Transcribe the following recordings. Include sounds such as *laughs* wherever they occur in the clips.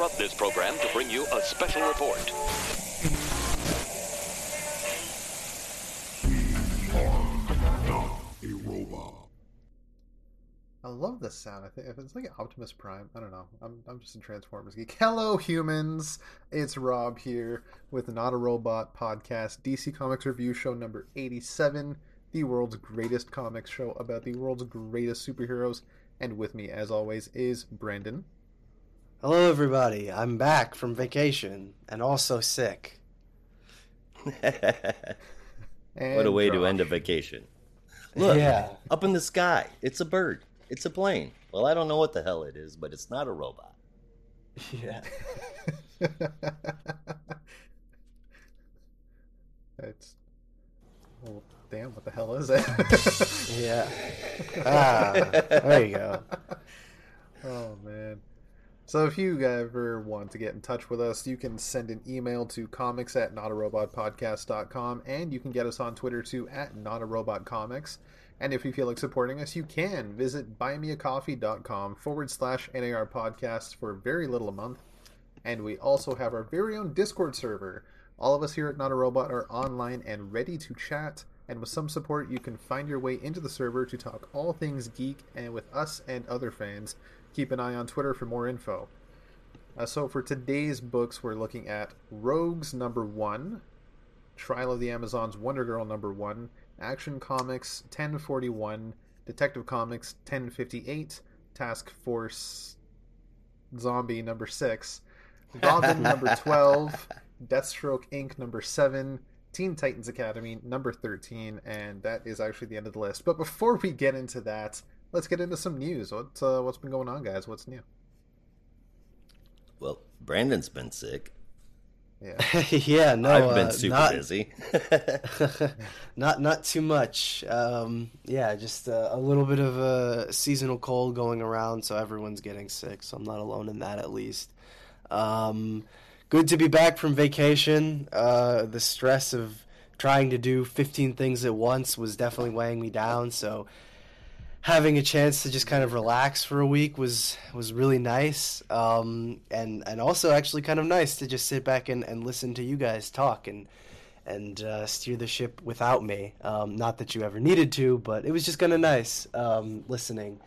interrupt this program to bring you a special report. I love this sound. I think if it's like Optimus Prime, I don't know. I'm I'm just a Transformers geek. Hello, humans. It's Rob here with Not a Robot podcast, DC Comics review show number 87, the world's greatest comics show about the world's greatest superheroes. And with me, as always, is Brandon. Hello, everybody. I'm back from vacation and also sick. And *laughs* what a way to end a vacation. Look, Yeah. up in the sky, it's a bird. It's a plane. Well, I don't know what the hell it is, but it's not a robot. Yeah. *laughs* it's well, damn. What the hell is it? Yeah. Ah, there you go. *laughs* Oh man. So if you ever want to get in touch with us, you can send an email to comics at notarobotpodcast.com and you can get us on Twitter too at notarobotcomics. And if you feel like supporting us, you can visit buymeacoffee.com forward slash NAR podcast for very little a month. And we also have our very own Discord server. All of us here at Not a Robot are online and ready to chat. And with some support, you can find your way into the server to talk all things geek and with us and other fans. Keep an eye on Twitter for more info. Uh, so for today's books, we're looking at Rogues number one, Trial of the Amazons Wonder Girl number one, Action Comics 1041, Detective Comics 1058, Task Force Zombie number six, *laughs* Robin number 12, Deathstroke Inc. number 7, Teen Titans Academy number 13, and that is actually the end of the list. But before we get into that, let's get into some news. What, uh, what's been going on, guys? What's new? Well, Brandon's been sick. Yeah. *laughs* yeah, no, I've been uh, super not, busy. *laughs* *laughs* not not too much. Um, yeah, just uh, a little bit of a seasonal cold going around, so everyone's getting sick. So I'm not alone in that, at least. Um, good to be back from vacation. Uh, the stress of trying to do 15 things at once was definitely weighing me down. So having a chance to just kind of relax for a week was was really nice. Um, and and also actually kind of nice to just sit back and, and listen to you guys talk and and uh, steer the ship without me. Um, not that you ever needed to but it was just kind of nice um, listening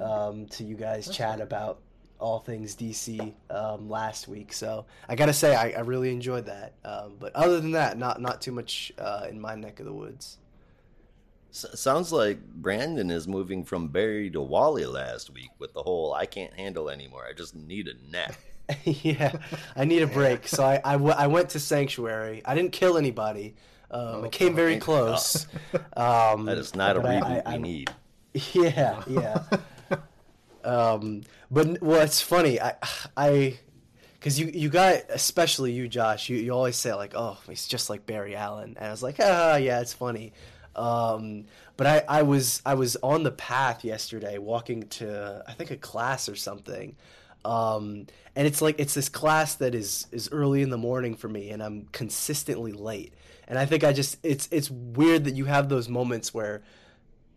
um, to you guys chat about all things DC um, last week. So I gotta say I, I really enjoyed that. Um, but other than that not not too much uh, in my neck of the woods S- sounds like Brandon is moving from Barry to Wally last week with the whole I can't handle anymore. I just need a nap. *laughs* yeah, I need a *laughs* break. So I, I, w- I went to Sanctuary. I didn't kill anybody. Um, I came very close. *laughs* Um, That is not a but I- I- we need. Yeah, yeah. um, but well, it's funny. I, I, because you, you got, especially you, Josh. You, you always say like, "Oh, he's just like Barry Allen," and I was like, "Ah, yeah, it's funny." Um, but I, I was, I was on the path yesterday, walking to, I think a class or something. Um, and it's like it's this class that is is early in the morning for me, and I'm consistently late. And I think I just it's it's weird that you have those moments where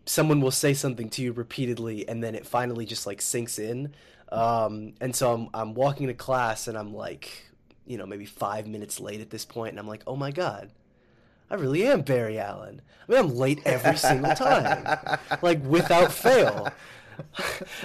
someone will say something to you repeatedly and then it finally just like sinks in um, and so I'm, I'm walking to class and i'm like you know maybe five minutes late at this point and i'm like oh my god i really am barry allen. I mean i'm late every single time. Like without fail. *laughs*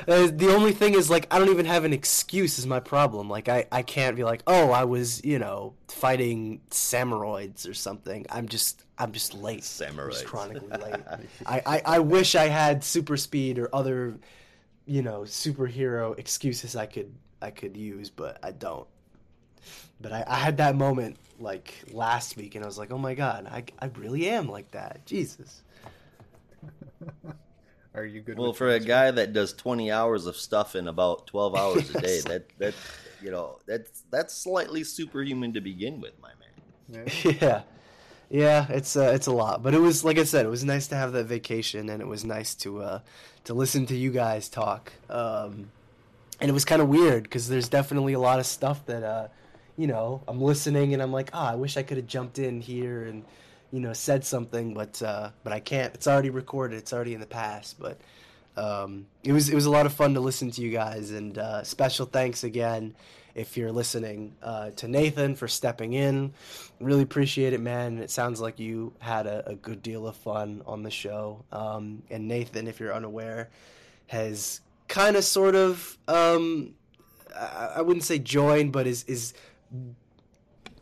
Uh, the only thing is like i don't even have an excuse is my problem. Like I, I can't be like oh i was you know fighting samuroids or something. I'm just i'm just late. Samuroids. just chronically late. *laughs* I, I, I wish i had super speed or other you know superhero excuses i could i could use but i don't but I, I had that moment like last week and i was like oh my god i, I really am like that jesus *laughs* Are you good? Well, with for a transfer- guy that does 20 hours of stuff in about 12 hours a day, that that you know, that's that's slightly superhuman to begin with, my man. Yeah. *laughs* yeah yeah it's uh, it's a lot but it was like i said it was nice to have that vacation and it was nice to uh to listen to you guys talk um and it was kind of weird because there's definitely a lot of stuff that uh you know i'm listening and i'm like ah i wish i could have jumped in here and you know said something but uh but i can't it's already recorded it's already in the past but Um, it was it was a lot of fun to listen to you guys, and uh, special thanks again if you're listening uh, to Nathan for stepping in. Really appreciate it, man. It sounds like you had a, a good deal of fun on the show. Um, and Nathan, if you're unaware, has kind of sort of um, I, I wouldn't say joined, but is is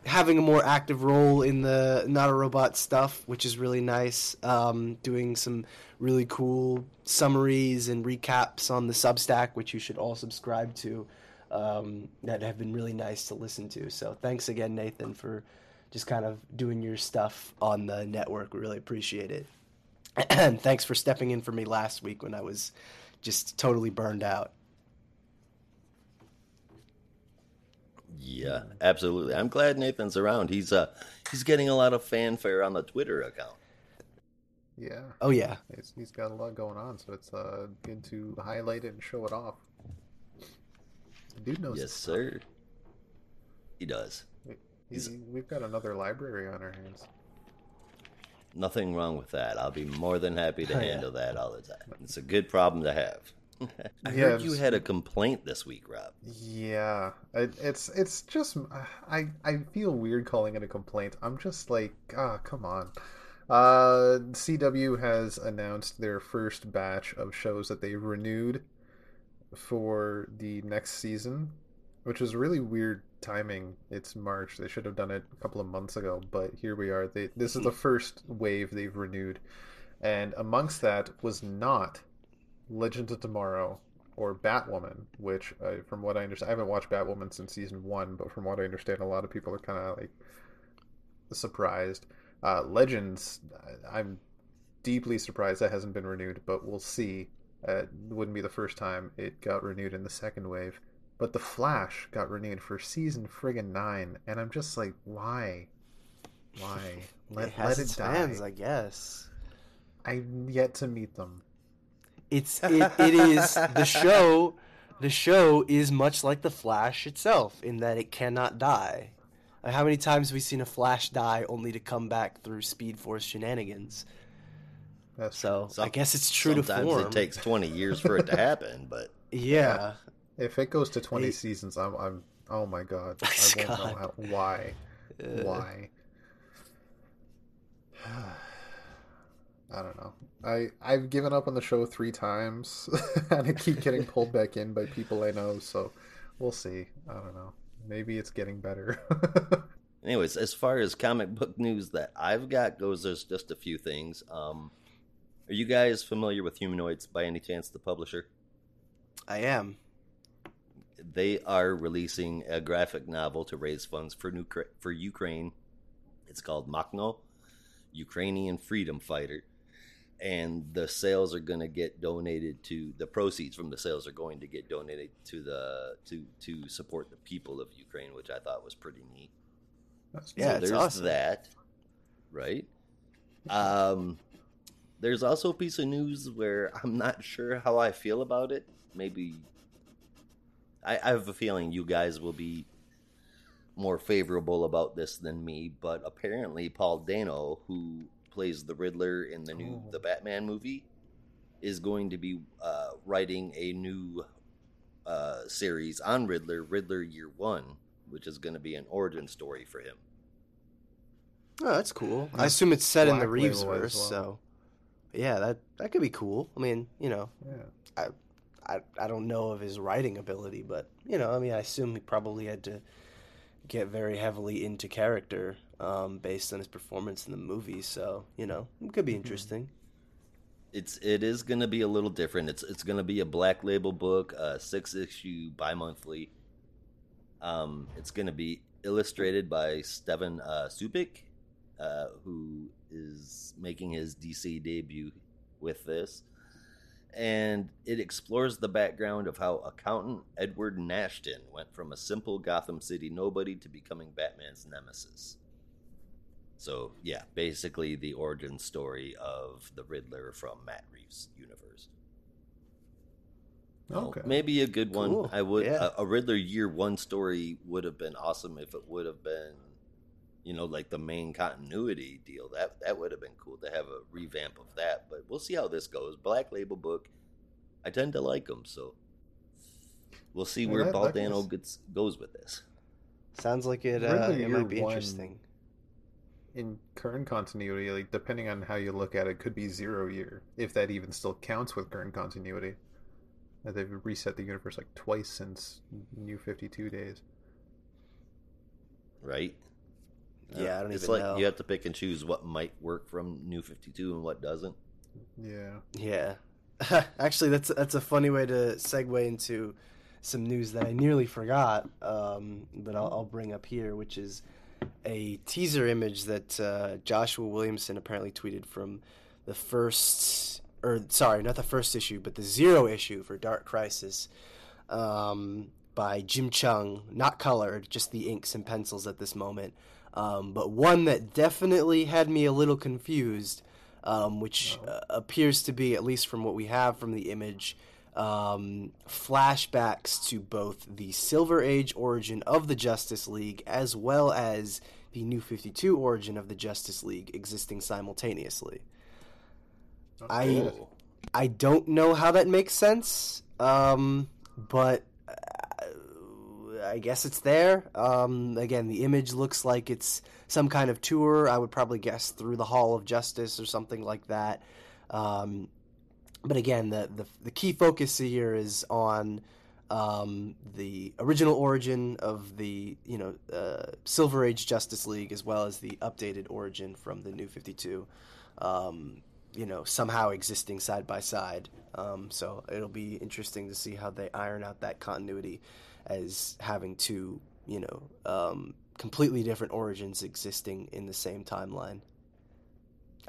having a more active role in the not a robot stuff, which is really nice. Um, doing some really cool summaries and recaps on the Substack, which you should all subscribe to. Um, that have been really nice to listen to. So thanks again, Nathan, for just kind of doing your stuff on the network. We really appreciate it. *clears throat* And thanks for stepping in for me last week when I was just totally burned out. Yeah, absolutely. I'm glad Nathan's around. He's uh he's getting a lot of fanfare on the Twitter account. Yeah. Oh yeah, He's, he's got a lot going on, so it's uh, good to highlight it and show it off. The dude knows. Yes, his stuff. sir. He does. He's, we've got another library on our hands. Nothing wrong with that. I'll be more than happy to Oh, yeah. handle that all the time. It's a good problem to have. I Yeah, heard you had a complaint this week, Rob. Yeah, it, it's it's just I I feel weird calling it a complaint. I'm just like, ah, come on. Uh, CW has announced their first batch of shows that they've renewed for the next season, which is really weird timing. It's March. They should have done it a couple of months ago, but here we are. They this is the first wave they've renewed, and amongst that was not Legends of Tomorrow or Batwoman, which, uh, from what I understand, I haven't watched Batwoman since season one, but from what I understand, a lot of people are kind of like surprised. Uh, Legends, I- I'm deeply surprised that hasn't been renewed, but we'll see. Uh, it wouldn't be the first time it got renewed in the second wave. But The Flash got renewed for season friggin' nine, and I'm just like, why? Why? *laughs* Let, it has let it its die. fans, I guess. I'm yet to meet them. It's it, it is the show. The show is much like the Flash itself in that it cannot die. Like, how many times have we seen a Flash die only to come back through Speed Force shenanigans? That's So Some- I guess it's true to Sometimes form. it takes 20 years for it to happen, but *laughs* yeah. If it goes to 20 Hey. seasons, I'm, I'm, oh my god, *laughs* I won't know how, why, Uh, why. *sighs* *laughs* I don't know. I I've given up on the show three times, *laughs* and I keep getting pulled back in by people I know. So we'll see. I don't know. Maybe it's getting better. *laughs* anyways, as far as comic book news that I've got goes, there's just a few things. Um, are you guys familiar with Humanoids by any chance, the publisher? I am. They are releasing a graphic novel to raise funds for new for Ukraine. It's called Makhno, Ukrainian Freedom Fighter, and the sales are going to get donated to the proceeds from the sales are going to get donated to the to to support the people of Ukraine, which I thought was pretty neat. That's Yeah, so there's awesome. that, right? Um, there's also a piece of news where I'm not sure how I feel about it. Maybe I, I have a feeling you guys will be more favorable about this than me, but apparently Paul Dano, who plays the Riddler in the new Oh. the Batman movie, is going to be uh, writing a new uh, series on Riddler, Riddler Year One, which is going to be an origin story for him. Oh, that's cool. I assume it's set in the Black Reeves verse, well. so yeah, that that could be cool. I mean, you know, yeah. I I don't know of his writing ability, but you know, I mean, I assume he probably had to get very heavily into character um, based on his performance in the movie. So you know, it could be Mhm. interesting. It's it is going to be a little different. It's it's going to be a black label book, uh, six issue bi-monthly. Um, it's going to be illustrated by Stevan uh, Subic, uh, who is making his DC debut with this, and it explores the background of how accountant Edward Nashton went from a simple Gotham City nobody to becoming Batman's nemesis. So yeah, basically the origin story of the Riddler from Matt Reeves' universe. Well, Okay. maybe a good one. Cool, I would yeah. a, a Riddler year one story would have been awesome if it would have been, you know, like the main continuity deal. That that would have been cool to have a revamp of that. But we'll see how this goes. Black Label book, I tend to like them, so we'll see Yeah, where that- that Paul Dano gets goes with this. Sounds like it. Uh, it might be one- interesting. In current continuity, like depending on how you look at it, could be zero year if that even still counts with current continuity. Uh, They've reset the universe like twice since New Fifty Two days. right? Yeah, I don't it's even like know. you have to pick and choose what might work from New Fifty Two and what doesn't. Yeah. Yeah. *laughs* Actually, that's that's a funny way to segue into some news that I nearly forgot, um, but I'll, I'll bring up here, which is a teaser image that uh, Joshua Williamson apparently tweeted from the first, or sorry, not the first issue, but the zero issue for Dark Crisis um, by Jim Cheung, not colored, just the inks and pencils at this moment. Um, but one that definitely had me a little confused, um, which uh, appears to be, at least from what we have from the image, um, flashbacks to both the Silver Age origin of the Justice League as well as the New 52 origin of the Justice League existing simultaneously. I Oh. I don't know how that makes sense, um, but uh, I guess it's there. Um, again, the image looks like it's some kind of tour. I would probably guess through the Hall of Justice or something like that. Um, but again, the, the the key focus here is on um, the original origin of the you know uh, Silver Age Justice League, as well as the updated origin from the New Fifty Two. Um, you know, somehow existing side by side. Um, so it'll be interesting to see how they iron out that continuity as having two, you know, um, completely different origins existing in the same timeline.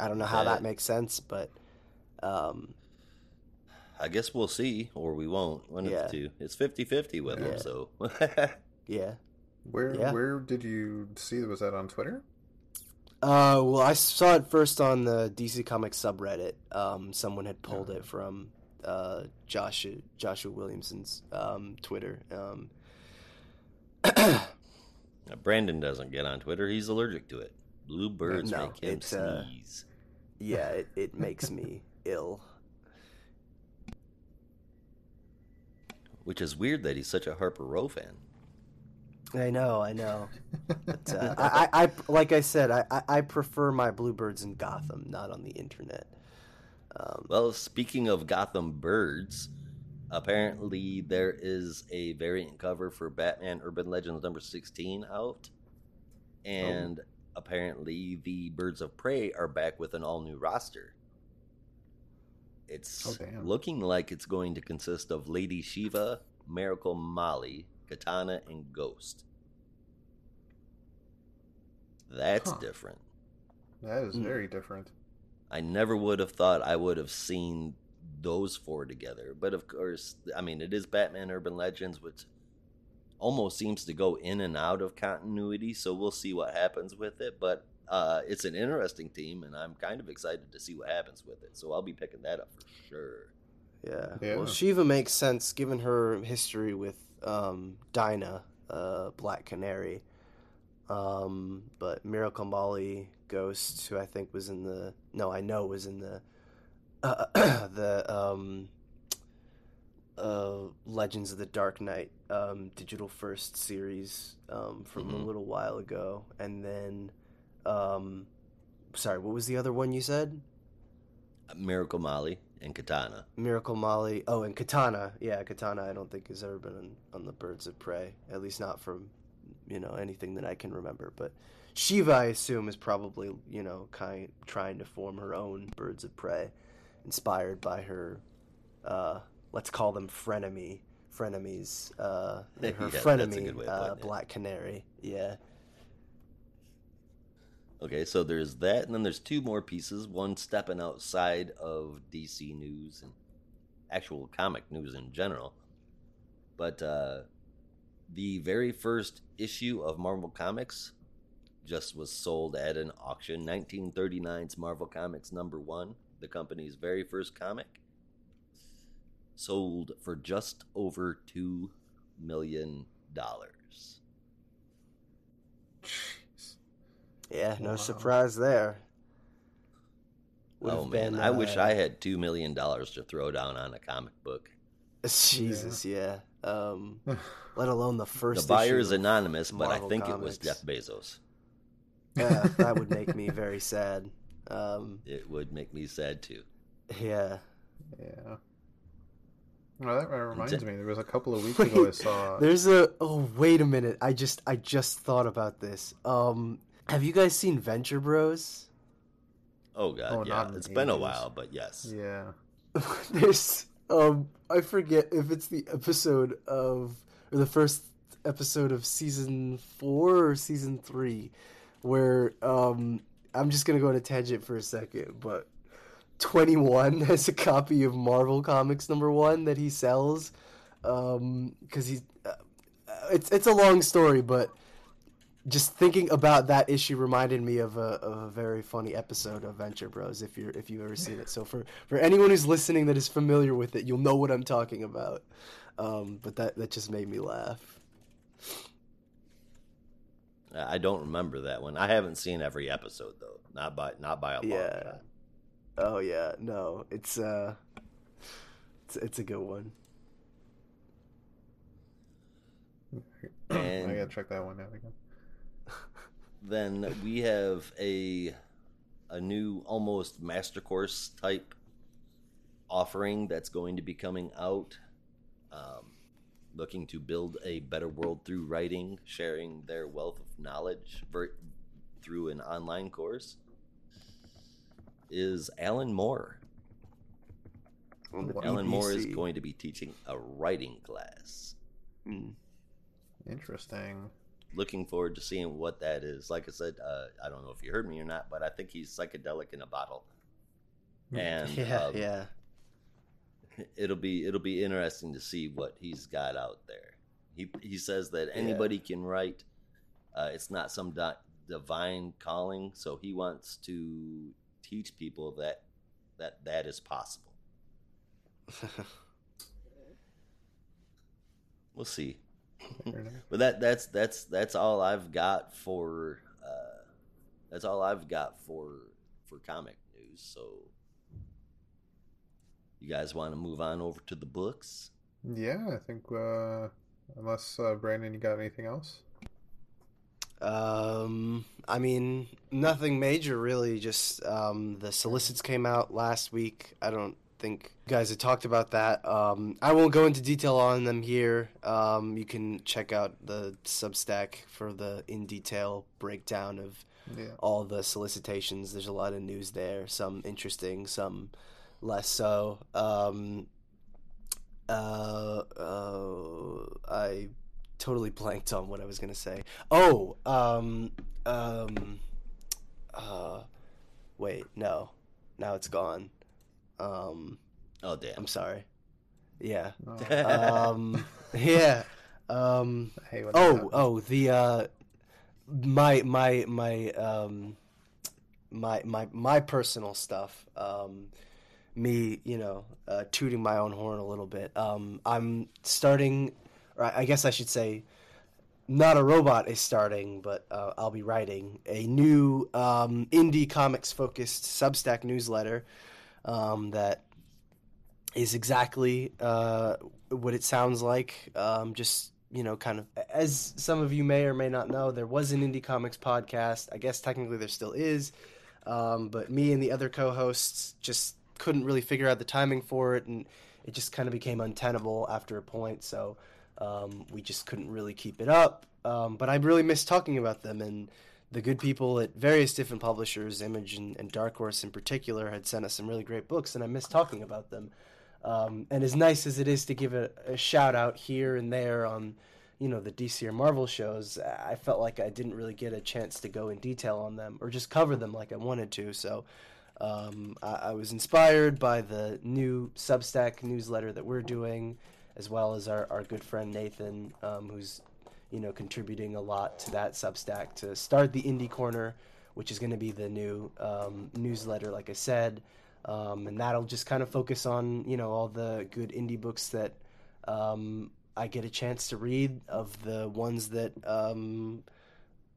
I don't know how Yeah. that makes sense, but um, I guess we'll see, or we won't. One Yeah. of the two. It's 50-50 with Yeah. them, so *laughs* yeah. Where Yeah. where did you see? Was that on Twitter? Uh, well, I saw it first on the DC Comics subreddit. Um, someone had pulled it from uh, Joshua Joshua Williamson's um, Twitter. Um, Brandon doesn't get on Twitter. He's allergic to it. Blue birds No, make him it's, uh, sneeze. yeah, *laughs* it, it makes me ill. Which is weird that he's such a Harper Row fan. I know, I know. But uh, *laughs* I, I, I, like I said, I, I, I prefer my Bluebirds in Gotham, not on the internet. Um, Well, speaking of Gotham birds, apparently there is a variant cover for Batman Urban Legends number 16 out. And apparently the Birds of Prey are back with an all new roster. It's Oh, looking like it's going to consist of Lady Shiva, Miracle Molly, Katana, and Ghost. That's Huh. different. That is Hmm. very different. I never would have thought I would have seen those four together. But of course, I mean, it is Batman Urban Legends, which almost seems to go in and out of continuity. So we'll see what happens with it. But uh, it's an interesting team, and I'm kind of excited to see what happens with it. So I'll be picking that up for sure. yeah. Yeah. Well, Shiva makes sense given her history with um, Dinah, uh, Black Canary. Um, but Miracle Molly Ghost, who I think was in the no, I know was in the uh, *coughs* the um, uh, Legends of the Dark Knight um, digital first series um, from a Mhm. little while ago, and then um, sorry, what was the other one you said? Miracle Molly and Katana. Miracle Molly. Oh, and Katana. Yeah, Katana. I don't think has ever been on, on the Birds of Prey. At least not from you know anything that I can remember. But Shiva, I assume, is probably you know kind trying to form her own Birds of Prey, inspired by her. Uh, let's call them frenemy, frenemies. Uh, *laughs* her Yeah, that's a frenemy, good way uh. Black Canary. Yeah. Okay, so there's that, and then there's two more pieces. One stepping outside of DC news and actual comic news in general. But uh, the very first issue of Marvel Comics just was sold at an auction. 1939's Marvel Comics number one, the company's very first comic, sold for just over $2 million. Jeez. *laughs* Yeah. No Wow. surprise there. would Oh man, been. I wish uh, I had two million dollars to throw down on a comic book. *laughs* Jesus, yeah. Um, *laughs* let alone the first. The first. buyer issue is anonymous, but I Marvel think it was Jeff Bezos. Yeah, that would make me very sad. Um, *laughs* It would make me sad too. yeah. Yeah. Well, that reminds me. There was a couple of weeks ago I saw. There's a. Oh, wait a minute. I just I just thought about this. Um, have you guys seen Venture Bros? Oh god, Oh, yeah. It's been a while, but yes. Yeah. *laughs* There's um I forget if it's the episode of or the first episode of season four or season three, where um I'm just gonna go on a tangent for a second, but 21 *laughs* has a copy of Marvel Comics number one that he sells, um because he's uh, it's it's a long story, but just thinking about that issue reminded me of a, of a very funny episode of Venture Bros. If you're if you've ever seen it, so for for anyone who's listening that is familiar with it, you'll know what I'm talking about. Um, but that that just made me laugh. I I don't remember that one. I haven't seen every episode though. Not by not by a long Yeah. shot. Oh yeah, no, it's uh, it's it's a good one. *clears throat* I gotta check that one out again. Then we have a a new almost master course type offering that's going to be coming out. Um, looking to build a better world through writing, sharing their wealth of knowledge ver- through an online course. Is Alan Moore? Wow. Alan Moore is going to be teaching a writing class. Mm. Interesting. Looking forward to seeing what that is. Like I said, uh, I don't know if you heard me or not, but I think he's psychedelic in a bottle, and *laughs* Yeah, um, yeah. *laughs* it'll be it'll be interesting to see what he's got out there. He he says that anybody can write. Uh, it's not some di- divine calling, so he wants to teach people that that that is possible. *laughs* We'll see. Fair enough. But that that's that's that's all I've got for uh, that's all I've got for for comic news. So you guys want to move on over to the books? Yeah, I think uh, unless uh, Brandon, you got anything else? Um, I mean, nothing major really. Just um, the solicits came out last week. I don't think you guys have talked about that. Um, I won't go into detail on them here. Um, you can check out the Substack for the in detail breakdown of Yeah. all the solicitations. There's a lot of news there. Some interesting, some less so. Um, uh, uh, I totally blanked on what I was gonna say. Oh, um, um, uh, wait, no, now it's gone. Um, Oh damn! I'm sorry. Yeah. Oh, Um, *laughs* yeah. Um, I hate when oh, oh, the uh, my my my um, my my my personal stuff. Um, me, you know, uh, tooting my own horn a little bit. Um, I'm starting, or I I guess I should say, not a robot is starting, but uh, I'll be writing a new um, indie comics focused Substack newsletter um, that is exactly uh, what it sounds like. Um, just you know, kind of as some of you may or may not know, there was an indie comics podcast. I guess technically there still is, um, but me and the other co-hosts just couldn't really figure out the timing for it, and it just kind of became untenable after a point. So um, we just couldn't really keep it up. Um, but I really miss talking about them and the good people at various different publishers, Image and, and Dark Horse in particular, had sent us some really great books, and I miss talking about them. Um, and as nice as it is to give a, a shout out here and there on, you know, the DC or Marvel shows, I felt like I didn't really get a chance to go in detail on them or just cover them like I wanted to. So um, I, I was inspired by the new Substack newsletter that we're doing, as well as our, our good friend Nathan, um, who's you know contributing a lot to that Substack to start the Indie Corner, which is going to be the new um, newsletter, like I said, um, and that'll just kind of focus on you know all the good indie books that um, I get a chance to read of the ones that um,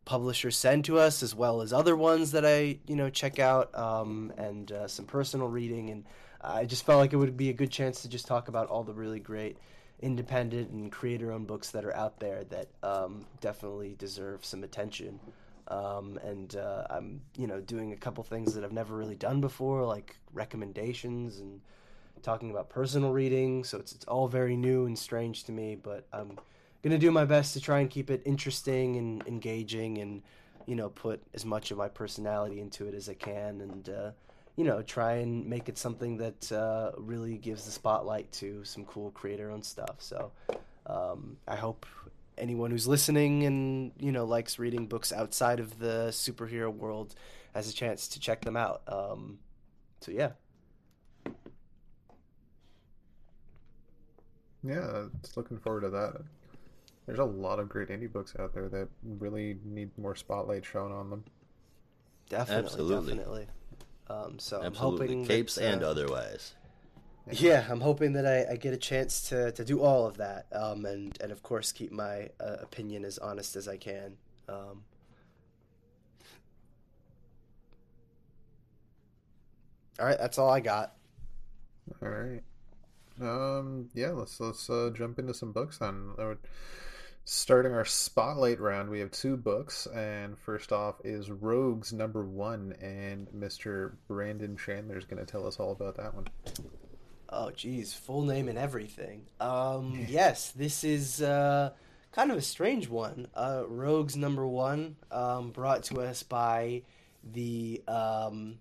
publishers send to us, as well as other ones that I you know check out, um, and uh, some personal reading. And I just felt like it would be a good chance to just talk about all the really great independent and creator-owned books that are out there that um, definitely deserve some attention. Um, and uh, I'm you know doing a couple things that I've never really done before, like recommendations and talking about personal reading. So it's it's all very new and strange to me, but I'm gonna do my best to try and keep it interesting and engaging, and you know put as much of my personality into it as I can, and uh, you know try and make it something that uh, really gives the spotlight to some cool creator-owned stuff. So um, I hope anyone who's listening and you know likes reading books outside of the superhero world has a chance to check them out. Um, so yeah. Yeah, just looking forward to that. There's a lot of great indie books out there that really need more spotlight shown on them. Definitely, Absolutely. definitely. Um, so Absolutely, I'm hoping capes that, uh, and otherwise. Yeah, I'm hoping that I, I get a chance to, to do all of that, um, and and of course keep my uh, opinion as honest as I can. Um, all right, that's all I got. All right. Um. Yeah. Let's let's uh, jump into some books then. Starting our spotlight round, we have two books, and first off is Rogues number one, and Mr. Brandon Chandler is going to tell us all about that one. Oh, geez, full name and everything. Um, *laughs* yes, this is uh, kind of a strange one. Uh, Rogues number one, um, brought to us by the um,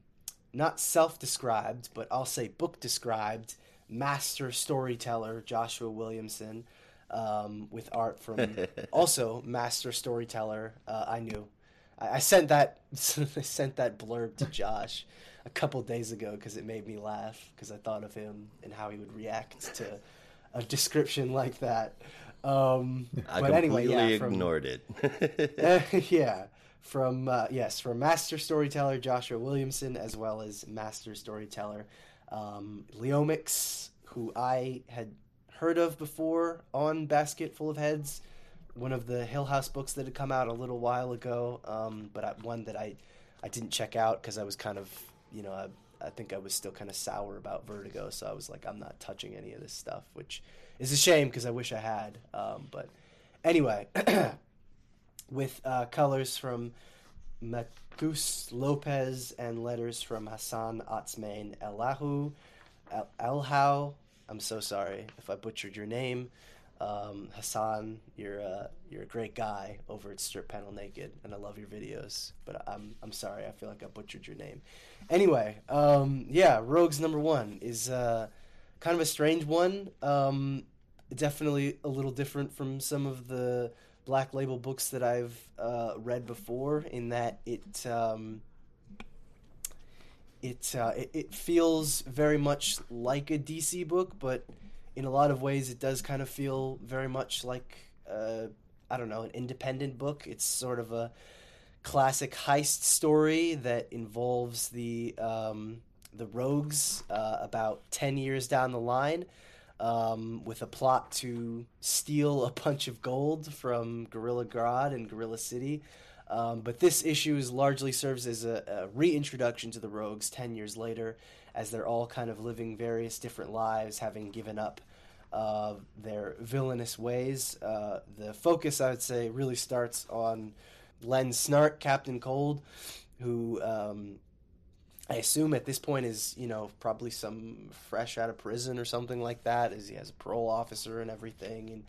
not self-described, but I'll say book-described master storyteller Joshua Williamson, um, with art from *laughs* also master storyteller. Uh, I knew. I, I sent that I *laughs* sent that blurb to Josh a couple days ago because it made me laugh because I thought of him and how he would react to a description like that. Um, I but anyway, completely yeah, from, ignored it. uh, *laughs* yeah, from uh, yes, from master storyteller Joshua Williamson as well as master storyteller um, Leomacs, who I had heard of before on Basket Full of Heads, one of the Hill House books that had come out a little while ago, um, but I, one that I I didn't check out because I was kind of you know I, I think I was still kind of sour about Vertigo, so I was like I'm not touching any of this stuff, which is a shame because I wish I had. Um, but anyway, *clears throat* with uh, colors from Matheus Lopes and letters from Hassan Atzmain Elahu El- Elhau. I'm so sorry if I butchered your name. Um, Hassan, you're a, you're a great guy over at Strip Panel Naked, and I love your videos. But I'm I'm sorry, I feel like I butchered your name. Anyway, um, yeah, Rogues number one is uh, kind of a strange one. Um, definitely a little different from some of the Black Label books that I've uh, read before, in that it. It, uh, it it feels very much like a DC book, but in a lot of ways, it does kind of feel very much like uh, I don't know an independent book. It's sort of a classic heist story that involves the um, the rogues uh, about ten years down the line, um, with a plot to steal a bunch of gold from Gorilla Grodd and Gorilla City. Um, but this issue is largely serves as a, a reintroduction to the rogues 10 years later, as they're all kind of living various different lives, having given up uh, their villainous ways. Uh, the focus, I would say, really starts on Len Snart, Captain Cold, who um, I assume at this point is, you know, probably some fresh out of prison or something like that, as he has a parole officer and everything, and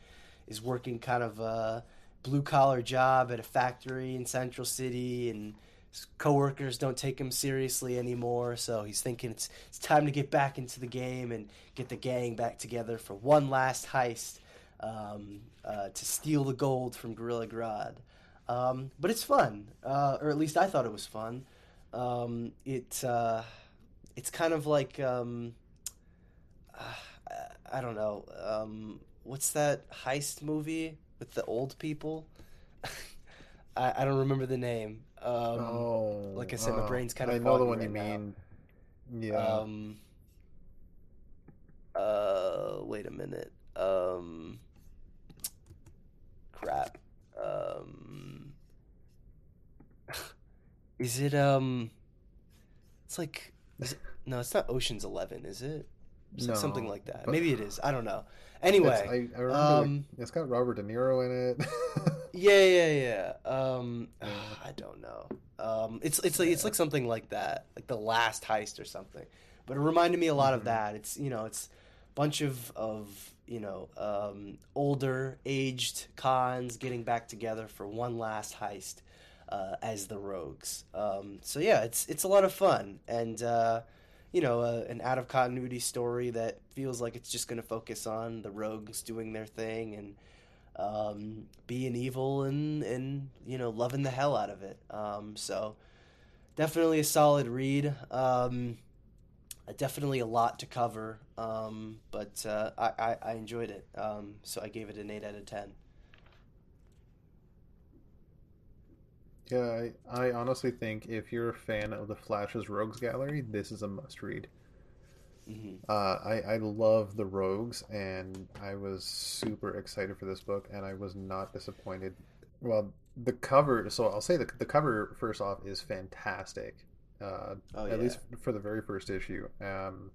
is working kind of a blue collar job at a factory in Central City, and his coworkers don't take him seriously anymore. So he's thinking it's it's time to get back into the game and get the gang back together for one last heist um, uh, to steal the gold from Gorilla Grodd. Um, but it's fun, uh, or at least I thought it was fun. Um, it uh, it's kind of like um, uh, I don't know um, what's that heist movie with the old people. *laughs* I, I don't remember the name. Um, oh, like I said, my oh, brain's kind of I know the one you right now. mean. Yeah. Um, uh, wait a minute. Um, crap. Um, *laughs* Is it um? It's like it, no, it's not Ocean's Eleven, is it? It's like something like that. but- Maybe it is. I don't know. Anyway, I, I remember um, like, it's got Robert De Niro in it. *laughs* yeah, yeah, yeah. Um, Yeah. I don't know. Um, it's it's like it's like something like that, like the last heist or something. But it reminded me a lot of Mhm. that. It's you know, it's a bunch of of you know um, older aged cons getting back together for one last heist uh, as the rogues. Um, so yeah, it's it's a lot of fun and. Uh, you know, uh, an out of continuity story that feels like it's just going to focus on the rogues doing their thing and um, being evil and and you know loving the hell out of it. Um, so definitely a solid read. Um, definitely a lot to cover, um, but uh, I, I I enjoyed it. Um, so I gave it an eight out of ten. Yeah, I, I honestly think if you're a fan of the Flash's Rogues Gallery, this is a must read. hmm Uh, I, I love the Rogues, and I was super excited for this book, and I was not disappointed. Well, the cover, so I'll say the, the cover, first off, is fantastic. Uh, Oh, at yeah. least for the very first issue. Um,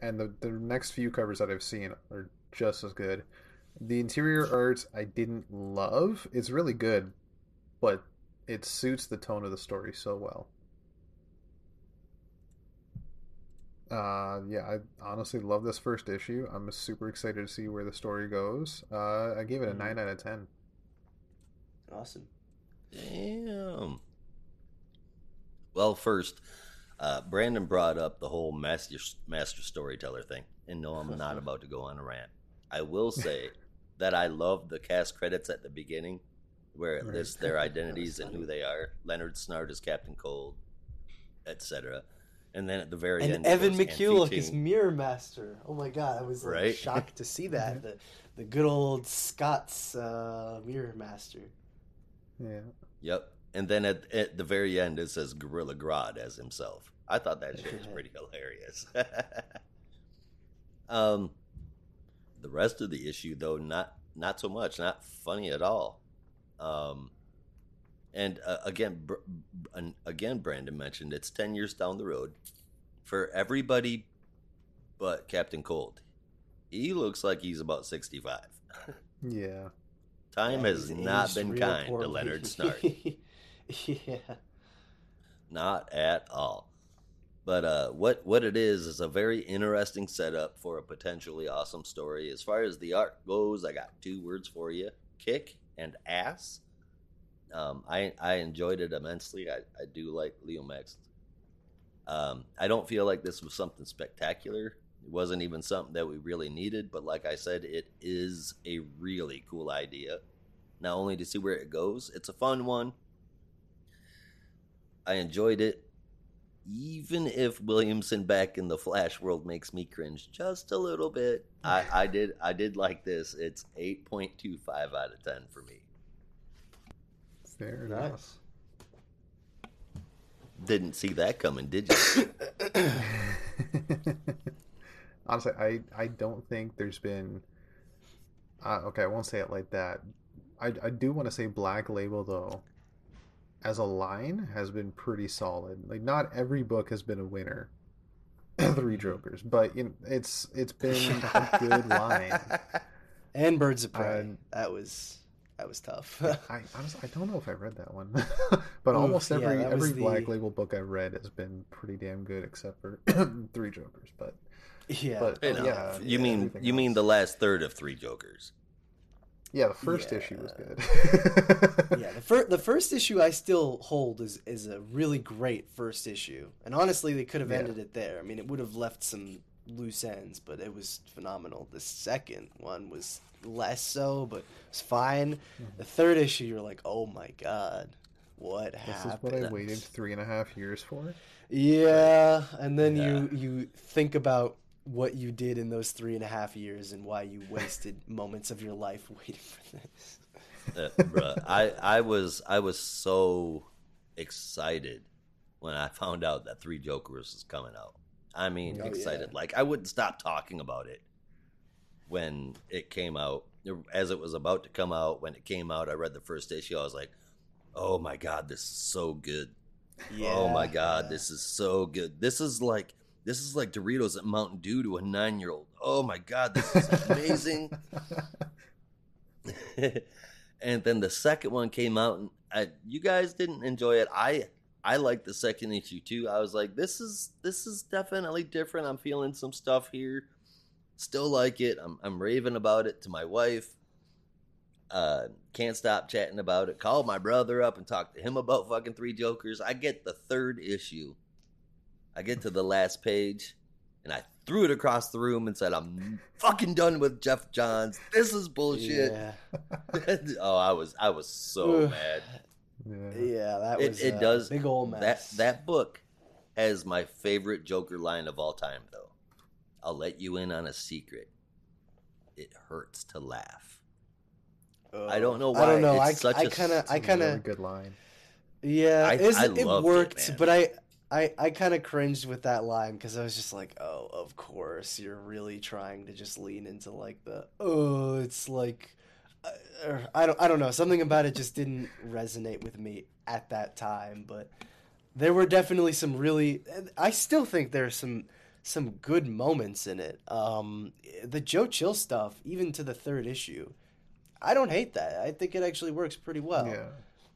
and the, the next few covers that I've seen are just as good. The interior art I didn't love. It's really good, but it suits the tone of the story so well. Uh, yeah, I honestly love this first issue. I'm super excited to see where the story goes. Uh, I gave it a Mhm. 9 out of 10. Awesome. Damn. Well, first, uh, Brandon brought up the whole master master storyteller thing, and no, I'm not *laughs* about to go on a rant. I will say *laughs* that I love the cast credits at the beginning, where it Right. lists their identities and who they are. Leonard Snart is Captain Cold, etc. And then at the very And end, Evan goes, McCulloch is Mirror Master. Oh my god, I was like, Right? shocked to see that. *laughs* the the good old Scots uh, Mirror Master. Yeah. Yep. And then at, at the very end, it says Gorilla Grodd as himself. I thought that shit was pretty hilarious. *laughs* um, the rest of the issue, though, not not so much, not funny at all. Um, and uh, again, br- again, Brandon mentioned it's ten years down the road for everybody, but Captain Cold. He looks like he's about sixty-five. *laughs* Yeah. Time has not been kind to. Leonard *laughs* Snart. yeah. Not at all. But uh, what what it is is a very interesting setup for a potentially awesome story. As far as the art goes, I got two words for you: kick and ass. Um, I I enjoyed it immensely. I, I do like Leomacs. Um, I don't feel like this was something spectacular. It wasn't even something that we really needed. But like I said, it is a really cool idea. Not only to see where it goes, it's a fun one. I enjoyed it. Even if Williamson back in the Flash world makes me cringe just a little bit, I, I did I did like this. It's eight point two five out of ten for me. Fair enough. Nice. Didn't see that coming, did you? *coughs* *laughs* Honestly, I I don't think there's been. Uh, okay, I won't say it like that. I I do want to say Black Label though, as a line has been pretty solid. Like not every book has been a winner. *clears throat* Three Jokers, but you know, it's it's been a good line. *laughs* And Birds of Prey. Um, that was that was tough. *laughs* I honestly I don't know if I read that one, *laughs* but Oof, almost every that was every Black the- Label book I've read has been pretty damn good, except for *clears throat* Three Jokers. But yeah. but You, know, yeah, you mean everything you mean the last third of Three Jokers? Yeah, the first Yeah. issue was good. *laughs* yeah, the first the first issue I still hold is is a really great first issue, and honestly, they could have Yeah. ended it there. I mean, it would have left some loose ends, but it was phenomenal. The second one was less so, but it's fine. Mm-hmm. The third issue, you're like, oh my god, what happened? This is what I waited three and a half years for. Yeah, and then Yeah. you you think about what you did in those three and a half years and why you wasted *laughs* moments of your life waiting for this. Uh, bruh, I I was I was so excited when I found out that Three Jokers was coming out. I mean, Oh, excited. yeah. Like I wouldn't stop talking about it when it came out. As it was about to come out, when it came out, I read the first issue. I was like, "Oh my god, this is so good!" Yeah. Oh my god, this is so good. This is like this is like Doritos and Mountain Dew to a nine year old. Oh my god, this is amazing. *laughs* *laughs* and then the second one came out, and I, you guys didn't enjoy it. I I liked the second issue too. I was like, this is this is definitely different. I'm feeling some stuff here. Still like it. I'm I'm raving about it to my wife. Uh, can't stop chatting about it. Called my brother up and talked to him about fucking Three Jokers. I get the third issue. I get to the last page, and I threw it across the room and said, "I'm fucking done with Geoff Johns. This is bullshit." Yeah. *laughs* oh, I was I was so Ugh. mad. Yeah. Yeah, that It, was it a does big old that mess. that that book has my favorite Joker line of all time, though. I'll let you in on a secret. It hurts to laugh. I don't know why. I don't why. know. I, such I a- kind of, It's I a kind really of, good line. yeah. I- it's- I it loved it, worked, man. but I, I, I kind of cringed with that line because I was just like, oh, of course, you're really trying to just lean into like the, oh, it's like, uh, I don't, I don't know. Something about it just didn't resonate with me at that time, but there were definitely some really. I still think there's some some good moments in it. Um, the Joe Chill stuff, even to the third issue, I don't hate that. I think it actually works pretty well. yeah.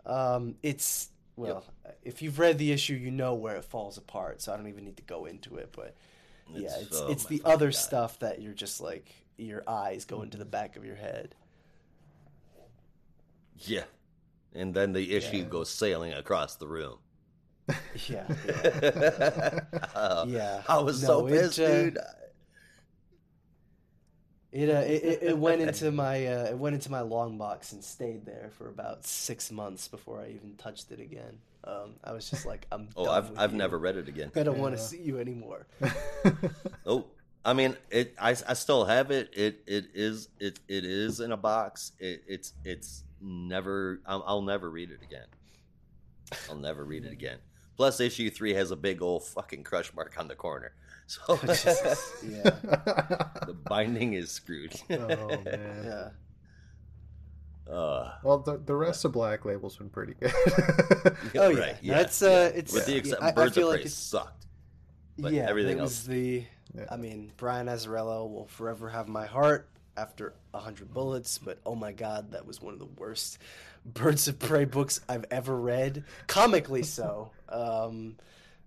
Um, it's well, if you've read the issue, you know where it falls apart. So I don't even need to go into it. But yeah, It's- it's oh it's the other God. stuff that you're just like your eyes go into the back of your head. Yeah. And then the issue Yeah. goes sailing across the room. *laughs* Yeah, yeah. Uh, *laughs* Yeah. I was No, so it, pissed, uh, dude. It, uh, it it- it went into my uh, it went into my long box and stayed there for about six months before I even touched it again. Um, I was just like, I'm. Oh, done I've with I've you. never read it again. I don't want to see you anymore. *laughs* Oh, I mean, it. I, I still have it. It it is it it is in a box. It, it's it's never. I'll, I'll never read it again. I'll never read it again. Plus, issue three has a big old fucking crush mark on the corner, so *laughs* Yeah, the binding is screwed. oh man. *laughs* yeah. Uh, Well, the, the rest of Black Label's been pretty good. *laughs* Oh yeah, right, that's uh, it's With the yeah, exception, I, I Birds feel of like Prey it's sucked. but yeah, everything it else- was the. Yeah. I mean, Brian Azzarello will forever have my heart after a hundred bullets, but oh my god, that was one of the worst Birds of Prey books I've ever read. Comically so. Um,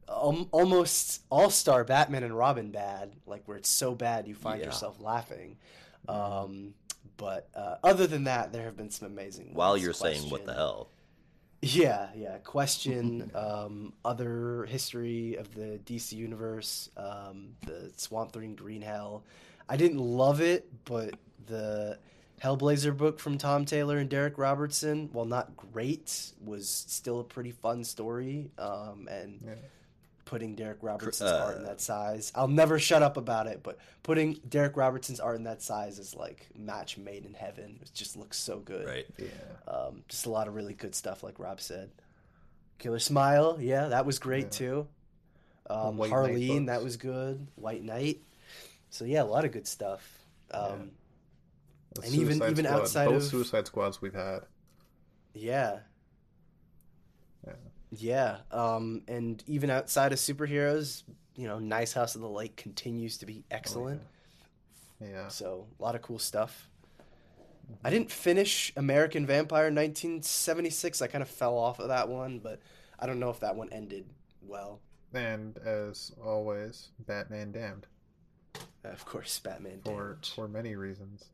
al- almost all star Batman and Robin bad, like where it's so bad you find Yeah. yourself laughing. Um, but uh, other than that, there have been some amazing. While ones. you're saying what the hell, yeah, yeah. Question, um, other history of the DC universe, um, the Swamp Thing Green Hell. I didn't love it, but the Hellblazer book from Tom Taylor and Darick Robertson, while not great, was still a pretty fun story. Um, and Yeah. Putting Darick Robertson's art in uh, that size, I'll never shut up about it. But putting Darick Robertson's art in that size is like match made in heaven. It just looks so good. right? yeah. Um, just a lot of really good stuff, like Rob said. Killer Smile, yeah, that was great Yeah. too. Um, Harleen, that was good. White Knight. So yeah, a lot of good stuff. Um, The And even- Suicide even Squad- outside both of- Suicide Squads we've had. yeah. Yeah. Yeah. Um, and even outside of superheroes, you know, Nice House of the Lake continues to be excellent. Yeah. So a lot of cool stuff. I didn't finish American Vampire 1976. I kind of fell off of that one, but I don't know if that one ended well. And as always, Batman Damned Of course, Batman. for Damned. for many reasons.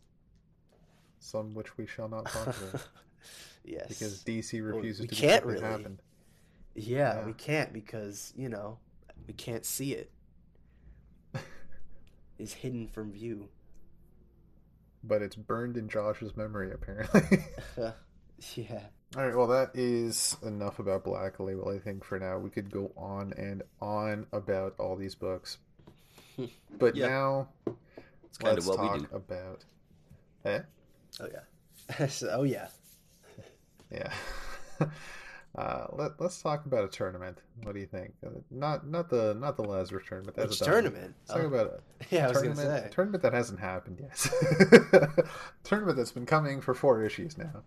Some which we shall not talk about *laughs* yes. because DC Well, refuses we to can't what really. happened. Yeah, yeah. we can't because you know we can't see it. *laughs* It's hidden from view. But it's burned in Josh's memory apparently. *laughs* yeah. All right, well, that is enough about Black Label. I think for now we could go on and on about all these books, *laughs* but Yeah. now It's kind let's of what talk we do. about. Eh? Oh yeah. Oh yeah. Yeah. Uh, let, let's talk about a tournament. What do you think? Uh, Not not the not the Lazarus tournament. That's Which a tournament? Let's talk Oh. about a *laughs* Yeah, I tournament. say. Tournament that hasn't happened yet. *laughs* tournament that's been coming for four issues now.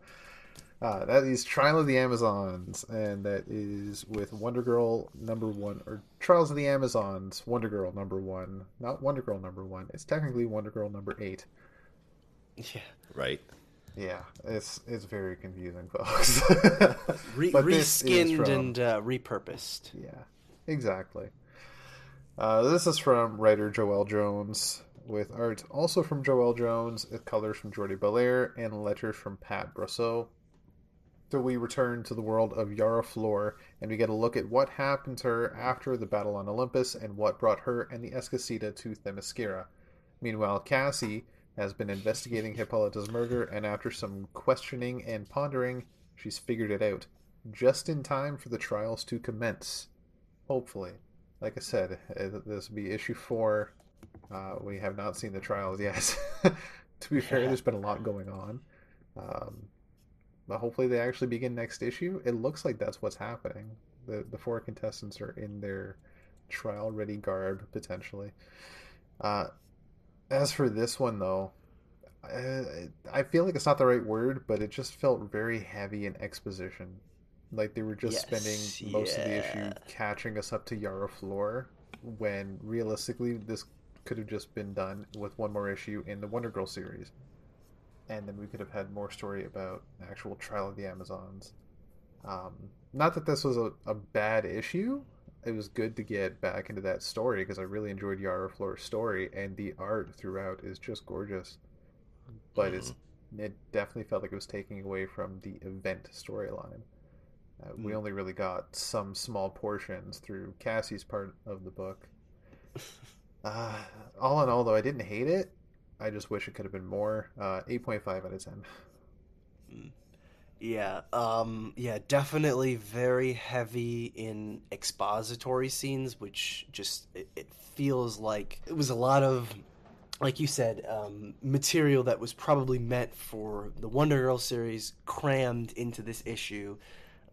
Uh, that is Trial of the Amazons, and that is with Wonder Girl number one, or Trials of the Amazons, Wonder Girl number one, not Wonder Girl number one. It's technically Wonder Girl number eight. *laughs* Yeah. Right. Yeah, it's it's very confusing, *laughs* folks. Re- But reskinned from- and uh, repurposed. Yeah, exactly. Uh, this is from writer Joëlle Jones, with art also from Joëlle Jones, with colors from Jordie Bellaire, and letters from Pat Brosseau. So we return to the world of Yara Flor, and we get a look at what happened to her after the battle on Olympus and what brought her and the Esquecida to Themyscira. Meanwhile, Cassie has been investigating Hippolyta's murder, and after some questioning and pondering, she's figured it out, just in time for the trials to commence. Hopefully. Like I said, uh, this will be issue four. Uh, we have not seen the trials yet. *laughs* to be fair, Yeah. there's been a lot going on. Um, but hopefully they actually begin next issue. It looks like that's what's happening. The the four contestants are in their trial ready garb potentially. Uh, as for this one though, I, I feel like it's not the right word, but it just felt very heavy in exposition. Like they were just Yes, spending most of the issue catching us up to Yara Flor, when realistically this could have just been done with one more issue in the Wonder Girl series, and then we could have had more story about actual trial of the Amazons. Um, not that this was a, a bad issue. It was good to get back into that story because I really enjoyed Yara Flor's story, and the art throughout is just gorgeous. But it's it definitely felt like it was taking away from the event storyline. Uh, We Mm. only really got some small portions through Cassie's part of the book. *laughs* Uh, all in all, though, I didn't hate it. I just wish it could have been more. Uh, 8.5 out of 10. Yeah, um, yeah, definitely very heavy in expository scenes, which just it, it feels like it was a lot of, like you said, um, material that was probably meant for the Wonder Girl series crammed into this issue,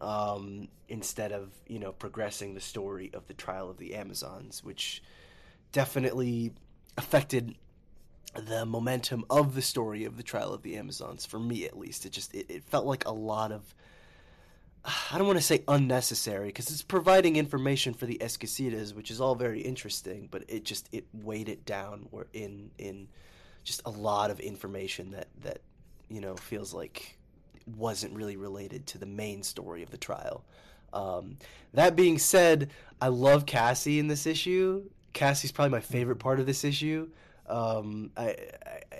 um, instead of you know progressing the story of the trial of the Amazons, which definitely affected the momentum of the story of the trial of the amazons for me at least it just it, it felt like a lot of *sighs* i don't want to say unnecessary because it's providing information for the Esquecidas which is all very interesting but it just it weighed it down or in in just a lot of information that that you know feels like wasn't really related to the main story of the trial. Um, that being said i love cassie in this issue. Cassie's probably my favorite part of this issue um, I,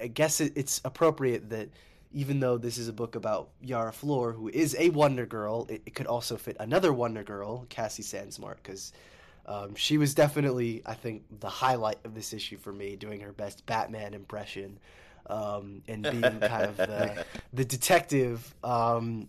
I, guess it, it's appropriate that even though this is a book about Yara Flor, who is a Wonder Girl, it, it could also fit another Wonder Girl, Cassie Sandsmark, because um, she was definitely, I think, the highlight of this issue for me, doing her best Batman impression um, and being kind of the, *laughs* the detective um,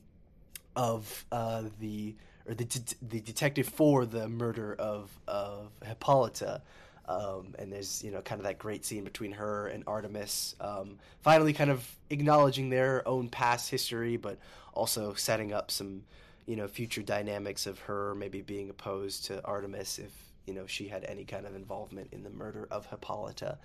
of uh, the or the det- the detective for the murder of of Hippolyta. Um, and there's you know kind of that great scene between her and Artemis, um, finally kind of acknowledging their own past history, but also setting up some you know future dynamics of her maybe being opposed to Artemis if you know she had any kind of involvement in the murder of Hippolyta.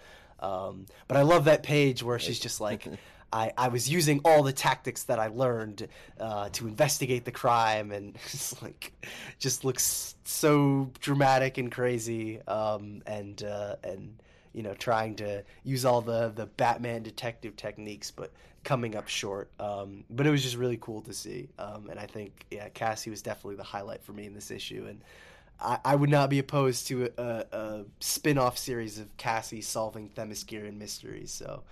Um, but I love that page where she's just like, *laughs* I, I was using all the tactics that I learned uh, to investigate the crime, and *laughs* it's like, just looks so dramatic and crazy, um, and uh, and you know trying to use all the the Batman detective techniques, but coming up short. Um, but it was just really cool to see, um, and I think yeah, Cassie was definitely the highlight for me in this issue, and. I, I would not be opposed to a, a, a spin-off series of Cassie solving Themysciran mysteries. So,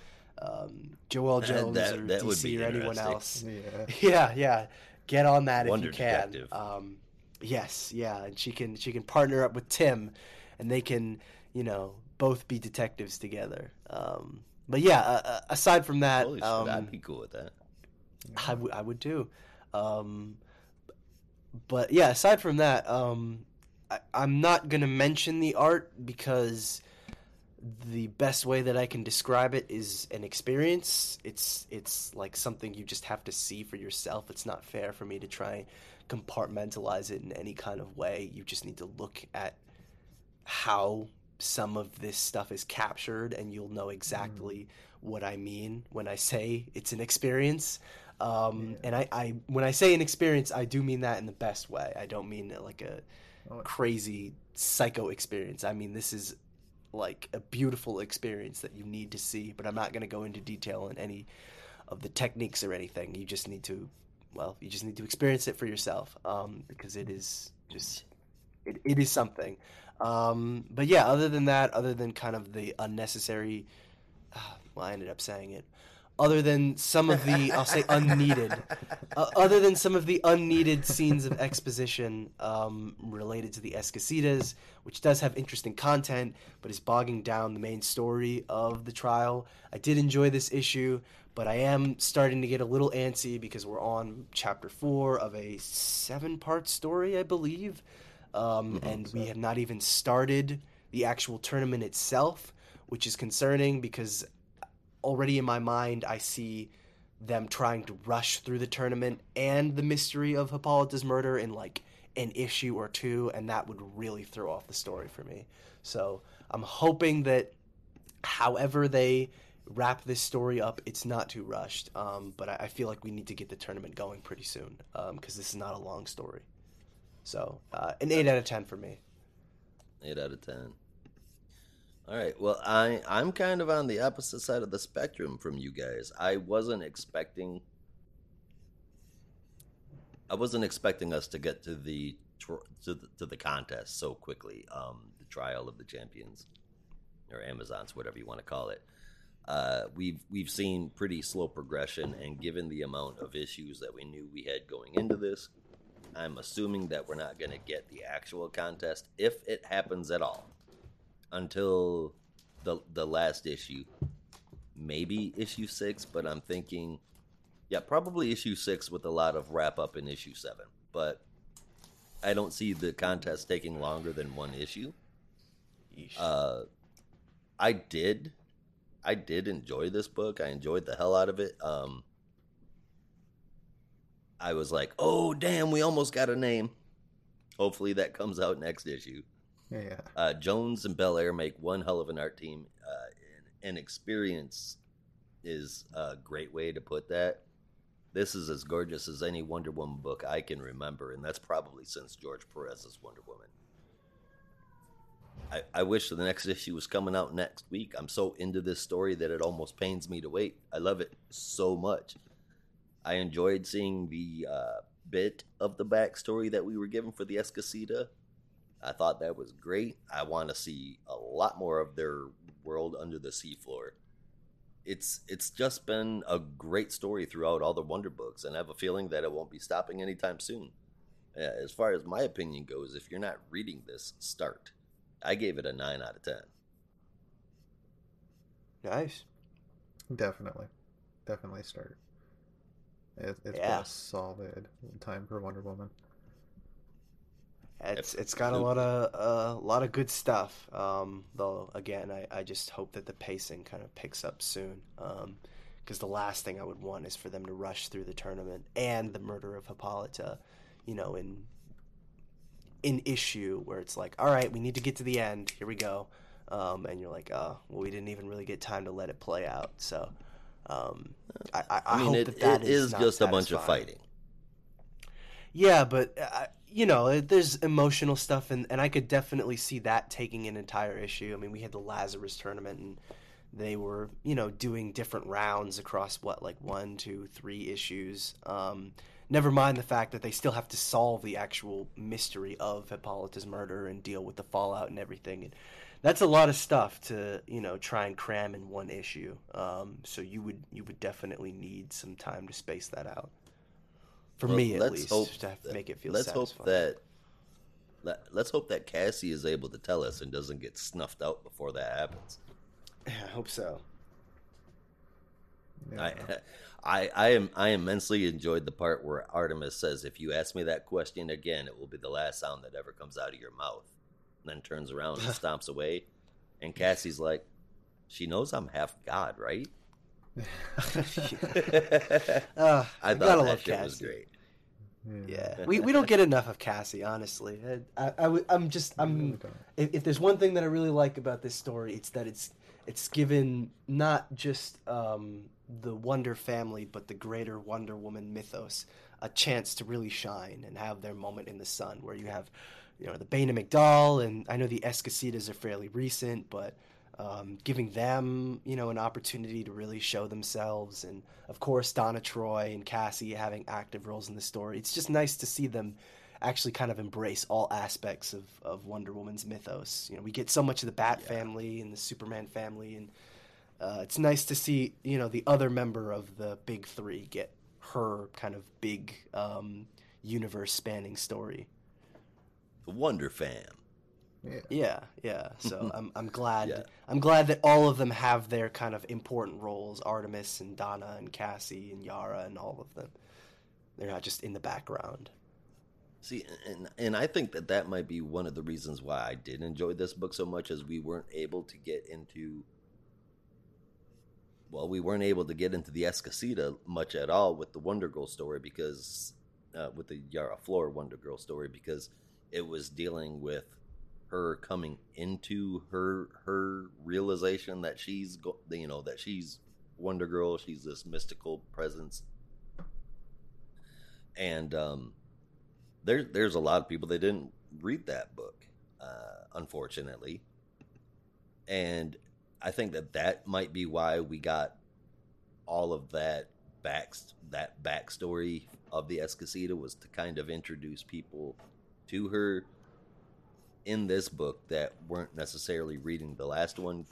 um, Joëlle Jones That- or that DC be or anyone else. *laughs* Yeah. Yeah, yeah. Get on that Wonder if you can. Um, yes, yeah, and she can she can partner up with Tim, and they can you know both be detectives together. Um, but yeah, uh, aside from that, Holy shit, um, I'd be cool with that. I would I would too. Um, but yeah, aside from that, um, I, I'm not gonna mention the art because the best way that I can describe it is an experience. It's it's like something you just have to see for yourself. It's not fair for me to try and compartmentalize it in any kind of way. You just need to look at how some of this stuff is captured and you'll know exactly what I mean when I say it's an experience. Um, Yeah. And I, I, when I say an experience, I do mean that in the best way. I don't mean like a Oh, crazy psycho experience. I mean this is like a beautiful experience that you need to see. But I'm not going to go into detail on any of the techniques or anything. You just need to, well, you just need to experience it for yourself um, because it is just, it, it is something. Um, but yeah, other than that, other than kind of the unnecessary, uh, *sighs* well, I ended up saying it. Other than some of the, I'll say unneeded, uh, other than some of the unneeded scenes of exposition um, related to the Esquecidas, which does have interesting content, but is bogging down the main story of the trial. I did enjoy this issue, but I am starting to get a little antsy because we're on chapter four of a seven-part story, I believe, um, and we have not even started the actual tournament itself, which is concerning because already in my mind I see them trying to rush through the tournament and the mystery of Hippolyta's murder in like an issue or two, and that would really throw off the story for me. So I'm hoping that however they wrap this story up, it's not too rushed. Um, but I, I feel like we need to get the tournament going pretty soon because this is not a long story. So uh, an eight out of ten for me. Eight out of ten. All right. Well, I I'm kind of on the opposite side of the spectrum from you guys. I wasn't expecting. I wasn't expecting us to get to the to the, to the contest so quickly. Um, the trial of the champions, or Amazons, whatever you want to call it. Uh, we've we've seen pretty slow progression, and given the amount of issues that we knew we had going into this, I'm assuming that we're not going to get the actual contest if it happens at all until the the last issue. Maybe issue 6, but I'm thinking yeah, probably issue 6 with a lot of wrap up in issue 7. But I don't see the contest taking longer than one issue. Uh I did I did enjoy this book. I enjoyed the hell out of it. Um I was like, "Oh, damn, we almost got a name." Hopefully that comes out next issue. Yeah. Uh, Jones and Bellaire make one hell of an art team, uh, and, and experience is a great way to put that. This is as gorgeous as any Wonder Woman book I can remember, and that's probably since George Perez's Wonder Woman. I, I wish the next issue was coming out next week. I'm so into this story that it almost pains me to wait. I love it so much. I enjoyed seeing the uh, bit of the backstory that we were given for the Esquecida. I thought that was great. I want to see a lot more of their world under the seafloor. It's it's just been a great story throughout all the Wonder books, and I have a feeling that it won't be stopping anytime soon. Uh, as far as my opinion goes, if you're not reading this, start. I gave it a nine out of ten. Nice. Definitely. Definitely start. It, it's been a solid time for Wonder Woman. It's it's got a lot of a lot of good stuff. Um, though again, I, I just hope that the pacing kind of picks up soon. Because the last thing I would want is for them to rush through the tournament and the murder of Hippolyta, you know, in in issue where it's like, all right, we need to get to the end. Here we go. Um, and you're like, oh, well, we didn't even really get time to let it play out. So, um, I, I, I I mean, hope it, that that it is is just a bunch of fighting. Yeah, but uh, you know, there's emotional stuff, and, and I could definitely see that taking an entire issue. I mean, we had the Lazarus tournament, and they were, you know, doing different rounds across what, like one, two, three issues. Um, never mind the fact that they still have to solve the actual mystery of Hippolyta's murder and deal with the fallout and everything. And that's a lot of stuff to, you know, try and cram in one issue. Um, so you would you would definitely need some time to space that out. For Well, me, at let's least, hope to that- make it feel let's satisfying. hope that let, let's hope that Cassie is able to tell us and doesn't get snuffed out before that happens. I hope so. Yeah. I, *laughs* I I am I immensely enjoyed the part where Artemis says, "If you ask me that question again, it will be the last sound that ever comes out of your mouth." And then turns around and *laughs* stomps away, and Cassie's like, "She knows I'm half god, right?" Uh, *laughs* *laughs* I I thought gotta that love shit Cassie. was great. Yeah, *laughs* we, we don't get enough of Cassie, honestly. I, I, am just I'm if, if there's one thing that I really like about this story, it's that it's it's given not just um, the Wonder family, but the greater Wonder Woman mythos, a chance to really shine and have their moment in the sun, where you have, you know, the Bana-Mighdall, and I know the Esquecidas are fairly recent, but um, giving them, you know, an opportunity to really show themselves, and of course Donna Troy and Cassie having active roles in the story. It's just nice to see them actually kind of embrace all aspects of, of Wonder Woman's mythos. You know, we get so much of the Bat Yeah. family and the Superman family, and uh, it's nice to see you know the other member of the big three get her kind of big um, universe spanning story. The Wonder Fam. Yeah. Yeah, yeah. So *laughs* I'm I'm glad Yeah. I'm glad that all of them have their kind of important roles. Artemis and Donna and Cassie and Yara and all of them. They're not just in the background. See, and and I think that that might be one of the reasons why I did enjoy this book so much, as we weren't able to get into. Well, we weren't able to get into the Esquecida much at all with the Wonder Girl story because, uh, with the Yara Flor Wonder Girl story because it was dealing with her coming into her her realization that she's you know that she's Wonder Girl, she's this mystical presence, and um, there there's a lot of people that didn't read that book, uh, unfortunately, and I think that that might be why we got all of that back that backstory of the Esquecida was to kind of introduce people to her in this book that weren't necessarily reading the last one,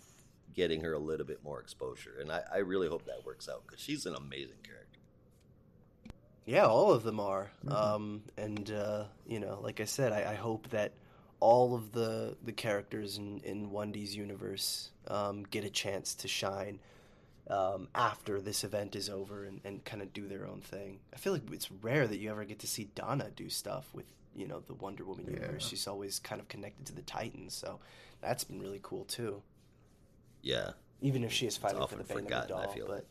getting her a little bit more exposure, and I, I really hope that works out because she's an amazing character. Yeah, all of them are. Um, and uh, you know, like I said, I, I hope that all of the the characters in in Wendy's universe um, get a chance to shine um, after this event is over and, and kind of do their own thing. I feel like it's rare that you ever get to see Donna do stuff with you know the Wonder Woman universe. Yeah. She's always kind of connected to the Titans, so that's been really cool too. Yeah, Even if she is fighting for the Bane of the doll, but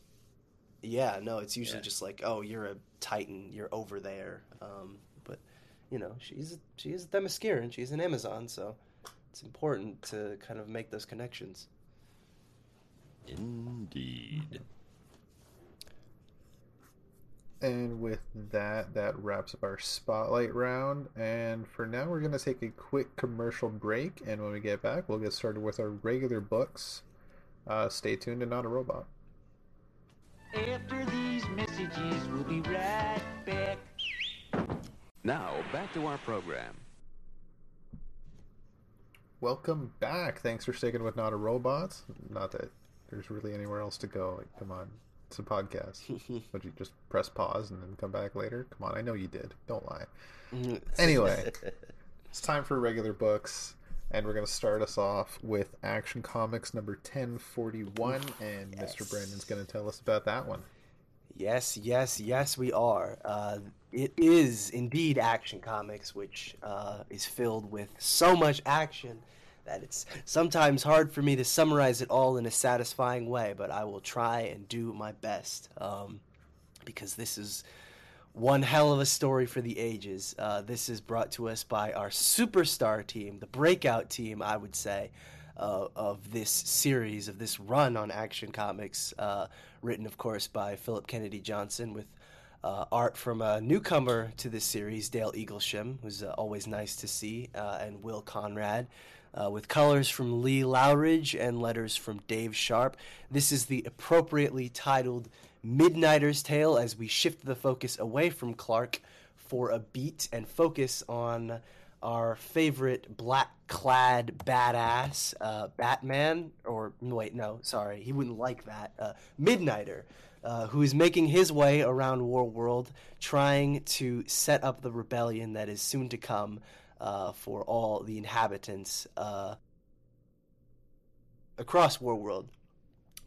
yeah, no, it's usually Yeah. just like, oh, you're a Titan, you're over there. Um, but you know, she's she is a Themysciran, she's an Amazon, so it's important to kind of make those connections. indeed. And with that, that wraps up our spotlight round. And for now, we're going to take a quick commercial break. And when we get back, we'll get started with our regular books. Uh, stay tuned to Not a Robot. After these messages, we'll be right back. Now, back to our program. Welcome back. Thanks for sticking with Not a Robot. Not that there's really anywhere else to go. Like, come on. It's a podcast. *laughs* Would you just press pause and then come back later? Come on, I know you did. Don't lie. *laughs* Anyway, it's time for regular books, and we're going to start us off with Action Comics number 1041, and Mr. Brandon's going to tell us about that one. Yes, yes, yes, we are. Uh, it is indeed Action Comics, which uh, is filled with so much action that it's sometimes hard for me to summarize it all in a satisfying way, but I will try and do my best um, because this is one hell of a story for the ages. Uh, this is brought to us by our superstar team, the breakout team, I would say, uh, of this series, of this run on Action Comics, uh, written, of course, by Phillip Kennedy Johnson with. Uh, art from a newcomer to this series, Dale Eaglesham, who's uh, always nice to see, uh, and Will Conrad, uh, with colors from Lee Loughridge and letters from Dave Sharpe. This is the appropriately titled Midnighter's Tale as we shift the focus away from Clark for a beat and focus on our favorite black clad badass, uh, Batman, or wait, no, sorry, he wouldn't like that, uh, Midnighter. Uh, who is making his way around War World, trying to set up the rebellion that is soon to come uh, for all the inhabitants uh, across Warworld.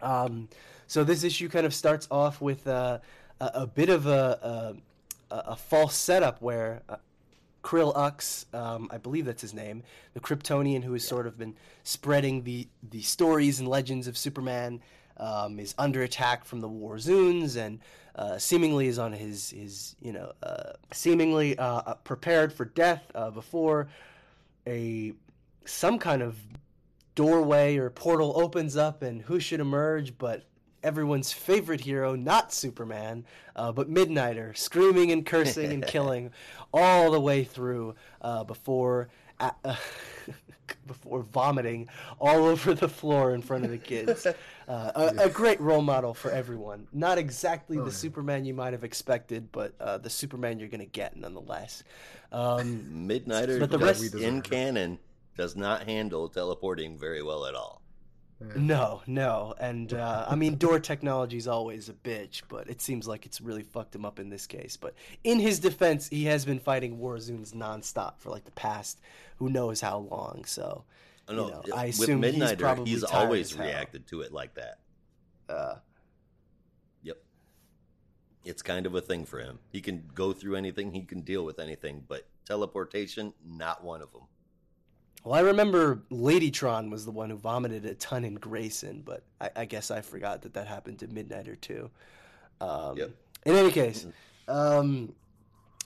Um, so this issue kind of starts off with uh, a, a bit of a, a, a false setup where uh, Krill Ux, um, I believe that's his name, the Kryptonian who has sort of been spreading the, the stories and legends of Superman, um, is under attack from the Warzoons and uh, seemingly is on his, his you know, uh, seemingly uh, uh, prepared for death uh, before a some kind of doorway or portal opens up and who should emerge but everyone's favorite hero, not Superman, uh, but Midnighter, screaming and cursing and *laughs* killing all the way through uh, before. Uh, *laughs* before vomiting all *laughs* over the floor in front of the kids. *laughs* Uh, a, a, great role model for everyone. Not exactly oh, the yeah. Superman you might have expected, but uh, the Superman you're going to get nonetheless. Um, Midnighter, but the rest in canon does not handle teleporting very well at all. No, no, and uh, I mean door technology is always a bitch, but it seems like it's really fucked him up in this case. But in his defense, he has been fighting Warzoons nonstop for like the past who knows how long. So, you know, I assume with Midnighter, he's, he's always reacted to it like that. Uh, yep, it's kind of a thing for him. He can go through anything, he can deal with anything, but teleportation, not one of them. Well, I remember Ladytron was the one who vomited a ton in Grayson, but I, I guess I forgot that that happened to Midnighter too. Um, yep. In any case, um,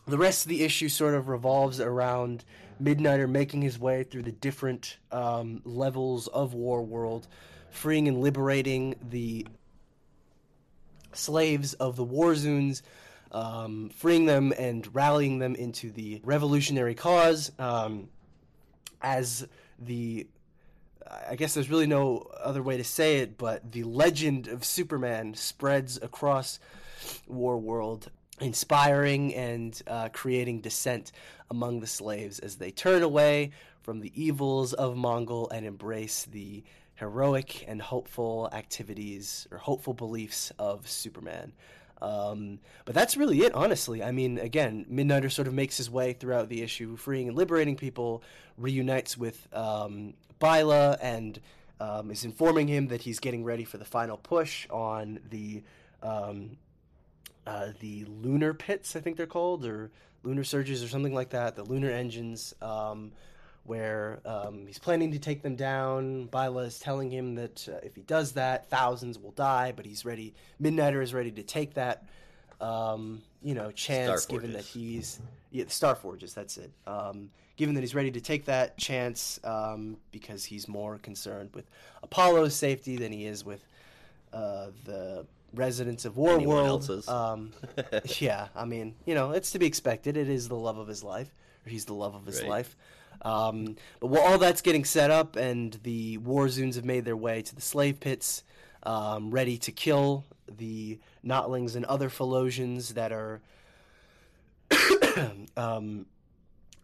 the rest of the issue sort of revolves around Midnighter making his way through the different um, levels of War World, freeing and liberating the slaves of the Warzoons, um, freeing them and rallying them into the revolutionary cause. Um, as the I guess there's really no other way to say it, but the legend of Superman spreads across War World, inspiring and uh, creating dissent among the slaves as they turn away from the evils of Mongul and embrace the heroic and hopeful activities or hopeful beliefs of Superman. Um, but that's really it, honestly. I mean, again, Midnighter sort of makes his way throughout the issue, freeing and liberating people, reunites with um, Byla, and um, is informing him that he's getting ready for the final push on the um, uh, the lunar pits, I think they're called, or lunar surges, or something like that. The lunar engines. Where um, he's planning to take them down. Byla is telling him that uh, if he does that, thousands will die, but he's ready. Midnighter is ready to take that, um, you know, chance, given that he's yeah, the Star Forges. That's it. Um, given that he's ready to take that chance um, because he's more concerned with Apollo's safety than he is with uh, the residents of War World. Um, *laughs* yeah, I mean, you know, it's to be expected. It is the love of his life, or he's the love of his right. life. Um, but while all that's getting set up and the Warzoons have made their way to the slave pits, um, ready to kill the Notlings and other Phaelosians that are *coughs* um,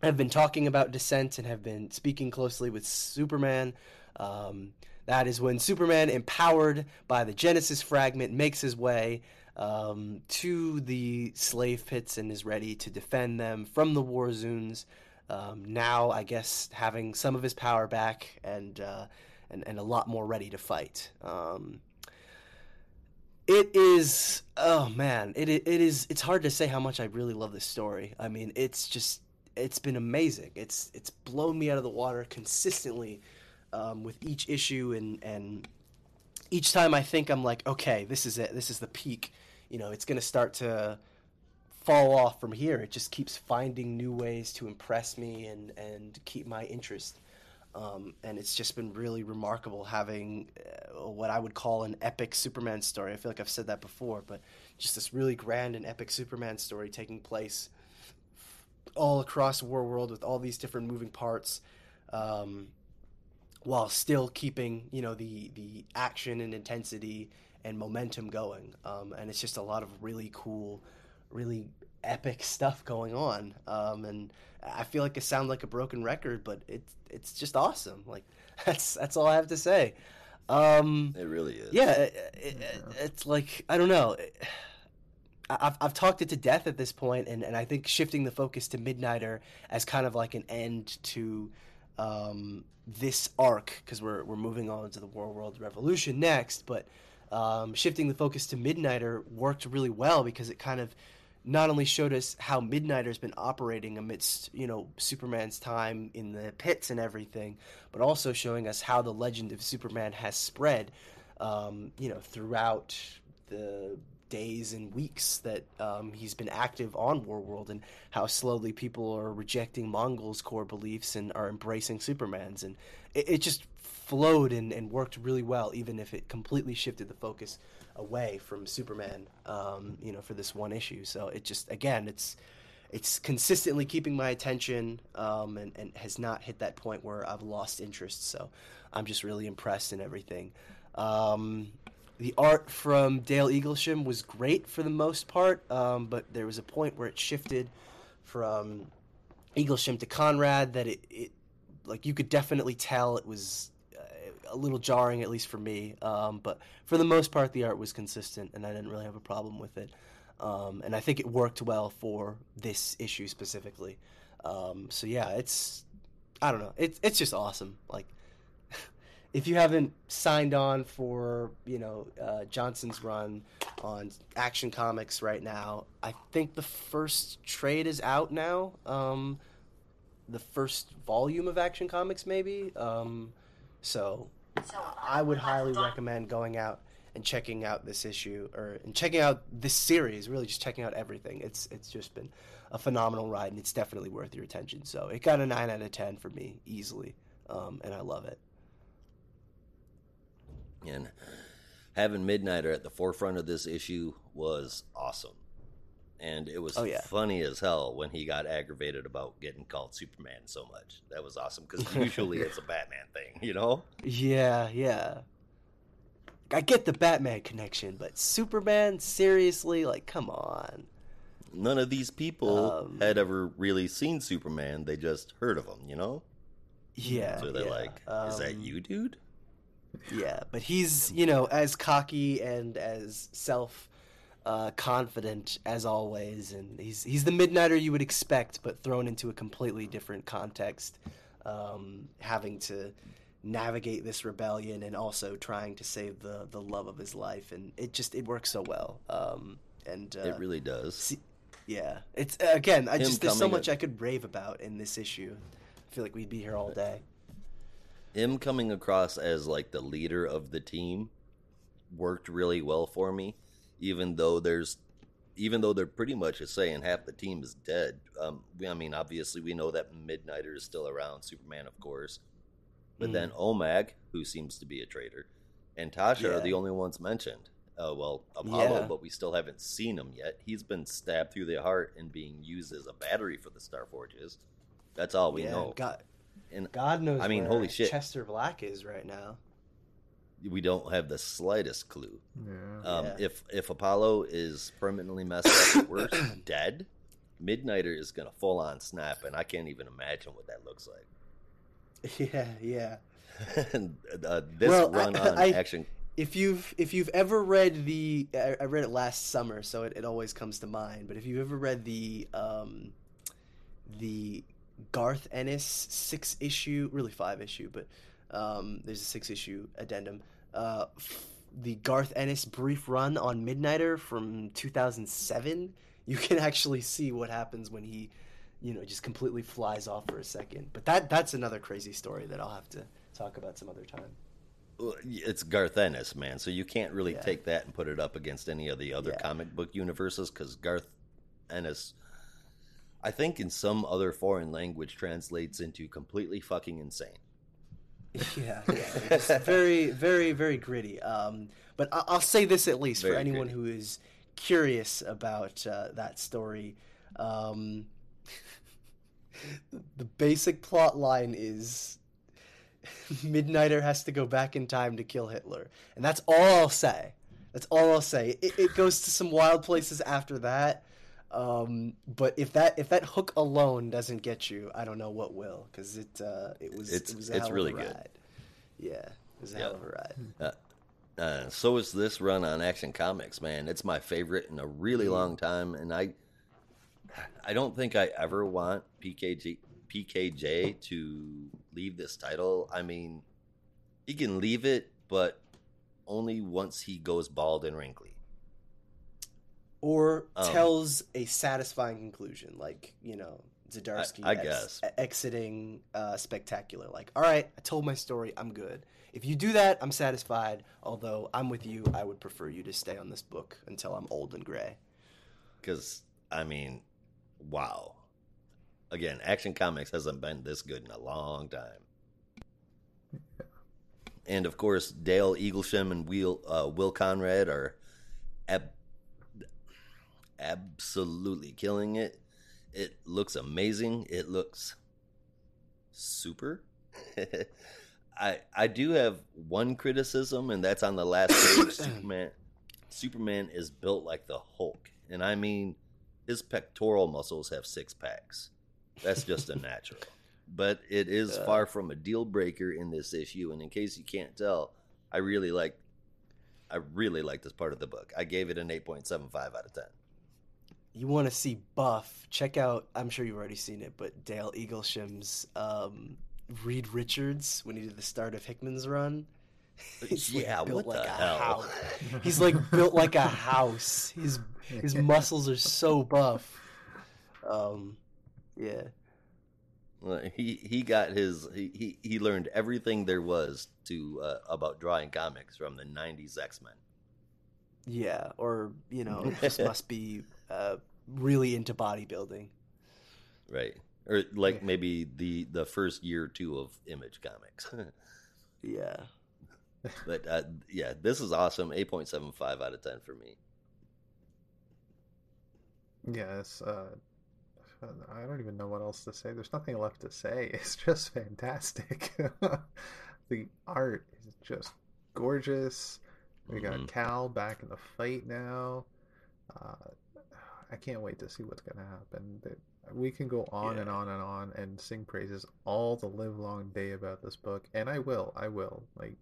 have been talking about dissent and have been speaking closely with Superman. Um, that is when Superman, empowered by the Genesis fragment, makes his way um, to the slave pits and is ready to defend them from the Warzoons. Um, now, I guess having some of his power back and uh, and, and a lot more ready to fight. Um, it is oh man, it it is it's hard to say how much I really love this story. I mean, it's just it's been amazing. It's it's blown me out of the water consistently um, with each issue and and each time I think I'm like, okay, this is it. This is the peak. You know, it's to start to fall off from here. It just keeps finding new ways to impress me and and keep my interest. Um, and it's just been really remarkable having uh, what I would call an epic Superman story. I feel like I've said that before, but just this really grand and epic Superman story taking place all across War World with all these different moving parts, um, while still keeping you know the the action and intensity and momentum going. Um, and it's just a lot of really cool really epic stuff going on. Um, and I feel like I sound like a broken record, but it's it's just awesome. Like *laughs* that's that's all I have to say. Um, it really is. Yeah, it, it, it's like I don't know. I've I've talked it to death at this point, and, and I think shifting the focus to Midnighter as kind of like an end to um, this arc because we're we're moving on to the War World Revolution next, but um, shifting the focus to Midnighter worked really well because it kind of not only showed us how Midnighter's been operating amidst, you know, Superman's time in the pits and everything, but also showing us how the legend of Superman has spread, um, you know, throughout the days and weeks that um, he's been active on War World and how slowly people are rejecting Mongul's core beliefs and are embracing Superman's. And it, it just flowed and, and worked really well, even if it completely shifted the focus away from Superman, um, you know, for this one issue. So it just again, it's it's consistently keeping my attention um, and, and has not hit that point where I've lost interest. So I'm just really impressed in everything. Um, the art from Dale Eaglesham was great for the most part, um, but there was a point where it shifted from Eaglesham to Conrad that it, it like you could definitely tell it was a little jarring, at least for me. Um, but for the most part, the art was consistent, and I didn't really have a problem with it. Um, and I think it worked well for this issue specifically. Um, so yeah, it's I don't know, it's it's just awesome. Like *laughs* if you haven't signed on for you know uh, Johnson's run on Action Comics right now, I think the first trade is out now. Um, the first volume of Action Comics, maybe. Um, so I would highly recommend going out and checking out this issue or and checking out this series. Really, just checking out everything. It's it's just been a phenomenal ride, and it's definitely worth your attention. So it got a nine out of ten for me easily, um, and I love it. And having Midnighter at the forefront of this issue was awesome. And it was Oh, yeah. funny as hell when he got aggravated about getting called Superman so much. That was awesome because *laughs* usually it's a Batman thing, you know? Yeah, yeah. I get the Batman connection, but Superman, seriously, like, come on. None of these people Um, had ever really seen Superman. They just heard of him, you know? Yeah. So they're yeah. like, is that Um, you, dude? Yeah, but he's you know as cocky and as self uh, confident as always, and he's he's the midnighter you would expect, but thrown into a completely different context, um, having to navigate this rebellion and also trying to save the the love of his life, and it just it works so well. Um, and uh, it really does. see- yeah, it's again, I Him just there's so much I could rave about in this issue. I feel like we'd be here all day. him coming across as like the leader of the team worked really well for me even though there's even though they're pretty much saying half the team is dead um we, i mean obviously we know that midnighter is still around superman of course but Mm. then omag who seems to be a traitor and tasha are the only ones mentioned uh, well apollo Yeah. but we still haven't seen him yet he's been stabbed through the heart and being used as a battery for the star forges that's all we yeah, know God, and God knows. I mean, holy shit. Chester Black is right now. We don't have the slightest clue Yeah. Um, Yeah. If if Apollo is permanently messed up, or worse, *coughs* dead, Midnighter is gonna full on snap, and I can't even imagine what that looks like. Yeah, yeah. *laughs* and uh, this Well, run on I- action, If you've if you've ever read the I, I read it last summer, so it, it always comes to mind. But if you've ever read the um, the Garth Ennis six issue, really five issue, but um, there's a six issue addendum. Uh, f- the Garth Ennis brief run on Midnighter from 2007. You can actually see what happens when he, you know, just completely flies off for a second. But that that's another crazy story that I'll have to talk about some other time. it's Garth Ennis, man. So you can't really Yeah. take that and put it up against any of the other Yeah. comic book universes because Garth Ennis, I think, in some other foreign language, translates into completely fucking insane. *laughs* Yeah, yeah. *laughs* It's very, very, very gritty. Um, but I- I'll say this at least for anyone gritty. who is curious about uh, that story. Um, *laughs* the basic plot line is Midnighter has to go back in time to kill Hitler, and that's all I'll say. That's all I'll say. It, it goes to some wild places after that. Um, but if that if that hook alone doesn't get you, I don't know what will, because it uh, it was It's- it was a it's hell really of a good. ride. Yeah, it was a Yeah. hell of a ride. Uh, so is this run on Action Comics, man. It's my favorite in a really Mm. long time, and I, I don't think I ever want PKG PKJ to leave this title. I mean, he can leave it, but only once he goes bald and wrinkly. Or Um, tells a satisfying conclusion, like you know Zdarsky I- I ex- guess. exiting uh, spectacular. Like, all right, I told my story, I'm good. If you do that, I'm satisfied. Although I'm with you, I would prefer you to stay on this book until I'm old and gray. Because I mean, wow. Again, Action Comics hasn't been this good in a long time. And of course, Dale Eaglesham and Will uh, Will Conrad are ab- absolutely killing it. It looks amazing. It looks super. *laughs* I I do have one criticism, and that's on the last page. *coughs* Superman Superman is built like the Hulk, and I mean his pectoral muscles have six packs. That's just a natural. *laughs* But it is Uh. far from a deal breaker in this issue, and in case you can't tell, I really like I really like this part of the book. I gave it an 8.75 out of 10. You want to see buff check out i'm sure you've already seen it but dale eaglesham's um, reed richards when he did the start of hickman's run He's, like, Yeah, built what like the a hell? house. he's like built like a house his his muscles are so buff um yeah Well, He he got his he, he, he learned everything there was to uh, about drawing comics from the 90s X-Men. yeah or you know just must be *laughs* uh, really into bodybuilding Right. Or like maybe the the first year or two of Image Comics. *laughs* yeah but uh, yeah, this is awesome. 8.75 out of 10 for me. Yes. Uh, I don't even know what else to say. There's nothing left to say. *laughs* It's just fantastic. *laughs* the art is just gorgeous. We got Mhm. Cal back in the fight now. Uh, I can't wait to see what's going to happen. We can go on and on and on and sing praises all the live long day about this book, and I will. I will. Like,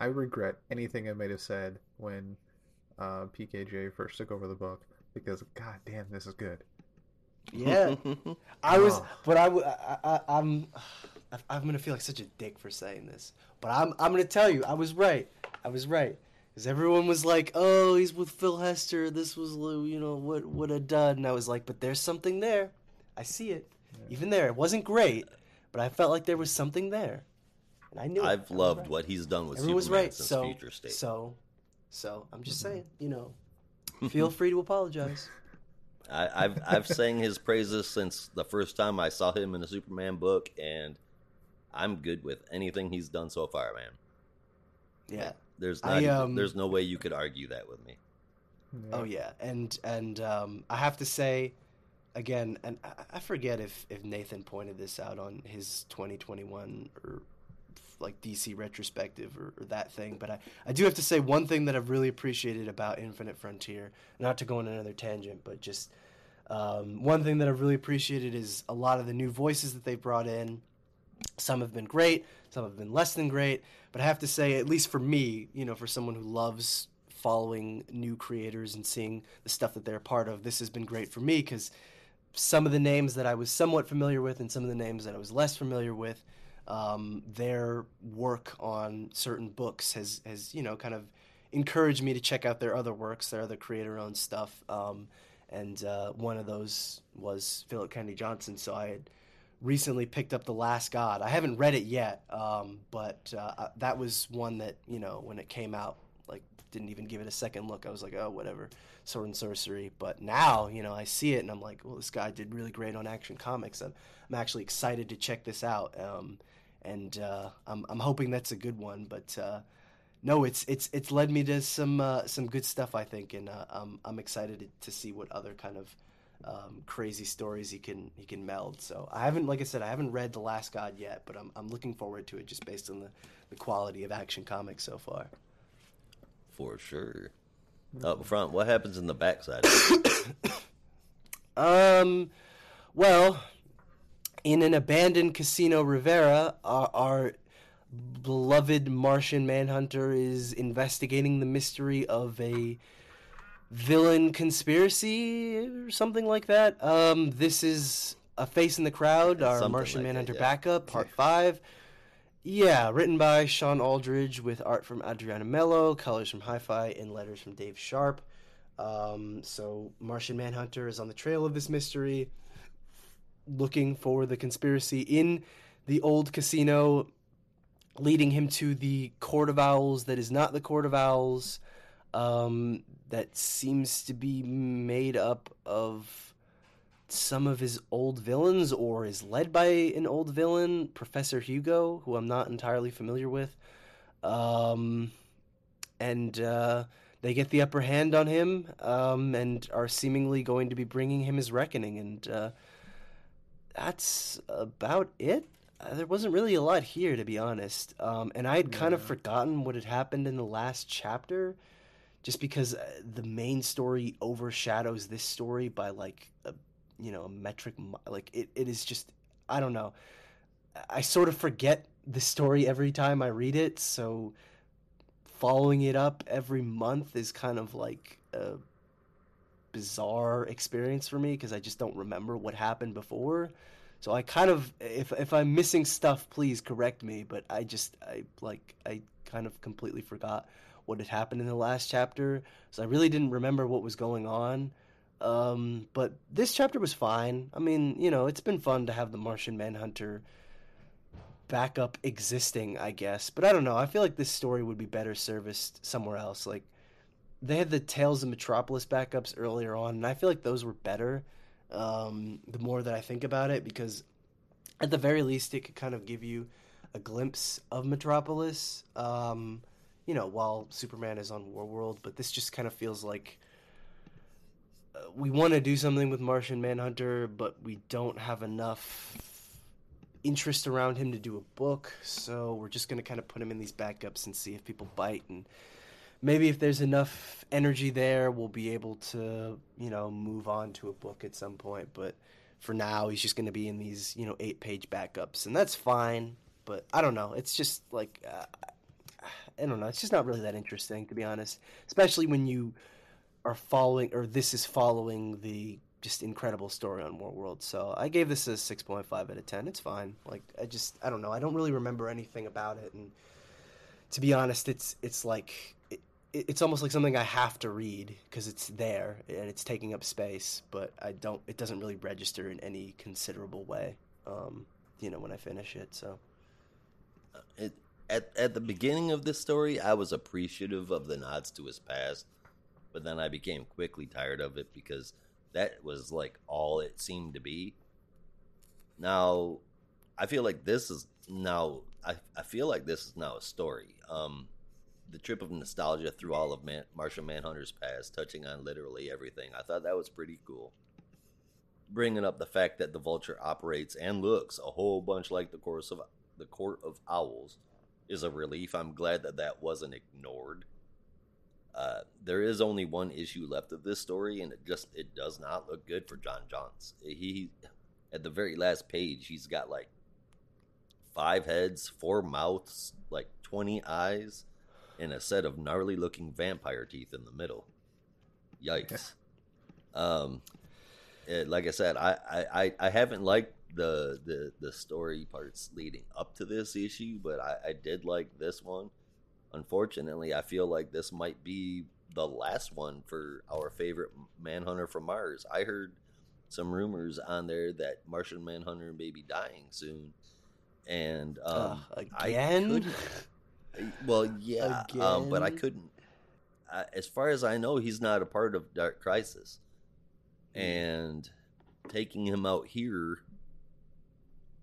I regret anything I might have said when uh, PKJ first took over the book because, god damn, this is good. yeah *laughs* I was, Oh. but I'm, I'm gonna feel like such a dick for saying this, but I'm, I'm gonna tell you, I was right. I was right, because everyone was like, "Oh, he's with Phil Hester. This was, you know, what, what a dud." And I was like, "But there's something there. I see it. Even there, it wasn't great, but I felt like there was something there, and I knew I've I loved right. what he's done with Everyone was Superman right. since So, Future State. so, so, I'm just mm-hmm. saying, you know, *laughs* feel free to apologize. I, I've I've sang his praises since the first time I saw him in a Superman book, and I'm good with anything he's done so far, man. Yeah. There's I, not even- um, there's no way you could argue that with me. Oh yeah, and and um, I have to say, again, and I, I forget if if Nathan pointed this out on his 2021 or like DC retrospective or, or that thing, but I I do have to say one thing that I've really appreciated about Infinite Frontier, not to go on another tangent, but just um, one thing that I've really appreciated is a lot of the new voices that they brought in. Some have been great, some have been less than great, but I have to say, at least for me, you know, for someone who loves following new creators and seeing the stuff that they're a part of, this has been great for me because some of the names that I was somewhat familiar with and some of the names that I was less familiar with, um, their work on certain books has, has, you know, kind of encouraged me to check out their other works, their other creator-owned stuff. Um, and uh, one of those was Phillip Kennedy Johnson. So I had recently picked up The Last God. I haven't read it yet, um, but uh, that was one that you know when it came out, like didn't even give it a second look. I was like, oh, whatever, sword and sorcery. But now, you know, I see it and I'm like, well, this guy did really great on Action Comics. I'm, I'm actually excited to check this out, um, and uh, I'm, I'm hoping that's a good one. But uh, no, it's it's it's led me to some uh, some good stuff, I think, and uh, I'm I'm excited to, to see what other kind of um, crazy stories he can he can meld. So I haven't, like I said, I haven't read The Last God yet, but I'm I'm looking forward to it just based on the, the quality of Action Comics so far. For sure. Up front, what happens in the backside? *coughs* Um, well, in an abandoned casino Rivera, our, our beloved Martian Manhunter is investigating the mystery of a villain conspiracy or something like that. Um, this is a face in the crowd, our Something Martian like that, Manhunter yeah. backup, part *laughs* five. Yeah, written by Sean Aldridge with art from Adriana Melo, colors from Hi-Fi, and letters from Dave Sharpe. Um, so Martian Manhunter is on the trail of this mystery, looking for the conspiracy in the old casino, leading him to the Court of Owls that is not the Court of Owls, um, that seems to be made up of some of his old villains or is led by an old villain, Professor Hugo, who I'm not entirely familiar with. Um, and uh, they get the upper hand on him um, and are seemingly going to be bringing him his reckoning. And uh, that's about it. Uh, there wasn't really a lot here, to be honest. Um, and I had kind of forgotten what had happened in the last chapter, just because uh, the main story overshadows this story by like a you know a metric like it, it is just I don't know. I sort of forget the story every time I read it, so following it up every month is kind of like a bizarre experience for me because I just don't remember what happened before. So I kind of if if I'm missing stuff, please correct me, but I just I like I kind of completely forgot what had happened in the last chapter. So I really didn't remember what was going on. Um, but this chapter was fine. I mean, you know, it's been fun to have the Martian Manhunter backup existing, I guess. But I don't know. I feel like this story would be better serviced somewhere else. Like they had the Tales of Metropolis backups earlier on, and I feel like those were better. Um, the more that I think about it, because at the very least, it could kind of give you a glimpse of Metropolis. Um, you know, while Superman is on War World, but this just kind of feels like uh, we want to do something with Martian Manhunter, but we don't have enough interest around him to do a book, so we're just going to kind of put him in these backups and see if people bite and maybe if there's enough energy there, we'll be able to, you know, move on to a book at some point, but for now he's just going to be in these, you know, 8-page backups and that's fine, but I don't know. It's just like uh, *sighs* I don't know. It's just not really that interesting, to be honest. Especially when you are following, or this is following the just incredible story on War World. So I gave this a six point five out of ten. It's fine. Like I just, I don't know. I don't really remember anything about it, and to be honest, it's it's like it, it's almost like something I have to read because it's there and it's taking up space. But I don't. It doesn't really register in any considerable way. Um, you know, when I finish it. So it, at at the beginning of this story, I was appreciative of the nods to his past, but then I became quickly tired of it because that was like all it seemed to be. Now, I feel like this is now. I I feel like this is now a story. Um, the trip of nostalgia through all of Man, Martian Manhunter's past, touching on literally everything. I thought that was pretty cool. Bringing up the fact that the Vulture operates and looks a whole bunch like the course of the Court of Owls is a relief. I'm glad that that wasn't ignored. Uh, there is only one issue left of this story, and it just it does not look good for J'onn J'onzz. He at the very last page, he's got like five heads, four mouths, like twenty eyes, and a set of gnarly looking vampire teeth in the middle. Yikes! *laughs* um, it- like I said, I, I, I- I haven't liked the, the the story parts leading up to this issue, but I, I did like this one. Unfortunately, I feel like this might be the last one for our favorite Manhunter from Mars. I heard some rumors on there that Martian Manhunter may be dying soon, and um, Ugh, I again? couldn't- well, yeah, um, but I couldn't. I, as far as I know, he's not a part of Dark Crisis, and taking him out here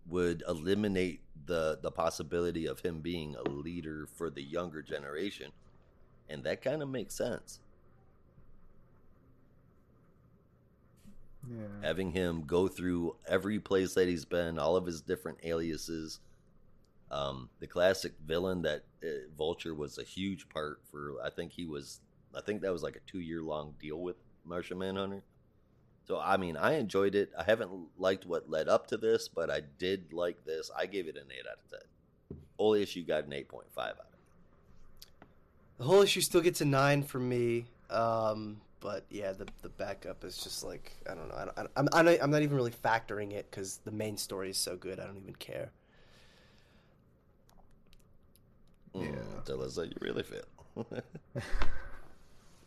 would eliminate the the possibility of him being a leader for the younger generation, and that kind of makes sense. Yeah. having him go through every place that he's been, all of his different aliases. Um, the classic villain that uh, Vulture was a huge part for. I think he was. I think that was like a two year long deal with Martian Manhunter. So I mean, I enjoyed it. I haven't liked what led up to this, but I did like this. I gave it an eight out of ten. Whole issue got an eight point five out of it. The whole issue still gets a nine from me. Um, but yeah, the the backup is just like I don't know. I don't, I don't- I'm I'm not, I'm not even really factoring it because the main story is so good. I don't even care. Mm, Yeah. tell us how you really feel. *laughs*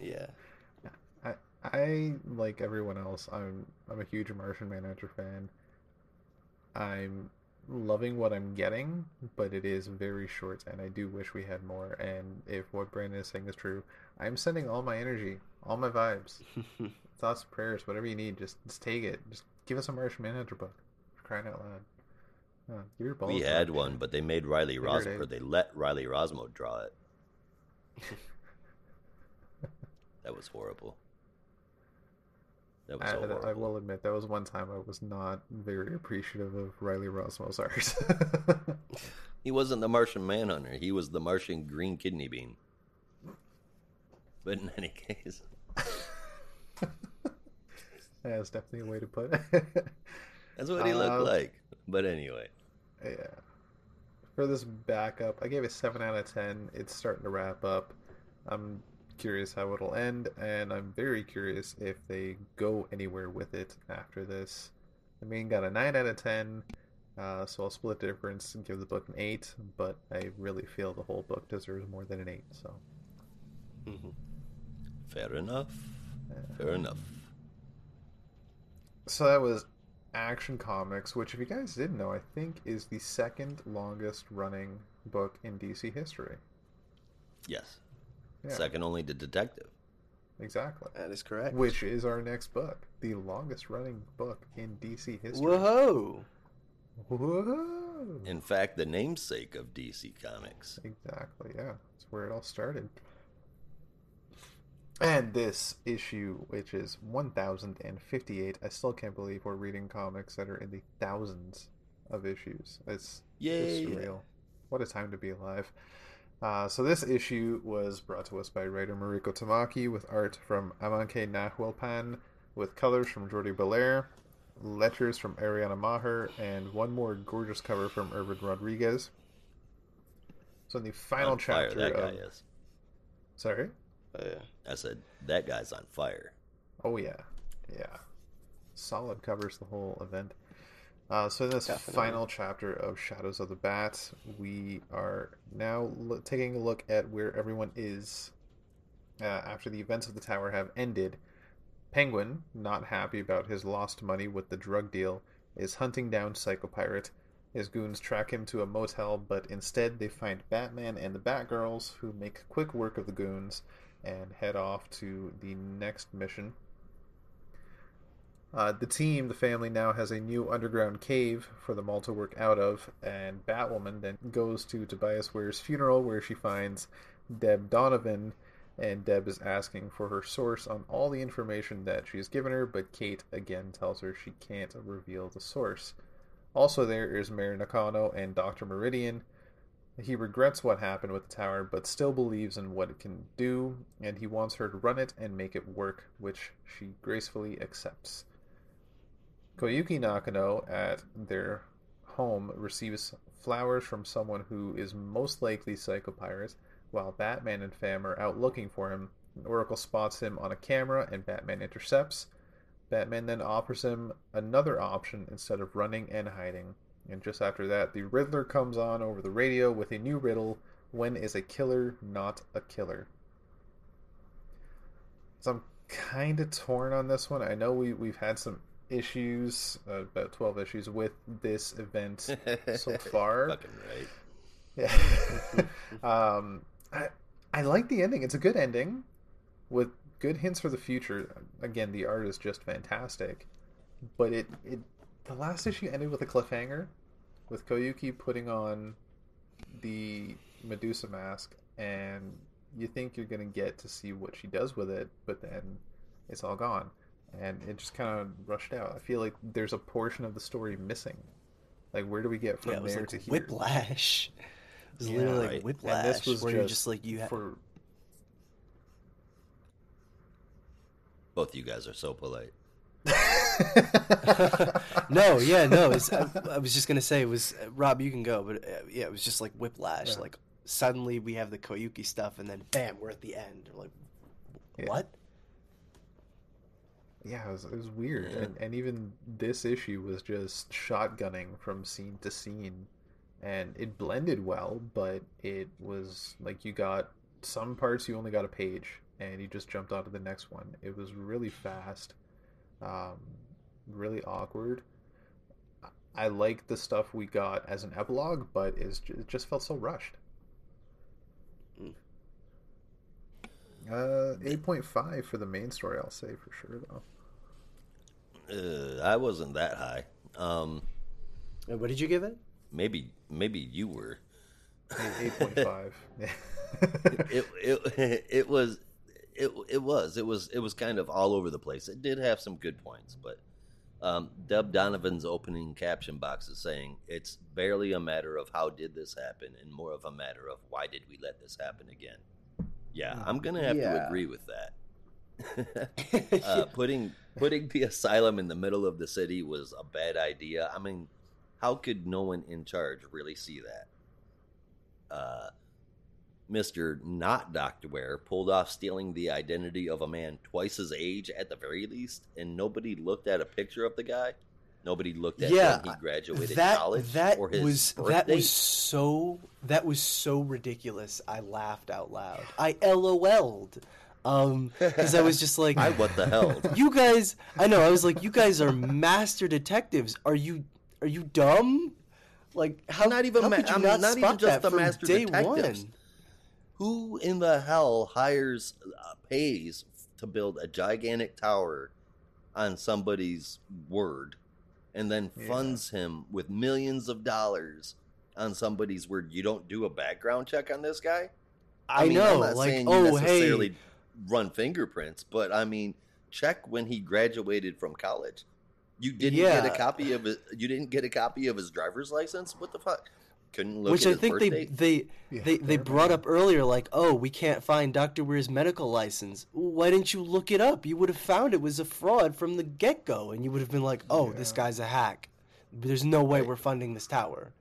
Yeah. I, like everyone else. I'm I'm a huge Martian Manhunter fan. I'm loving what I'm getting, but it is very short, and I do wish we had more. And if what Brandon is saying is true, I'm sending all my energy, all my vibes, *laughs* thoughts, prayers, whatever you need. Just just take it. Just give us a Martian Manhunter book. For crying out loud. Uh, give your balls. we had one, but they made Riley Figured Ros or they let Riley Rossmo draw it. *laughs* That was horrible. That was I, so I- I will admit that was one time I was not very appreciative of Riley Rossmo's art. *laughs* He wasn't the Martian Manhunter. He was the Martian Green Kidney Bean. But in any case, *laughs* That's definitely a way to put it. *laughs* that's what he looked Uh, like. But anyway, yeah. For this backup, I gave it seven out of ten. It's starting to wrap up. I'm curious how it'll end, and I'm very curious if they go anywhere with it after this. The main got a nine out of ten, uh, so I'll split the difference and give the book an eight. But I really feel the whole book deserves more than an eight. So fair enough. Fair enough. So that was Action Comics, which, if you guys didn't know, I think is the second longest running book in DC history. Yes. Yeah, Second only to Detective. exactly. That is correct. Which is our next book, the longest running book in DC history. Whoa! Whoa! In fact, the namesake of DC Comics. Exactly, yeah. That's where it all started. And this issue, which is 1058, I still can't believe we're reading comics that are in the thousands of issues. It's, it's Yay. surreal. What a time to be alive. Uh, so this issue was brought to us by writer Mariko Tamaki with art from Amancay Nahuelpan, with colors from Jordie Bellaire, letters from Ariana Maher, and one more gorgeous cover from Irvin Rodriguez. So in the final on fire, chapter that guy of is. sorry, Oh, yeah. I said, that guy's on fire. oh yeah, yeah, solid covers the whole event. Uh, so in this Definitely. final chapter of Shadows of the Bat, we are now lo- taking a look at where everyone is uh, after the events of the tower have ended. Penguin, not happy about his lost money with the drug deal, is hunting down Psychopirate. His goons track him to a motel, but instead they find Batman and the Batgirls, who make quick work of the goons and head off to the next mission. Uh, the team, the family, now has a new underground cave for them all to work out of, and Batwoman then goes to Tobias Wear's funeral where she finds Deb Donovan, and Deb is asking for her source on all the information that she's given her, but Kate again tells her she can't reveal the source. Also, there is Mary Nakano and Dr. Meridian. He regrets what happened with the tower, but still believes in what it can do, and he wants her to run it and make it work, which she gracefully accepts. Koyuki Nakano at their home receives flowers from someone who is most likely Psychopirate, while Batman and Fam are out looking for him. Oracle spots him on a camera and Batman intercepts. Batman then offers him another option instead of running and hiding. And just after that, the Riddler comes on over the radio with a new riddle When is a killer not a killer? So I'm kind of torn on this one. I know we, we've had some issues, uh, about 12 issues, with this event *laughs* so far. Fucking right. Yeah. *laughs* um, I I like the ending. It's a good ending with good hints for the future. Again, the art is just fantastic, but it it the last issue ended with a cliffhanger, with Koyuki putting on the Medusa mask, and you think you're gonna get to see what she does with it, but then it's all gone, and it just kind of rushed out. I feel like there's a portion of the story missing. Like, where do we get from Yeah, it was there like to here? whiplash. It was Yeah, literally right. like And whiplash, and this was where just you're just like you have. for Both you guys are so polite. *laughs* *laughs* no, yeah, no. It's, I, I was just gonna say it was uh, Rob. You can go, but uh, yeah, it was just like whiplash. Yeah. Like suddenly we have the Koyuki stuff, and then bam, we're at the end. We're like, what? yeah, it was, it was weird, Yeah. and and even this issue was just shotgunning from scene to scene, and it blended well, but it was like you got some parts you only got a page, and you just jumped onto the next one. It was really fast, um, really awkward. I like the stuff we got as an epilogue, but it's, it just felt so rushed. Mm. Uh, eight point five for the main story, I'll say for sure though. Uh, I wasn't that high. Um, What did you give it? maybe maybe you were. Eight point five. *laughs* *laughs* It it *laughs* it was it it was it was it was kind of all over the place. It did have some good points, but um, Deb Donovan's opening caption box is saying it's barely a matter of how did this happen, and more of a matter of why did we let this happen again. Yeah, I'm gonna have to agree with that. uh, putting *laughs* putting the asylum in the middle of the city was a bad idea. I mean, how could no one in charge really see that? Uh, Mister Not Doctor Wear pulled off stealing the identity of a man twice his age at the very least, and nobody looked at a picture of the guy. Nobody looked at Yeah, when he graduated that college that or his was birth that date. was so that was so ridiculous. I laughed out loud. I LOL'd. Um, because I was just like, I what the hell? you guys. I know. I was like, you guys are master detectives. Are you are you dumb? Like how Not even how ma- could you I'm not, not even just the master day detectives. one? Who in the hell hires, uh, pays to build a gigantic tower on somebody's word and then Yeah. funds him with millions of dollars on somebody's word? You don't do a background check on this guy? I, mean, know. Like, oh necessarily hey, run fingerprints, but I mean, check when he graduated from college. You didn't Yeah. get a copy of it. You didn't get a copy of his driver's license. What the fuck? Couldn't look which at I his think birth they date? they Yeah, they they brought up earlier. Like, oh, we can't find Doctor Wear's medical license. Why didn't you look it up? You would have found it was a fraud from the get go, and you would have been like, oh, this guy's a hack. There's no way Right. we're funding this tower.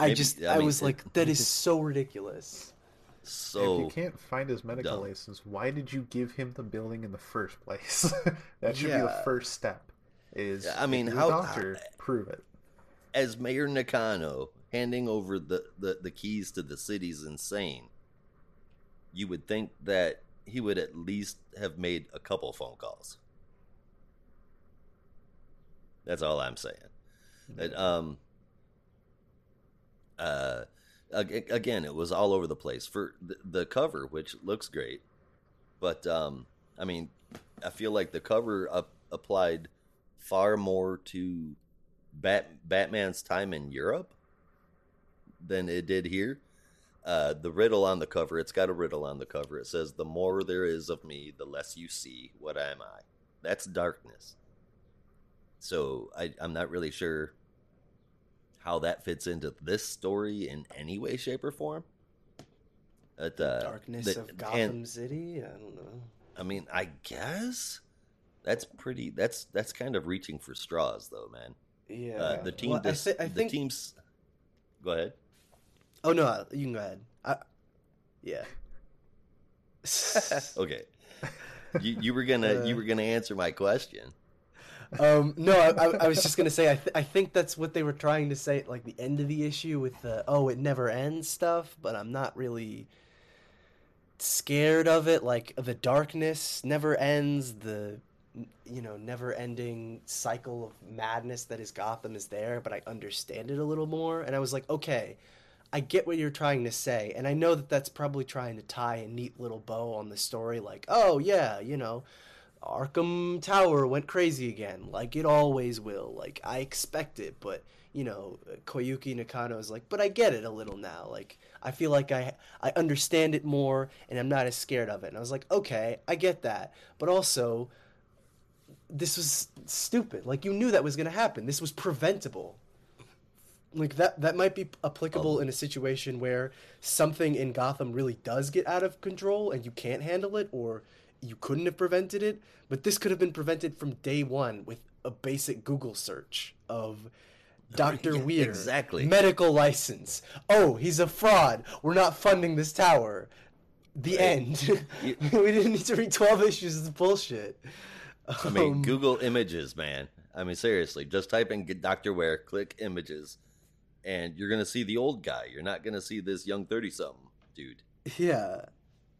I Maybe- just I I, mean, was it- like, that is *laughs* so ridiculous. If So you can't find his medical dumb. license, why did you give him the building in the first place? *laughs* that should be the first step. Is Yeah, I mean, how- doctor prove it? as Mayor Nakano handing over the, the, the keys to the city's insane, you would think that he would at least have made a couple phone calls. That's all I'm saying. That, um, uh, again, it was all over the place for the, cover, which looks great, but um, I mean, I feel like the cover up, applied far more to Bat, Batman's time in Europe than it did here. Uh, the riddle on the cover, it's got a riddle on the cover. It says, The more there is of me, the less you see. What am I? That's darkness. So I, I'm not really sure how that fits into this story in any way, shape, or form. But, uh, Darkness the- of and- Gotham City. I don't know. I mean, I guess that's pretty. That's that's kind of reaching for straws, though, man. Yeah. Uh, the team, Well, I, thi- I the think. teams. Go ahead. Oh no, you can go ahead. I, yeah. *laughs* Okay, you, you were gonna you were gonna answer my question. Um, no, I, I, I was just gonna say I, th- I think that's what they were trying to say at like the end of the issue with the oh it never ends stuff, but I'm not really scared of it. Like the darkness never ends. The you know never ending cycle of madness that is Gotham is there, but I understand it a little more. And I was like, okay, I get what you're trying to say, and I know that that's probably trying to tie a neat little bow on the story. Like, oh yeah, you know. Arkham Tower went crazy again, like it always will. Like I expect it, but you know, Koyuki Nakano is like, but I get it a little now. Like I feel like I I understand it more, and I'm not as scared of it. And I was like, okay, I get that, but also, this was stupid. Like you knew that was gonna happen. This was preventable. Like that that might be applicable um. in a situation where something in Gotham really does get out of control and you can't handle it or you couldn't have prevented it, but this could have been prevented from day 1 with a basic Google search of Dr. *laughs* Yeah, Wear exactly. medical license. Oh, he's a fraud. We're not funding this tower. The Right. end. You- *laughs* we didn't need to read 12 issues of bullshit. I mean, Um, Google Images, man. I mean, seriously, just type in Doctor Wear, click Images, and you're gonna see the old guy. You're not gonna see this young thirty something dude. Yeah.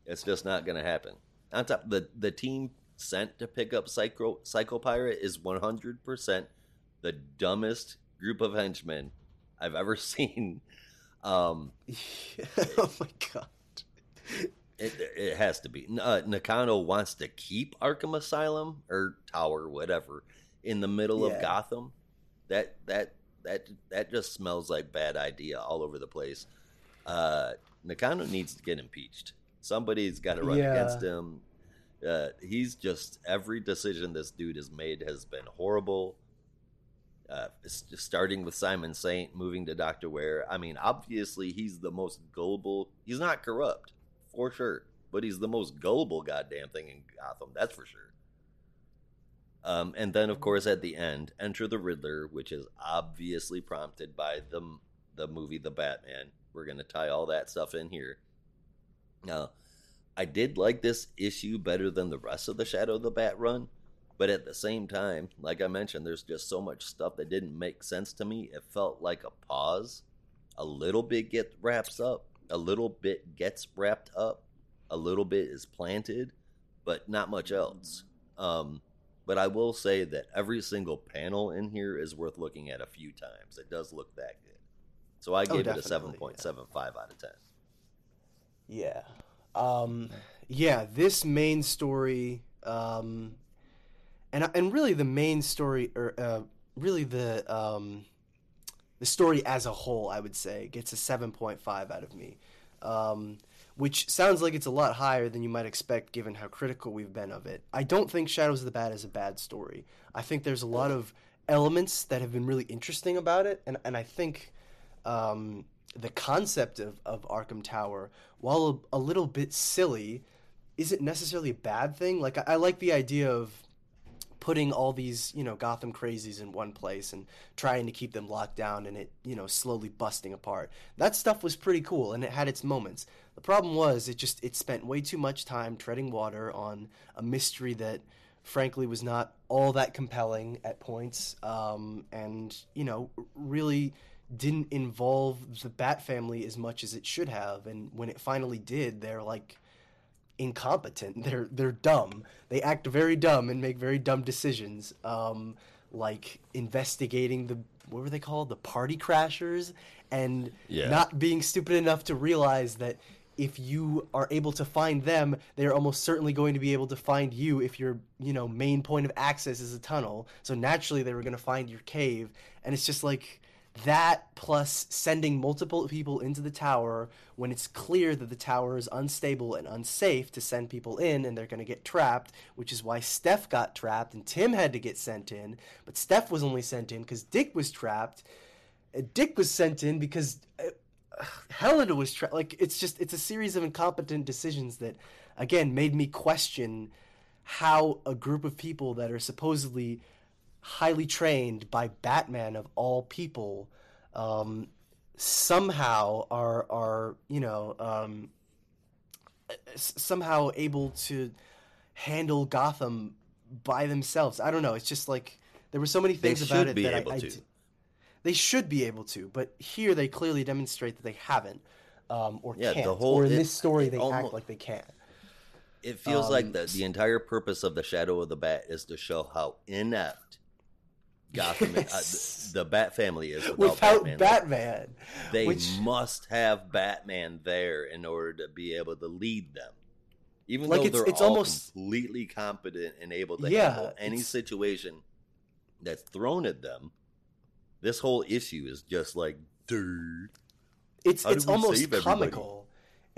It's just not gonna happen. On top, the the team sent to pick up Psycho Psycho Pirate is 100 percent the dumbest group of henchmen I've ever *laughs* seen. Um, *laughs* oh my god. it, it has to be. Uh, Nakano wants to keep Arkham Asylum or Tower, whatever, in the middle Yeah. of Gotham. That that that that just smells like bad idea all over the place. Uh, Nakano needs to get impeached. Somebody's got to run Yeah. against him. Uh, he's just every decision this dude has made has been horrible. Uh, starting with Simon Saint, moving to Doctor Wear. I mean, obviously he's the most gullible. He's not corrupt for sure, but he's the most gullible goddamn thing in Gotham. That's for sure. Um, and then, of course, at the end, enter the Riddler, which is obviously prompted by the the movie The Batman. We're gonna tie all that stuff in here. Now, I did like this issue better than the rest of the Shadow of the Bat run, but at the same time, like I mentioned, there's just so much stuff that didn't make sense to me. It felt like a pause. A little bit gets wraps up, a little bit gets wrapped up, a little bit is planted, but not much else. Um, but I will say that every single panel in here is worth looking at a few times. It does look that good. So I gave it a definitely, seven point seven five out of ten. Yeah. Um, yeah, this main story, um, and and really the main story, or uh, really the um, the story as a whole, I would say, gets a seven point five out of me, um, which sounds like it's a lot higher than you might expect given how critical we've been of it. I don't think Shadows of the Bat is a bad story. I think there's a lot of elements that have been really interesting about it, and and I think um, the concept of, of Arkham Tower, while a, a little bit silly, isn't necessarily a bad thing. Like I, I like the idea of putting all these you know Gotham crazies in one place and trying to keep them locked down and it you know slowly busting apart. That stuff was pretty cool and it had its moments. The problem was it just it spent way too much time treading water on a mystery that frankly was not all that compelling at points um, and you know really didn't involve the bat family as much as it should have and when it finally did they're like incompetent. *laughs* They're they're dumb. They act very dumb and make very dumb decisions um, like investigating the what were they called? The party crashers and Yeah. not being stupid enough to realize that if you are able to find them they are almost certainly going to be able to find you if your you know main point of access is a tunnel. So naturally they were going to find your cave and it's just like that plus sending multiple people into the tower when it's clear that the tower is unstable and unsafe to send people in and they're going to get trapped, which is why Steph got trapped and Tim had to get sent in. But Steph was only sent in because Dick was trapped. Dick was sent in because uh, *sighs* Helena was trapped. Like, it's just, it's a series of incompetent decisions that, again, made me question how a group of people that are supposedly highly trained by Batman of all people, um, somehow are are you know um, somehow able to handle Gotham by themselves. I don't know. It's just like there were so many They things about it that I- able I to. d- they should be able to, but here they clearly demonstrate that they haven't. Um, or Yeah, can't. whole- or in it- this story, they almo- act like they can. It feels like Um, the the entire purpose of the Shadow of the Bat is to show how inept Gotham, Yes. uh, the, Bat family is without, Without Batman. Batman, They which- must have Batman there in order to be able to lead them. Even Like, though it's- they're it's all almost- completely competent and able to Yeah, handle any it's- situation that's thrown at them, this whole issue is just like, dude. it's it's almost comical.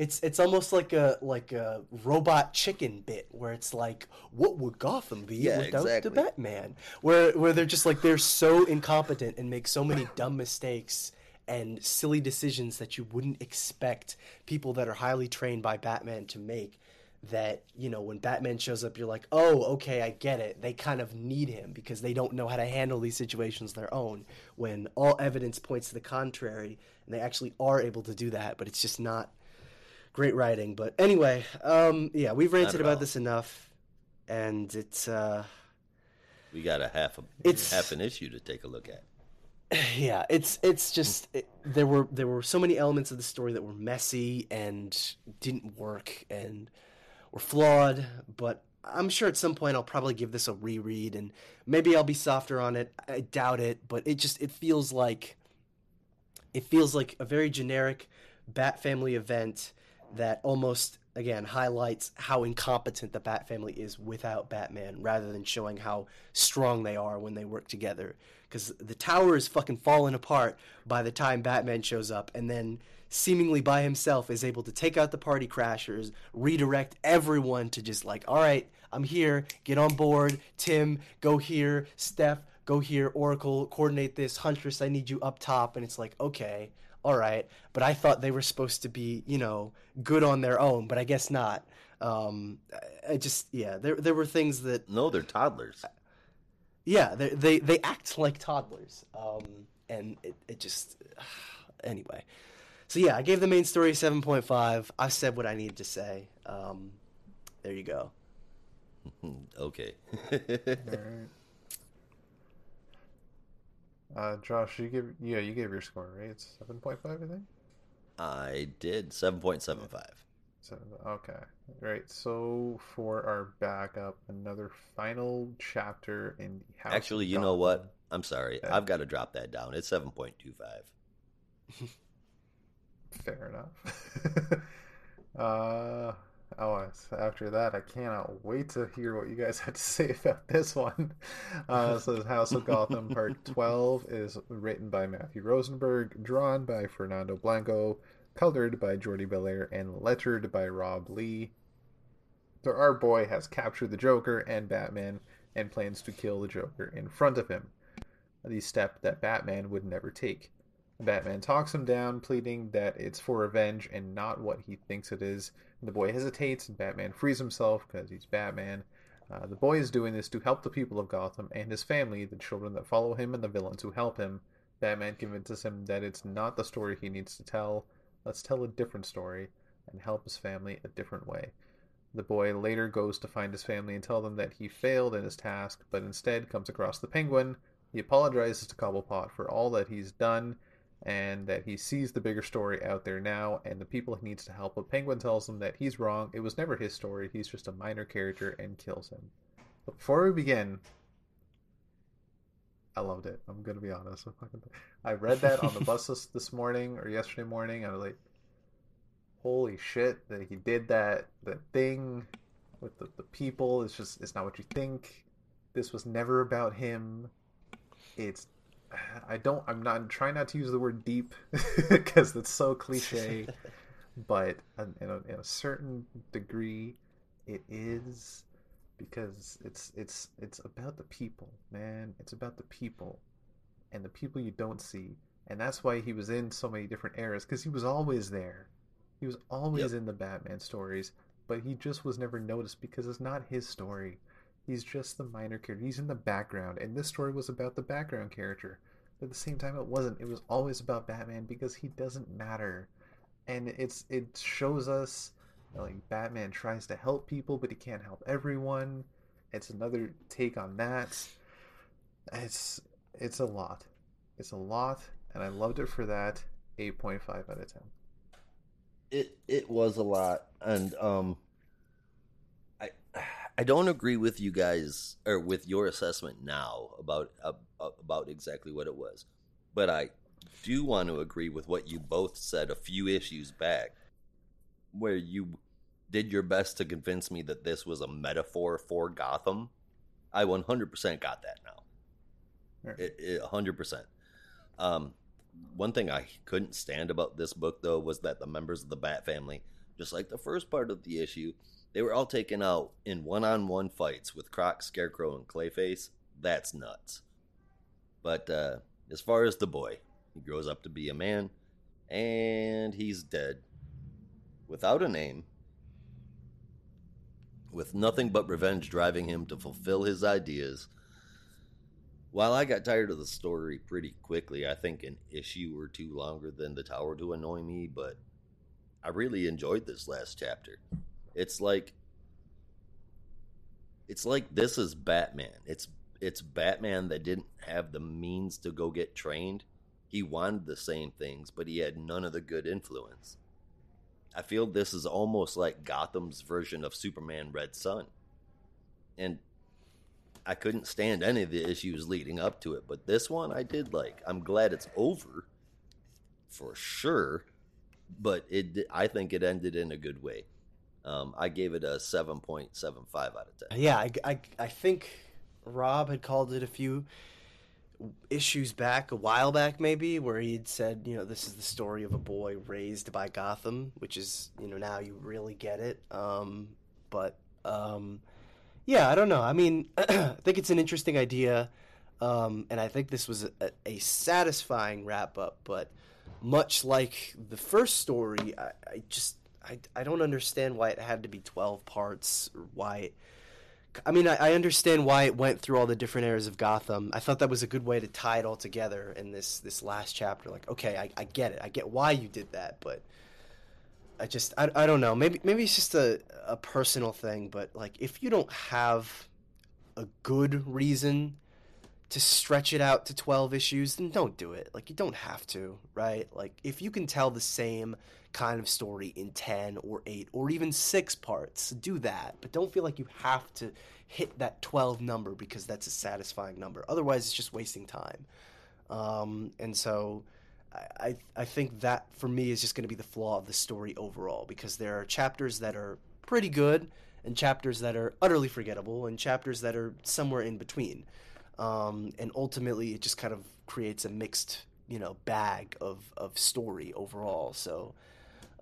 It's it's almost like a like a robot chicken bit where it's like, what would Gotham be Yeah, without exactly. the Batman? Where where they're just like they're so incompetent and make so many dumb mistakes and silly decisions that you wouldn't expect people that are highly trained by Batman to make. That you know, when Batman shows up, you're like, oh, okay, I get it. They kind of need him because they don't know how to handle these situations their own. When all evidence points to the contrary, and they actually are able to do that, but it's just not great writing. But anyway, um, yeah, we've ranted about all. this enough, and it's uh, We got a half a It's- half an issue to take a look at. *sighs* yeah, it's it's just it, there were there were so many elements of the story that were messy and didn't work and were flawed. But I'm sure at some point I'll probably give this a reread and maybe I'll be softer on it. I doubt it, but it just it feels like it feels like a very generic Bat Family event that almost again highlights how incompetent the Bat Family is without Batman, rather than showing how strong they are when they work together. because the tower is fucking falling apart by the time Batman shows up, and then seemingly by himself is able to take out the party crashers, redirect everyone to just like, all right, I'm here, get on board. Tim, go here. Steph, go here. Oracle, coordinate this. Huntress, I need you up top. And it's like, okay, all right. But I thought they were supposed to be, you know, good on their own, but I guess not. Um, I just, yeah, there there were things that No, they're toddlers. yeah, they they, they act like toddlers, um, and it, it just *sighs* anyway. So yeah, I gave the main story seven point five. I said what I needed to say. Um, there you go. *laughs* Okay. *laughs* Uh, Josh, you give yeah, you gave your score right? It's seven point five, I think. I did 7.75. So okay, right. So for our backup, another final chapter in the House. Actually, you know what? I'm sorry. I've got to drop that down. It's 7.25. *laughs* Fair enough. *laughs* uh, oh, after that, I cannot wait to hear what you guys have to *laughs* say about this one. Uh, so, the House of Gotham Part *laughs* 12 is written by Matthew Rosenberg, drawn by Fernando Blanco, colored by Jordie Bellaire, and lettered by Rob Leigh. So, our boy has captured the Joker and Batman and plans to kill the Joker in front of him. The step that Batman would never take. Batman talks him down, pleading that it's for revenge and not what he thinks it is. The boy hesitates, and Batman frees himself because he's Batman. Uh, the boy is doing this to help the people of Gotham and his family, the children that follow him and the villains who help him. Batman convinces him that it's not the story he needs to tell. Let's tell a different story and help his family a different way. The boy later goes to find his family and tell them that he failed in his task, but instead comes across the Penguin. He apologizes to Cobblepot for all that he's done and that he sees the bigger story out there now and the people he needs to help. But Penguin tells him that he's wrong. It was never his story. He's just a minor character and kills him. But before we begin, I loved it. I'm gonna be honest. I read that on the bus *laughs* this, this morning or yesterday morning. I was like, "Holy shit!" That he did that. That thing with the, the people. It's just it's not what you think. This was never about him. It's I don't. I'm not I'm trying not to use the word deep *laughs* because that's so cliche. *laughs* but in in a, in a certain degree, it is because it's it's it's about the people, man. It's about the people and the people you don't see, and that's why he was in so many different eras because he was always there. He was always Yep. in the Batman stories, but he just was never noticed because it's not his story. He's just the minor character. He's in the background, and this story was about the background character. But at the same time, it wasn't. It was always about Batman because he doesn't matter, and it's it shows us like Batman tries to help people, but he can't help everyone. It's another take on that. It's it's a lot. It's a lot, and I loved it for that. Eight point five out of ten. it it was a lot and um i don't agree with you guys or with your assessment now about uh, about exactly what it was but i do want to agree with what you both said a few issues back where you did your best to convince me that this was a metaphor for gotham. I 100% got that now. Right. it, it, 100% um one thing I couldn't stand about this book, though, was that the members of the Bat family, just like the first part of the issue, they were all taken out in one on one fights with Croc, Scarecrow, and Clayface. That's nuts. But uh, as far as the boy, he grows up to be a man, and he's dead. Without a name, with nothing but revenge driving him to fulfill his ideas. While I got tired of the story pretty quickly, I think an issue or two longer than the tower to annoy me, but I really enjoyed this last chapter. It's like it's like this is Batman. It's it's Batman that didn't have the means to go get trained. He wanted the same things, but he had none of the good influence. I feel this is almost like Gotham's version of Superman Red Sun. And I couldn't stand any of the issues leading up to it, but this one I did like. I'm glad it's over for sure, but it I think it ended in a good way. Um, I gave it a 7.75 out of 10. Yeah, I, I, I think Rob had called it a few issues back, a while back maybe, where he'd said, you know, this is the story of a boy raised by Gotham, which is, you know, now you really get it. Um, but um, yeah, I don't know. I mean, *clears throat* I think it's an interesting idea, um, and I think this was a, a satisfying wrap up. But much like the first story, I, I just I, I don't understand why it had to be twelve parts, or why. It, I mean, I, I understand why it went through all the different eras of Gotham. I thought that was a good way to tie it all together in this this last chapter. Like, okay, I, I get it. I get why you did that, but I just I, I don't know. Maybe maybe it's just a a personal thing, but like if you don't have a good reason to stretch it out to 12 issues, then don't do it. Like you don't have to, right? Like if you can tell the same kind of story in 10 or 8 or even 6 parts, do that. But don't feel like you have to hit that 12 number because that's a satisfying number. Otherwise, it's just wasting time. Um, and so I, I think that for me is just going to be the flaw of the story overall because there are chapters that are pretty good and chapters that are utterly forgettable and chapters that are somewhere in between. Um, and ultimately, it just kind of creates a mixed, you know, bag of, of story overall. So,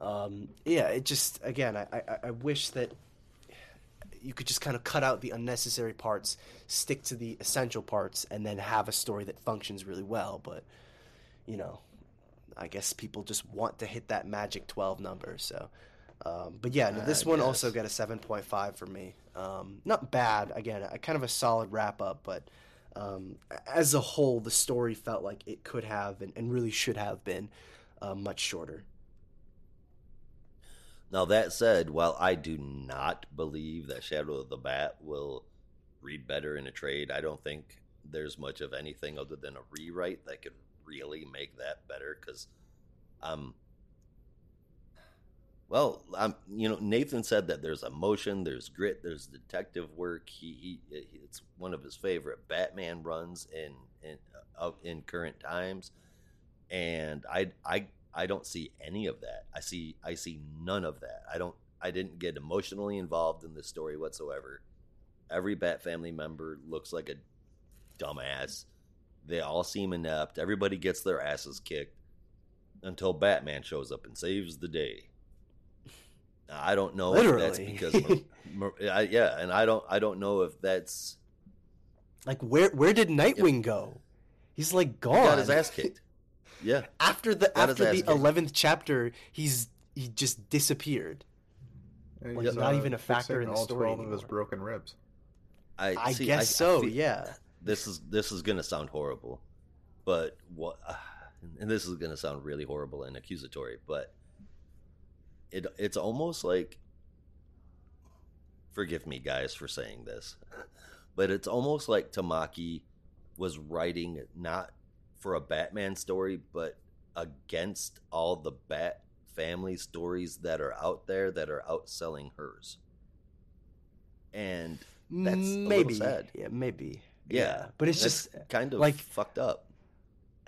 um, yeah, it just again, I, I, I wish that you could just kind of cut out the unnecessary parts, stick to the essential parts, and then have a story that functions really well. But you know, I guess people just want to hit that magic 12 number. So, um, but yeah, no, this I one also got a 7.5 for me. Um, not bad. Again, a kind of a solid wrap up, but um, as a whole, the story felt like it could have and, and really should have been uh, much shorter. Now that said, while I do not believe that Shadow of the Bat will read better in a trade, I don't think there's much of anything other than a rewrite that could really make that better. Because, um, well, um, you know, Nathan said that there's emotion, there's grit, there's detective work. He, he it's one of his favorite Batman runs in in uh, in current times, and I I I don't see any of that. I see I see none of that. I don't I didn't get emotionally involved in this story whatsoever. Every Bat family member looks like a dumbass. They all seem inept. Everybody gets their asses kicked until Batman shows up and saves the day. Now, I don't know if that's because *laughs* I, yeah, and I don't I don't know if that's Like, where where did Nightwing go? He's like he gone. got his ass kicked. Yeah. after the Got his after the eleventh chapter. He's he just disappeared. And Like, he's, not uh, even a factor in the all story 12 of his broken ribs. I, I see, guess so. feel- yeah. this is this is gonna sound horrible, but what? Uh, and this is gonna sound really horrible and accusatory, but it it's almost like. Forgive me, guys, for saying this, *laughs* but it's almost like Tamaki was writing not for a Batman story, but against all the Bat family stories that are out there that are outselling hers. And That's maybe sad. Yeah, maybe. yeah, but it's that's just kind of like- fucked up.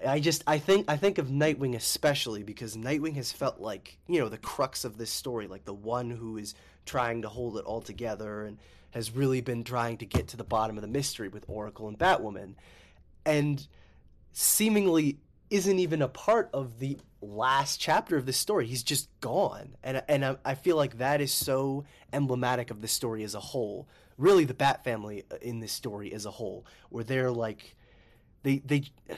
I just I think I think of Nightwing especially because Nightwing has felt like you know the crux of this story, like the one who is trying to hold it all together and has really been trying to get to the bottom of the mystery with Oracle and Batwoman, and seemingly isn't even a part of the last chapter of the story. He's just gone, and and I, I feel like that is so emblematic of the story as a whole. Really, the Bat family in this story as a whole, where they're like, they they. *sighs*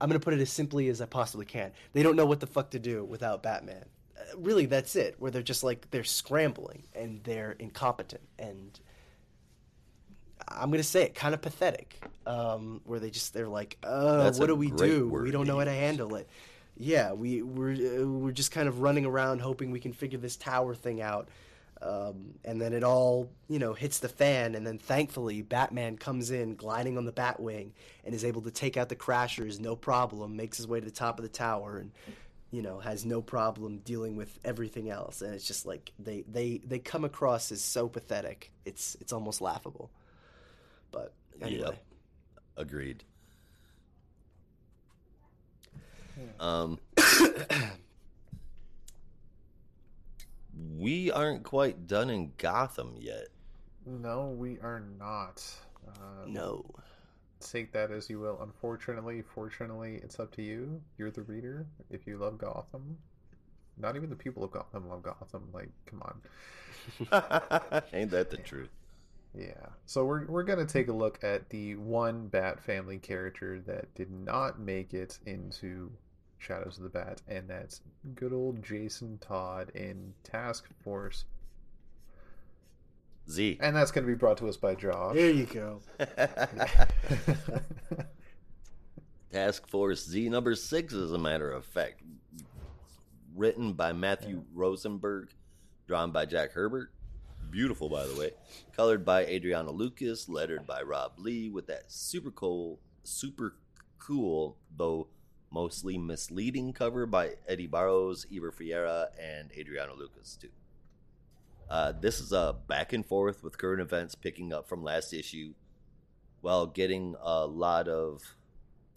I'm gonna put it as simply as I possibly can. They don't know what the fuck to do without Batman. Uh, really, that's it. Where they're just like they're scrambling and they're incompetent and I'm gonna say it, kind of pathetic. Um, where they just they're like, uh, That's what do we do? We don't know how to handle it. Yeah, we we're uh, we're just kind of running around hoping we can figure this tower thing out. Um, and then it all, you know, hits the fan, and then thankfully Batman comes in, gliding on the Batwing, and is able to take out the Crashers, no problem. Makes his way to the top of the tower, and you know has no problem dealing with everything else. And it's just like they they they come across as so pathetic. It's it's almost laughable. But anyway, Yep. Agreed. Um, *coughs* we aren't quite done in Gotham yet. No, we are not. Uh, no. take that as you will. Unfortunately, fortunately, it's up to you. You're the reader. If you love Gotham, not even the people of Gotham love Gotham. Like, come on. *laughs* Ain't that the *laughs* truth? Yeah. So we're we're gonna take a look at the one Bat family character that did not make it into Shadows of the Bat, and that's good old Jason Todd in Task Force. Z. And that's gonna be brought to us by Josh. There you go. *laughs* Task Force Z number six, as a matter of fact. Written by Matthew Rosenberg, drawn by Jack Herbert. Beautiful, by the way. Colored by Adriana Lucas, lettered by Rob Leigh, with that super cool, super cool, though mostly misleading cover by Eddy Barrows, Eber Ferreira, and Adriana Lucas, too. Uh, this is a back and forth with current events picking up from last issue while getting a lot of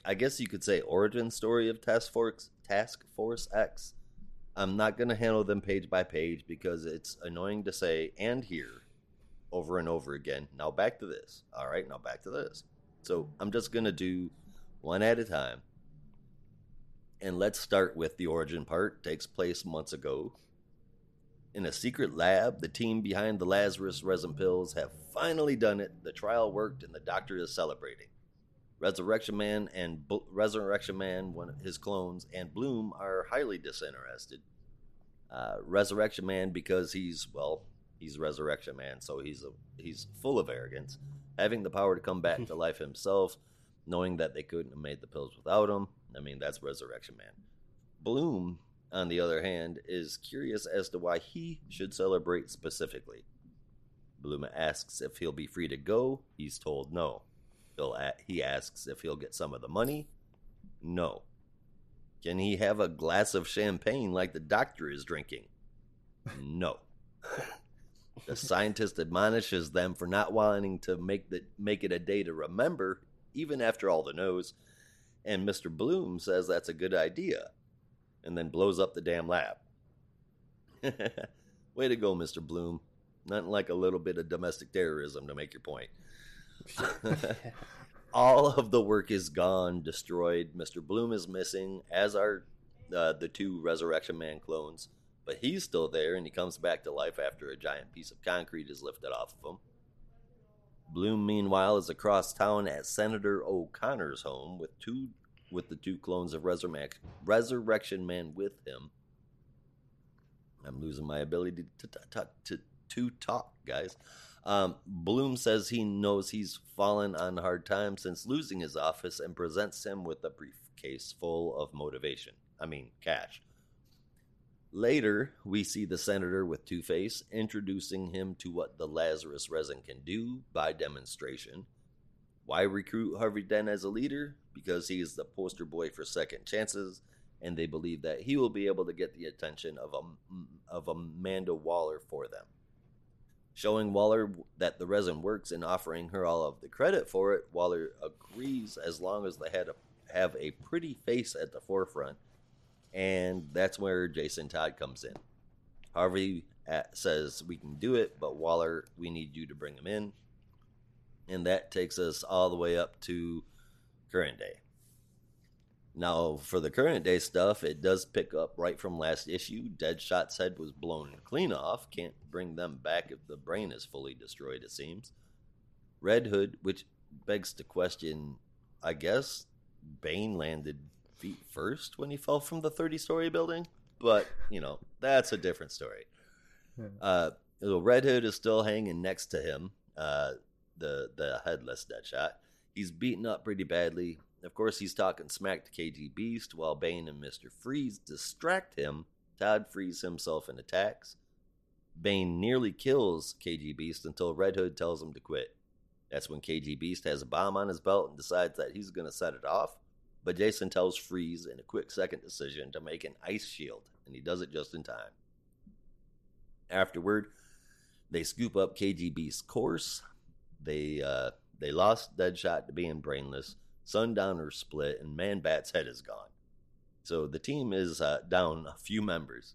I guess you could say origin story of Task Force Task Force X. I'm not going to handle them page by page because it's annoying to say and hear over and over again. Now back to this. All right, now back to this. So I'm just going to do one at a time. And let's start with the origin part. takes place months ago. In a secret lab, the team behind the Lazarus resin pills have finally done it. The trial worked and the doctor is celebrating. Resurrection Man and B- Resurrection Man, one of his clones, and Bloom are highly disinterested. Uh, Resurrection Man, because he's well, he's Resurrection Man, so he's a, he's full of arrogance, having the power to come back to *laughs* life himself, knowing that they couldn't have made the pills without him. I mean, that's Resurrection Man. Bloom, on the other hand, is curious as to why he should celebrate specifically. Bloom asks if he'll be free to go. He's told no. He'll he asks if he'll get some of the money. No. Can he have a glass of champagne like the doctor is drinking? No. the scientist admonishes them for not wanting to make the make it a day to remember, even after all the no's. And Mr. Bloom says that's a good idea, and then blows up the damn lab. *laughs* Way to go, Mr. Bloom. Nothing like a little bit of domestic terrorism to make your point. *laughs* All of the work is gone, destroyed. Mr. Bloom is missing, as are uh, the two Resurrection Man clones. But he's still there, and he comes back to life after a giant piece of concrete is lifted off of him. Bloom, meanwhile, is across town at Senator O'Connor's home with two with the two clones of Resurrec- Resurrection Man with him. I'm losing my ability to, to, to, to talk, guys. Um, Bloom says he knows he's fallen on hard times since losing his office and presents him with a briefcase full of motivation. I mean, cash. Later, we see the senator with Two Face introducing him to what the Lazarus resin can do by demonstration. Why recruit Harvey Dent as a leader? Because he is the poster boy for second chances, and they believe that he will be able to get the attention of a, of Amanda Waller for them showing Waller that the resin works and offering her all of the credit for it. Waller agrees as long as they had a, have a pretty face at the forefront, and that's where Jason Todd comes in. Harvey at, says we can do it, but Waller, we need you to bring him in, and that takes us all the way up to current day. Now, for the current day stuff, it does pick up right from last issue. Deadshot's head was blown clean off. Can't bring them back if the brain is fully destroyed, it seems. Red Hood, which begs to question, I guess Bane landed feet first when he fell from the 30 story building, but, you know, that's a different story. Uh, the Red Hood is still hanging next to him, uh, the, the headless Deadshot. He's beaten up pretty badly. Of course, he's talking smack to KG Beast while Bane and Mr. Freeze distract him. Todd frees himself and attacks. Bane nearly kills KG Beast until Red Hood tells him to quit. That's when KG Beast has a bomb on his belt and decides that he's going to set it off. But Jason tells Freeze in a quick second decision to make an ice shield, and he does it just in time. Afterward, they scoop up KG Beast's corpse. They uh, they lost Deadshot to being brainless. Sundowner split, and Man Bat's head is gone. So the team is uh, down a few members.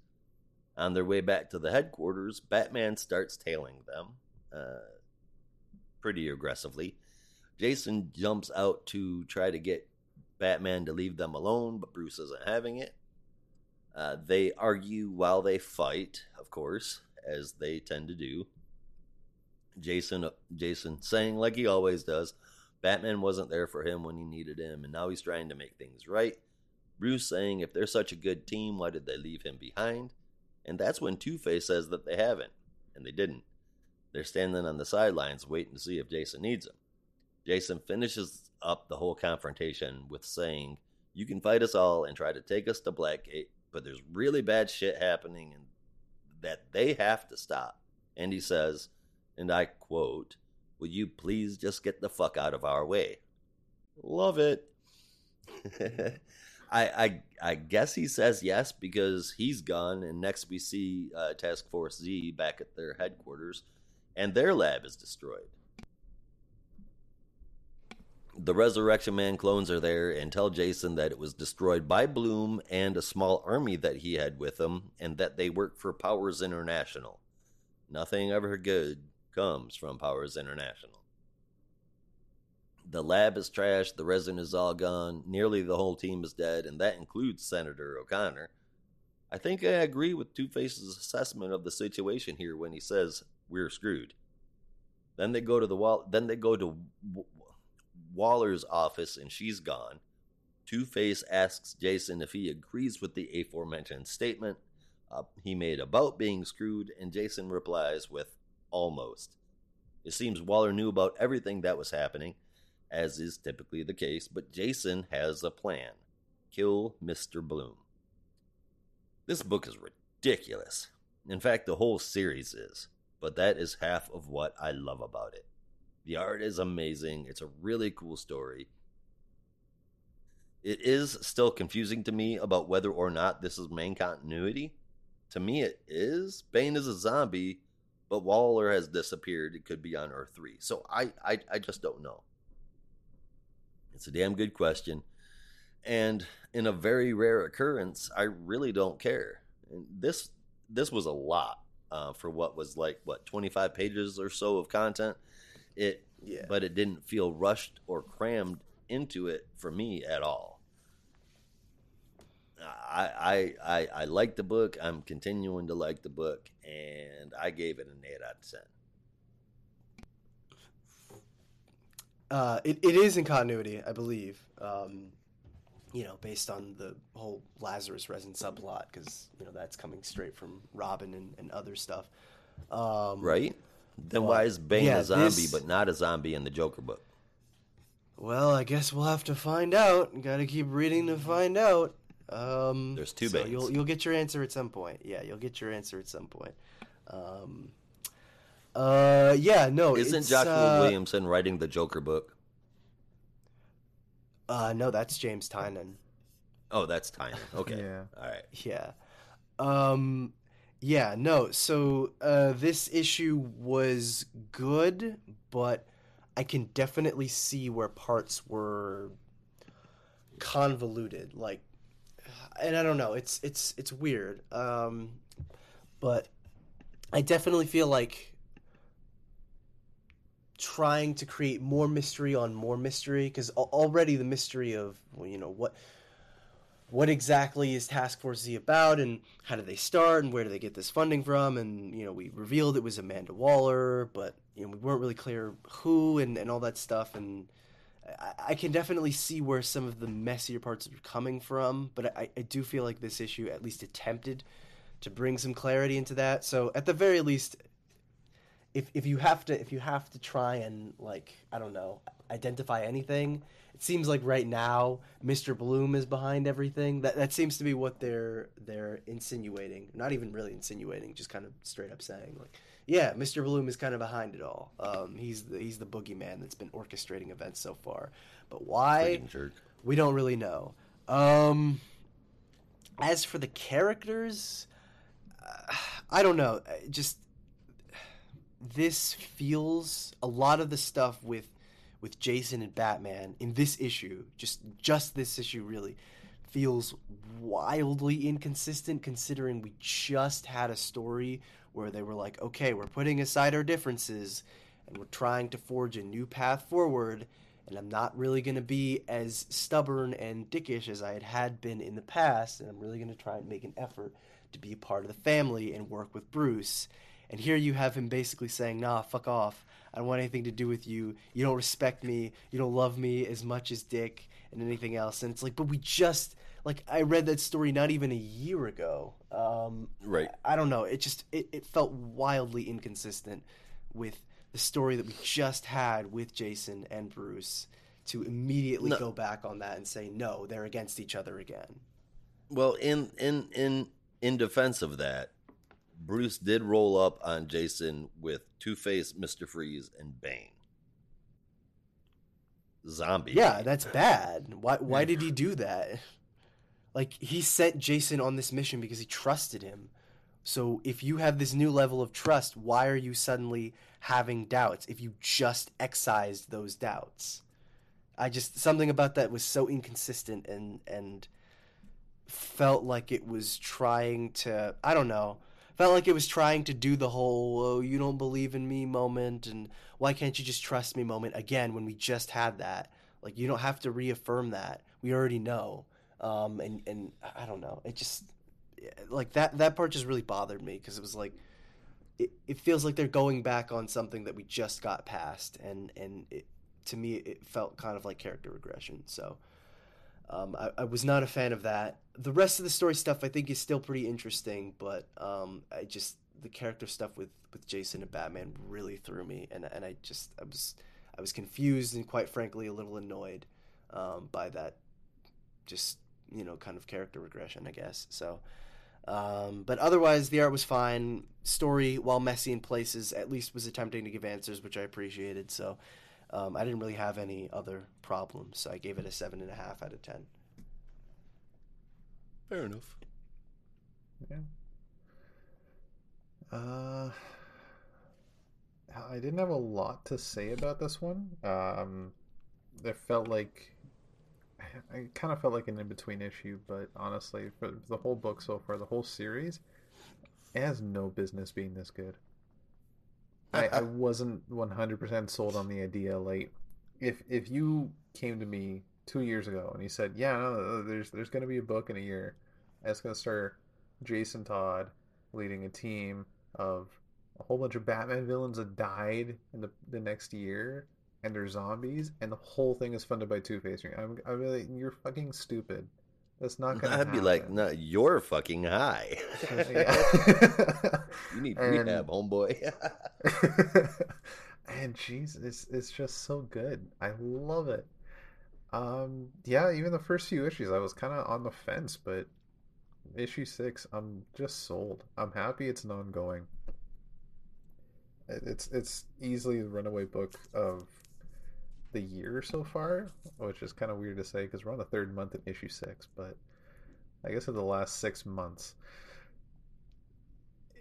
On their way back to the headquarters, Batman starts tailing them uh, pretty aggressively. Jason jumps out to try to get Batman to leave them alone, but Bruce isn't having it. Uh, they argue while they fight, of course, as they tend to do. Jason, Jason saying like he always does, Batman wasn't there for him when he needed him, and now he's trying to make things right. Bruce saying, if they're such a good team, why did they leave him behind? And that's when Two Face says that they haven't, and they didn't. They're standing on the sidelines waiting to see if Jason needs them. Jason finishes up the whole confrontation with saying, You can fight us all and try to take us to Blackgate, but there's really bad shit happening and that they have to stop. And he says, and I quote, Will you please just get the fuck out of our way? Love it. *laughs* I, I I guess he says yes because he's gone, and next we see uh, Task Force Z back at their headquarters, and their lab is destroyed. The Resurrection Man clones are there and tell Jason that it was destroyed by Bloom and a small army that he had with him, and that they work for Powers International. Nothing ever good comes from Powers International. The lab is trashed, the resin is all gone, nearly the whole team is dead, and that includes Senator O'Connor. I think I agree with Two Face's assessment of the situation here when he says we're screwed. Then they go to the wall. Then they go to Waller's office, and she's gone. Two Face asks Jason if he agrees with the aforementioned statement uh, he made about being screwed, and Jason replies with almost. It seems Waller knew about everything that was happening, as is typically the case, but Jason has a plan kill Mr. Bloom. This book is ridiculous. In fact, the whole series is, but that is half of what I love about it. The art is amazing, it's a really cool story. It is still confusing to me about whether or not this is main continuity. To me, it is. Bane is a zombie, but Waller has disappeared. It could be on Earth 3. So I, I, I just don't know. It's a damn good question. And in a very rare occurrence, I really don't care. And this this was a lot uh, for what was like what 25 pages or so of content. It Yeah. but it didn't feel rushed or crammed into it for me at all. I I I, I like the book. I'm continuing to like the book, and I gave it an eight out of ten. Uh, it, it is in continuity, I believe. Um, you know, based on the whole Lazarus resin subplot, because you know that's coming straight from Robin and, and other stuff. Um, Right? Then Well, why is Bane yeah, a zombie this- but not a zombie in the Joker book? Well, I guess we'll have to find out. Got to keep reading to find out. Um, There's two so Banes. You'll you'll get your answer at some point. Yeah, you'll get your answer at some point. Um, uh, yeah, no, Isn't Joshua uh, Williamson writing the Joker book? Uh, no, that's James Tynion. Oh, that's Tynion. *laughs* Okay. Yeah. All right. Yeah. Um yeah, no. So uh this issue was good, but I can definitely see where parts were convoluted like and I don't know, it's it's it's weird. Um but I definitely feel like trying to create more mystery on more mystery because already the mystery of well, you know what what exactly is Task Force Z about, and how did they start, and where do they get this funding from? And you know, we revealed it was Amanda Waller, but you know, we weren't really clear who and, and all that stuff. And I, can definitely see where some of the messier parts are coming from, but I, I do feel like this issue at least attempted to bring some clarity into that. So at the very least, if if you have to if you have to try and like I don't know identify anything, it seems like right now Mr. Bloom is behind everything. That that seems to be what they're they're insinuating. Not even really insinuating, just kind of straight up saying like, yeah, Mr. Bloom is kind of behind it all. Um, he's the, he's the boogeyman that's been orchestrating events so far. But why? We don't really know. Um, as for the characters, uh, I don't know. Just this feels a lot of the stuff with with Jason and Batman in this issue, just just this issue really feels wildly inconsistent considering we just had a story where they were like, okay, we're putting aside our differences and we're trying to forge a new path forward. and I'm not really going to be as stubborn and dickish as I had had been in the past, and I'm really going to try and make an effort to be a part of the family and work with Bruce. And here you have him basically saying, "Nah, fuck off. I don't want anything to do with you. You don't respect me. You don't love me as much as Dick and anything else." And it's like, but we just like I read that story not even a year ago. Um, Right. I don't know. It just it, it felt wildly inconsistent with the story that we just had with Jason and Bruce to immediately No. go back on that and say no, they're against each other again. Well, in in in in defense of that, Bruce did roll up on Jason with Two Face, Mister Freeze, and Bane. Zombie. Yeah, that's bad. Why why did he do that? Like he sent Jason on this mission because he trusted him. So if you have this new level of trust, why are you suddenly having doubts if you just excised those doubts? I just something about that was so inconsistent and and felt like it was trying to I don't know. Felt like it was trying to do the whole "oh, you don't believe in me" moment and why can't you just trust me moment again when we just had that. Like you don't have to reaffirm that. We already know. Um and and I don't know. It just like that that part just really bothered me because it was like it, it feels like they're going back on something that we just got past. And and it, to me it felt kind of like character regression. So um, I, I was not a fan of that. The rest of the story stuff i think is still pretty interesting but um, i just the character stuff with with jason and batman really threw me. And, and i just i was i was confused and quite frankly a little annoyed um, by that just you know kind of character regression i guess so um, but otherwise, the art was fine. Story, while messy in places, at least was attempting to give answers, which I appreciated. So um, I didn't really have any other problems. So I gave it a seven and a half out of ten. fair enough. Yeah. Uh, I didn't have a lot to say about this one. Um, it felt like I kind of felt like an in-between issue, but honestly, for the whole book so far, the whole series, it has no business being this good. I, I wasn't 100% sold on the idea. Like, if if you came to me two years ago and you said, "Yeah, no, uh, there's there's going to be a book in a year, and it's going to start Jason Todd leading a team of a whole bunch of Batman villains that died in the the next year, and they're zombies, and the whole thing is funded by Two Face." I'm I'd be like, "You're fucking stupid. That's not going to." I'd be like, no, you're fucking high. *laughs* *laughs* *laughs* you need And- rehab, homeboy. and jeez, it's it's just so good. I love it. Um, yeah, even the first few issues, I was kind of on the fence, but issue six, I'm just sold. I'm happy it's an ongoing. It's it's easily the runaway book of the year so far, which is kind of weird to say because we're on the third month in issue six, but I guess in the last six months,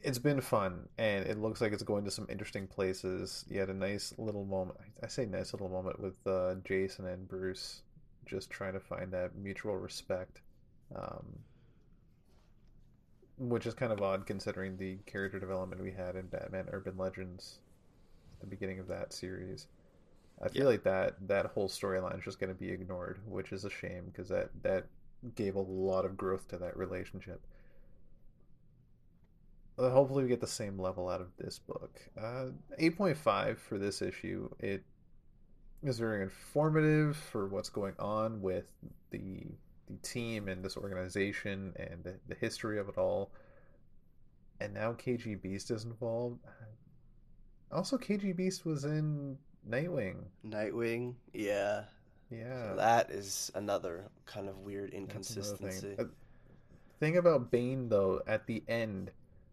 it's been fun and it looks like it's going to some interesting places. You had a nice little moment. I say nice little moment with uh, Jason and Bruce just trying to find that mutual respect, um, which is kind of odd considering the character development we had in Batman Urban Legends, the beginning of that series. I feel Yeah. like that that whole storyline is just going to be ignored, which is a shame because that that gave a lot of growth to that relationship. Hopefully, we get the same level out of this book. Uh, 8.5 for this issue. It is very informative for what's going on with the the team and this organization and the, the history of it all. And now KG Beast is involved. Also, KG Beast was in Nightwing. Nightwing, yeah. Yeah. So that is another kind of weird inconsistency. Thing. Uh, thing about Bane though, at the end,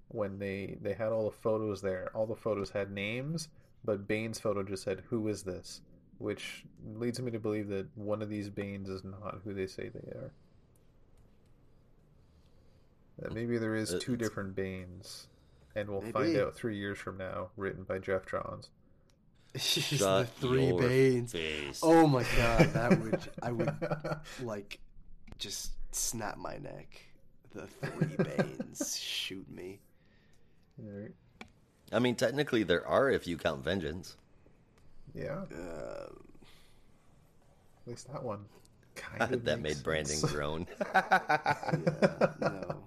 when they they had all the photos there, all the photos had names, but Bane's photo just said, "Who is this?" Which leads me to believe that one of these Banes is not who they say they are. That maybe there is Uh, two different Banes, and we'll find out three years from now, written by Geoff Johns. It's the three your Banes. face. Oh my god, that would I would *laughs* like just snap my neck. The three Banes *laughs* shoot me. Right. I mean, technically there are if you count Vengeance. Yeah. Uh, At least that one kind of that made Brandon sense. groan. *laughs* Yeah, no.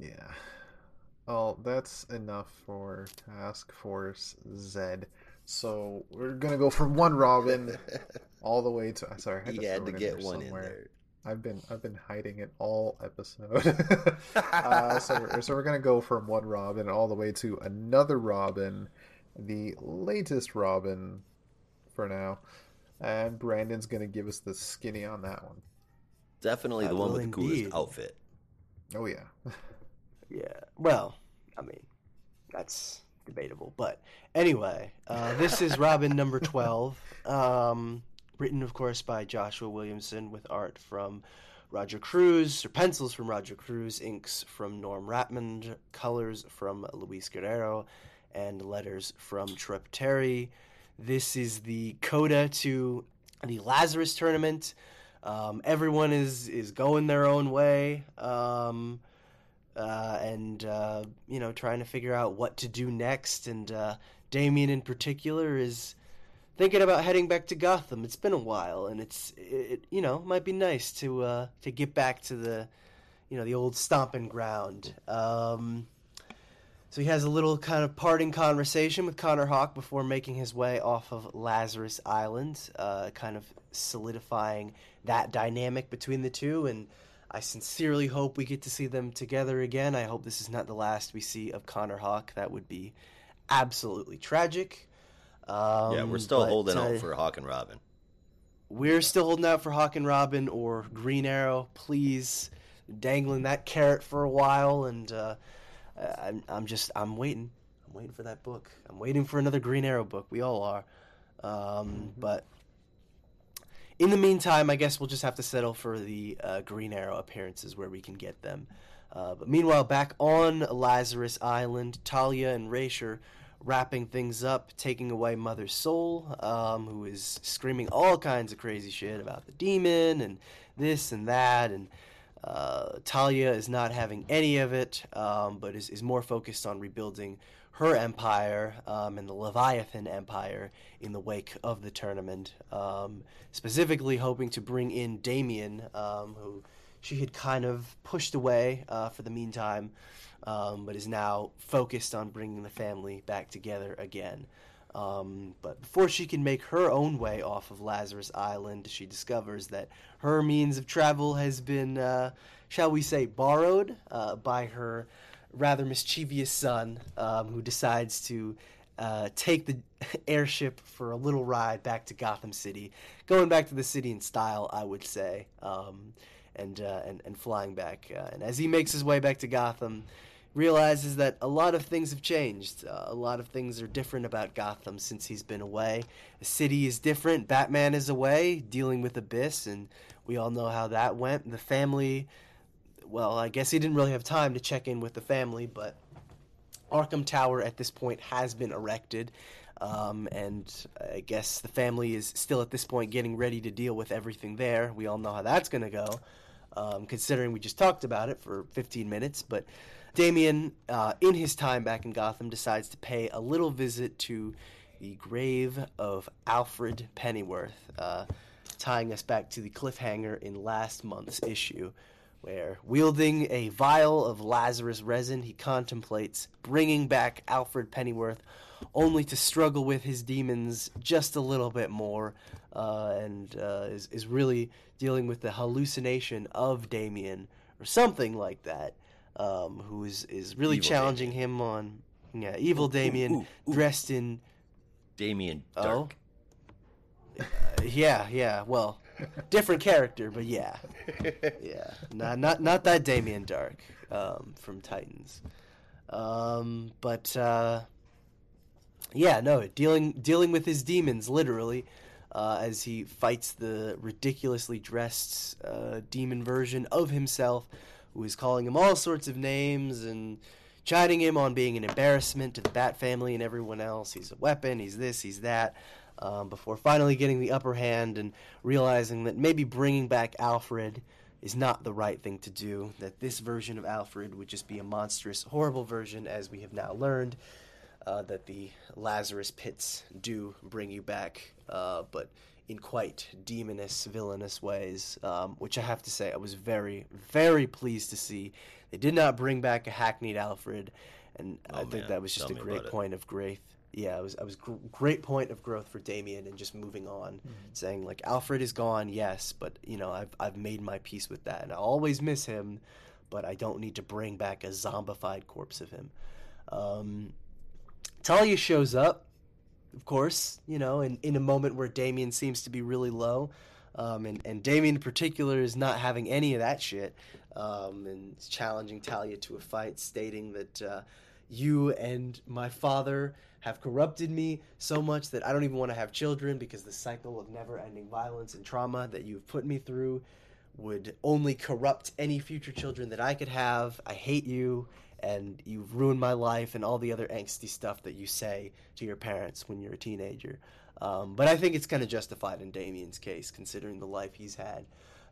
Yeah. Well, that's enough for Task Force Z. So we're gonna go from one Robin *laughs* all the way to. Sorry, I had he to, had to get one somewhere. in there. I've been I've been hiding it all episode. *laughs* uh, so we're, so we're gonna go from one Robin all the way to another Robin, the latest Robin, for now, and Brandon's gonna give us the skinny on that one. Definitely I the one with the coolest indeed. outfit. Oh yeah, *laughs* Yeah. Well, I mean, that's debatable. But anyway, uh, this is Robin number *laughs* 12. Um, written, of course, by Joshua Williamson with art from Roger Cruz, or pencils from Roger Cruz, inks from Norm Rapmund, colors from Luis Guerrero, and letters from Troy Peteri. This is the coda to the Lazarus tournament. Um, everyone is, is going their own way. Um, uh, and uh, you know trying to figure out what to do next. And uh, Damian in particular is thinking about heading back to Gotham. It's been a while, and it's it, you know might be nice to uh, to get back to the you know the old stomping ground. Um, so he has a little kind of parting conversation with Connor Hawke before making his way off of Lazarus Island, uh, kind of solidifying that dynamic between the two. And I sincerely hope we get to see them together again. I hope this is not the last we see of Connor Hawke. That would be absolutely tragic. Um, yeah, we're still but, holding uh, out for Hawk and Robin. we're still holding out for Hawk and Robin or Green Arrow. Please, dangling that carrot for a while, and uh, I'm, I'm just I'm waiting. I'm waiting for that book. I'm waiting for another Green Arrow book. We all are. Um, but in the meantime, I guess we'll just have to settle for the uh, Green Arrow appearances where we can get them. Uh, but meanwhile, back on Lazarus Island, Talia and Raisher wrapping things up, taking away Mother's soul, um, who is screaming all kinds of crazy shit about the demon and this and that. And uh, Talia is not having any of it, um, but is, is more focused on rebuilding her empire um, and the Leviathan Empire in the wake of the tournament. Um, specifically, hoping to bring in Damian, um, who she had kind of pushed away uh, for the meantime, um, but is now focused on bringing the family back together again. Um, but before she can make her own way off of Lazarus Island, she discovers that her means of travel has been, uh, shall we say, borrowed uh, by her rather mischievous son, um, who decides to uh, take the *laughs* airship for a little ride back to Gotham City, going back to the city in style, I would say, um, and, uh, and and flying back. Uh, and as he makes his way back to Gotham, realizes that a lot of things have changed. Uh, a lot of things are different about Gotham since he's been away. The city is different. Batman is away, dealing with Abyss, and we all know how that went. The family, well, I guess he didn't really have time to check in with the family, but Arkham Tower at this point has been erected. Um, and I guess the family is still at this point getting ready to deal with everything there. We all know how that's going to go, um, considering we just talked about it for 15 minutes. But Damian, uh, in his time back in Gotham, decides to pay a little visit to the grave of Alfred Pennyworth, uh, tying us back to the cliffhanger in last month's issue, where, wielding a vial of Lazarus resin, he contemplates bringing back Alfred Pennyworth, only to struggle with his demons just a little bit more, uh, and uh, is, is really dealing with the hallucination of Damian, or something like that um, who is, is really Evil challenging him on yeah evil Damian ooh, ooh. dressed in Damien oh Dark. uh, yeah yeah well different character but yeah. *laughs* Yeah. Not not not that Damien Dark um, from Titans. Um, but uh, yeah no dealing dealing with his demons literally uh, as he fights the ridiculously dressed uh, demon version of himself who is calling him all sorts of names and chiding him on being an embarrassment to the Bat family and everyone else. He's a weapon, he's this, he's that. Um, before finally getting the upper hand and realizing that maybe bringing back Alfred is not the right thing to do, that this version of Alfred would just be a monstrous, horrible version, as we have now learned. uh, that the Lazarus pits do bring you back, uh, but in quite demonous, villainous ways, um, which I have to say I was very, very pleased to see. They did not bring back a hackneyed Alfred, and I Oh, think man. that was just Tell a great point of growth. Yeah, it was. I was gr- great point of growth for Damian, and just moving on, saying like Alfred is gone, yes, but you know I've I've made my peace with that, and I always miss him, but I don't need to bring back a zombified corpse of him. Um, Talia shows up, of course, you know, in, in a moment where Damian seems to be really low. Um, and, and Damian in particular is not having any of that shit. Um, and challenging Talia to a fight, stating that uh, you and my father have corrupted me so much that I don't even want to have children because the cycle of never ending violence and trauma that you've put me through would only corrupt any future children that I could have. I hate you, and you've ruined my life, and all the other angsty stuff that you say to your parents when you're a teenager. Um, but I think it's kind of justified in Damian's case, considering the life he's had.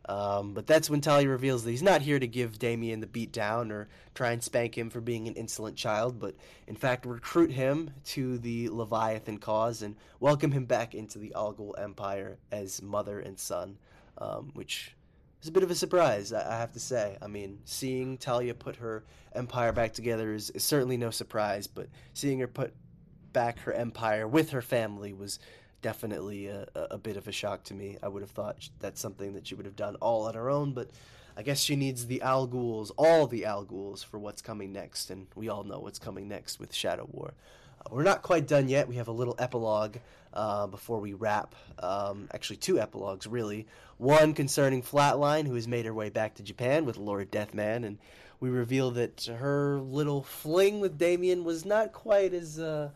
Um, but that's when Talia reveals that he's not here to give Damian the beat down or try and spank him for being an insolent child, but in fact recruit him to the Leviathan cause and welcome him back into the Al Ghul Empire as mother and son, um, which was a bit of a surprise, I I have to say. I mean, seeing Talia put her empire back together is, is certainly no surprise, but seeing her put back her empire with her family was definitely a, a bit of a shock to me. I would have thought that's something that she would have done all on her own, but I guess she needs the Al Ghul's, all the Al Ghul's, for what's coming next, and we all know what's coming next with Shadow War. Uh, we're not quite done yet. We have a little epilogue uh, before we wrap. Um, actually, two epilogues, really. One concerning Flatline, who has made her way back to Japan with Lord Deathman, and we reveal that her little fling with Damian was not quite as uh,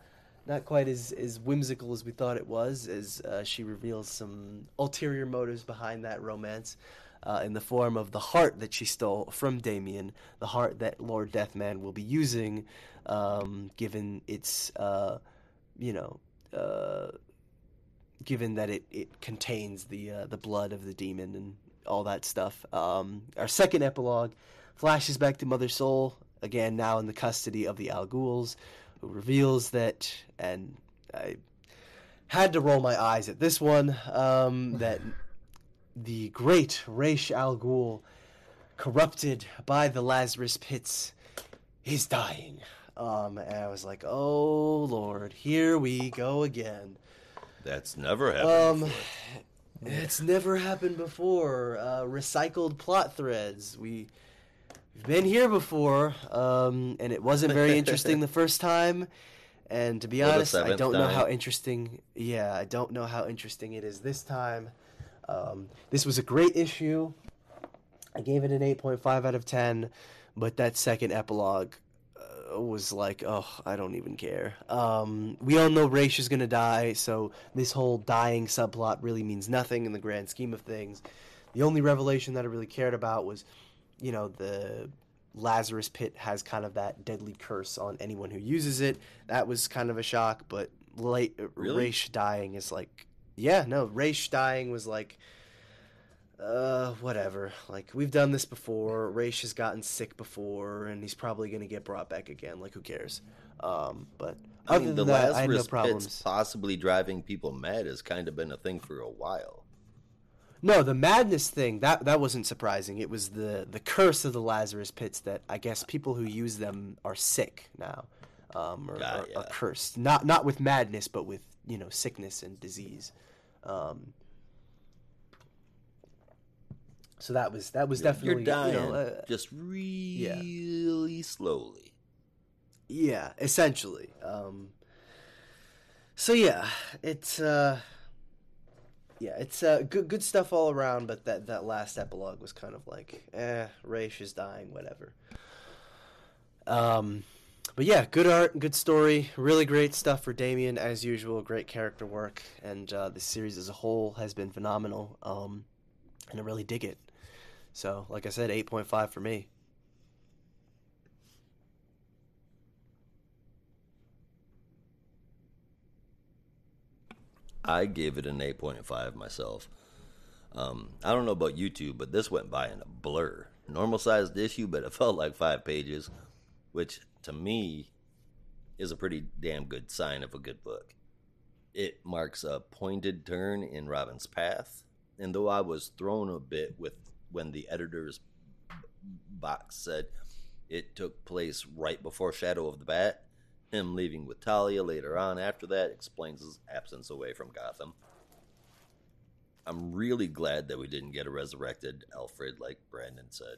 not quite as, as whimsical as we thought it was, as uh, she reveals some ulterior motives behind that romance. Uh, in the form of the heart that she stole from Damian, the heart that Lord Deathman will be using, um, given its, uh, you know, uh, given that it, it contains the uh, the blood of the demon and all that stuff. Um, our second epilogue flashes back to Mother Soul again, now in the custody of the Al Ghul's, who reveals that, and I had to roll my eyes at this one, um, *laughs* that the great Raish Al Ghul, corrupted by the Lazarus pits, is dying. Um, and I was like, oh Lord, here we go again. That's never happened. Um, before. it's never happened before. Uh, recycled plot threads. We we've been here before, um, and it wasn't very interesting the *laughs* first time. And to be the honest, I don't know how interesting. Yeah, I don't know how interesting it is this time. Um, this was a great issue. I gave it an eight point five out of ten, but that second epilogue uh, was like, oh, I don't even care. Um, we all know Raish is gonna die, so this whole dying subplot really means nothing in the grand scheme of things. The only revelation that I really cared about was, you know, the Lazarus pit has kind of that deadly curse on anyone who uses it. That was kind of a shock, but late Really? Raish dying is like, yeah, no, Raish dying was like uh, whatever. Like we've done this before. Raish has gotten sick before, and he's probably gonna get brought back again. Like who cares? Um, but I other mean, than the that, I had no problems. pits possibly driving people mad has kind of been a thing for a while. No, the madness thing that that wasn't surprising. It was the the curse of the Lazarus pits that I guess people who use them are sick now, um, or, Ah, yeah. or cursed. Not not with madness, but with you know sickness and disease. Um, so that was that was definitely You're dying you know, uh, just really slowly. Yeah, essentially. Um, so yeah, it's uh, yeah, it's uh, good good stuff all around. But that that last epilogue was kind of like, eh, Raish is dying, whatever. Um, but yeah, good art, good story, really great stuff for Damian as usual. Great character work, and uh, the series as a whole has been phenomenal. Um, and I really dig it. So, like I said, eight point five for me. I gave it an 8.5 myself. Um, I don't know about YouTube, but this went by in a blur. Normal sized issue, but it *laughs* felt like five pages, which to me is a pretty damn good sign of a good book. It marks a pointed turn in Robin's path, and though I was thrown a bit with when the editor's box said it took place right before Shadow of the Bat, him leaving with Talia later on after that explains his absence away from Gotham. I'm really glad that we didn't get a resurrected Alfred, like Brandon said.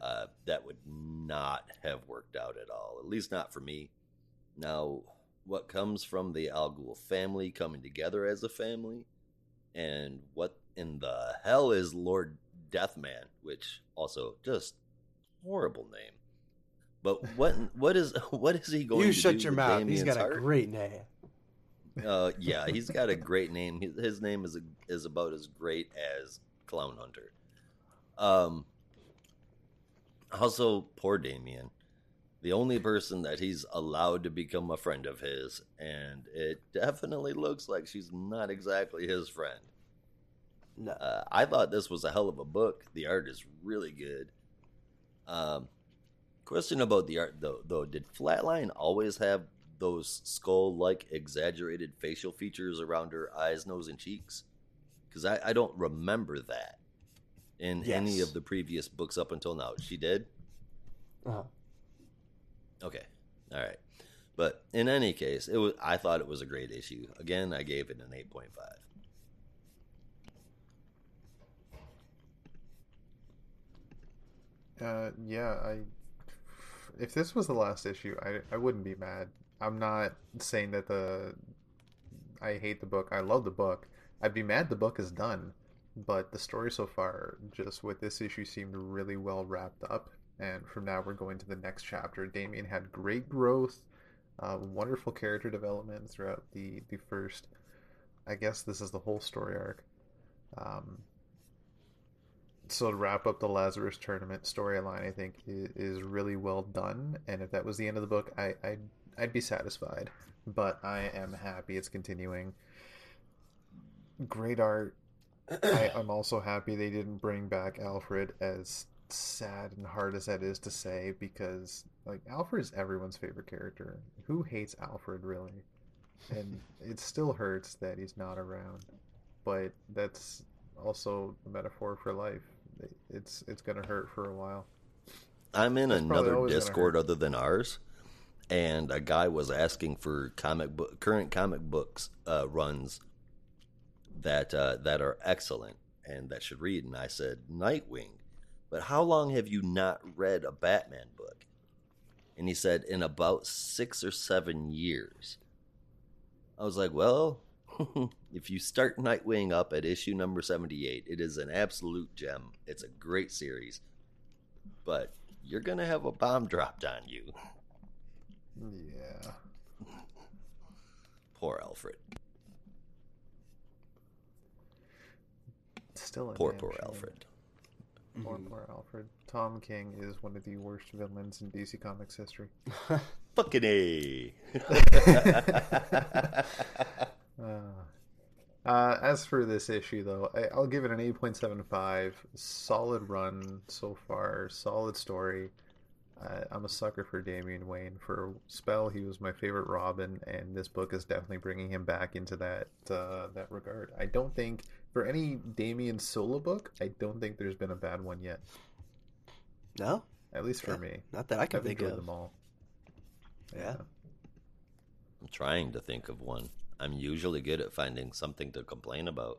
Uh, that would not have worked out at all, at least not for me. Now, what comes from the Al Ghul family coming together as a family, and what in the hell is Lord Deathman, which also just horrible name. But what what is *laughs* what is he going to do? You to shut your mouth. He's Damian's got a heart? great name. Uh, yeah, he's got a great name. His, his name is a, is about as great as Clown Hunter. Um. Also, poor Damian, the only person that he's allowed to become a friend of his, and it definitely looks like she's not exactly his friend. No. Uh, I thought this was a hell of a book. The art is really good. Um, question about the art though, though, did Flatline always have those skull-like exaggerated facial features around her eyes, nose, and cheeks? Because I, I don't remember that in any of the previous books up until now. She did. Uh-huh. Okay, all right. But in any case, it was. I thought it was a great issue. Again, I gave it an eight point five. Uh, yeah, I. If this was the last issue, I I wouldn't be mad. I'm not saying that the. I hate the book. I love the book. I'd be mad the book is done, but the story so far, just with this issue, seemed really well wrapped up. And from now, we're going to the next chapter. Damian had great growth, uh, wonderful character development throughout the the first. I guess this is the whole story arc. Um, so to wrap up the Lazarus tournament storyline, I think is really well done. And if that was the end of the book, I I'd, I'd be satisfied. But I am happy it's continuing. Great art. I, *clears throat* I'm also happy they didn't bring back Alfred, as sad and hard as that is to say, because like Alfred is everyone's favorite character. Who hates Alfred really? And it still hurts that he's not around. But that's also a metaphor for life. It's it's gonna hurt for a while. I'm in That's another Discord other than ours, and a guy was asking for comic book current comic books uh, runs that uh, that are excellent and that should read. And I said Nightwing, but how long have you not read a Batman book? And he said in about six or seven years. I was like, well, *laughs* if you start Nightwing up at issue number 78, it is an absolute gem. It's a great series. But you're going to have a bomb dropped on you. Yeah. Poor Alfred. Still a Poor, poor shame. Alfred. Poor, poor Alfred. Tom King is one of the worst villains in DC Comics history. *laughs* Fucking A. Uh, *laughs* uh, as for this issue, though, I, I'll give it an 8.75. Solid run so far. Solid story. Uh, I'm a sucker for Damian Wayne. For a spell, he was my favorite Robin, and this book is definitely bringing him back into that uh, that regard. I don't think for any Damian solo book, I don't think there's been a bad one yet. No, At least for Yeah, me. not that I can I've think of. them all. Yeah. I'm trying to think of one. I'm usually good at finding something to complain about.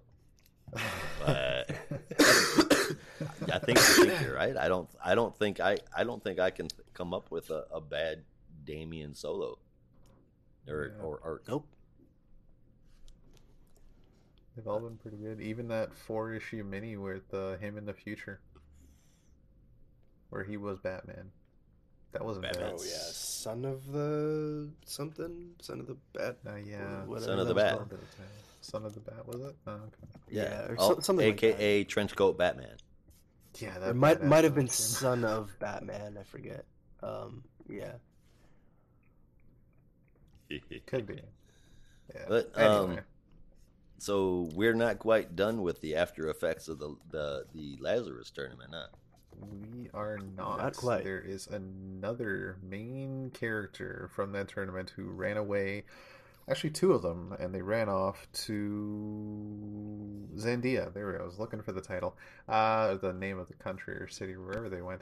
But *coughs* I think, I think you're right. I don't. I don't think I. I don't think I can come up with a, a bad Damian solo or Yeah. or arc. Nope. They've all been pretty good. Even that four issue mini with uh, him in the future, where he was Batman. That wasn't Batman. bad. Oh yeah, son of the something, son of the bat. Uh, yeah. whatever Son of the Bat. called. Son of the Bat, was it? Oh, okay. Yeah, or Oh, so- something like that. AKA Trenchcoat Batman. Yeah, that might might have been costume. son of Batman. I forget. Um, yeah. *laughs* Could be. Yeah. But, anyway, um, So we're not quite done with the after effects of the the, the Lazarus tournament, huh? We are not. Not quite. There is another main character from that tournament who ran away. Actually, two of them, and they ran off to Zandia. There we go. I was looking for the title, uh, the name of the country or city, wherever they went.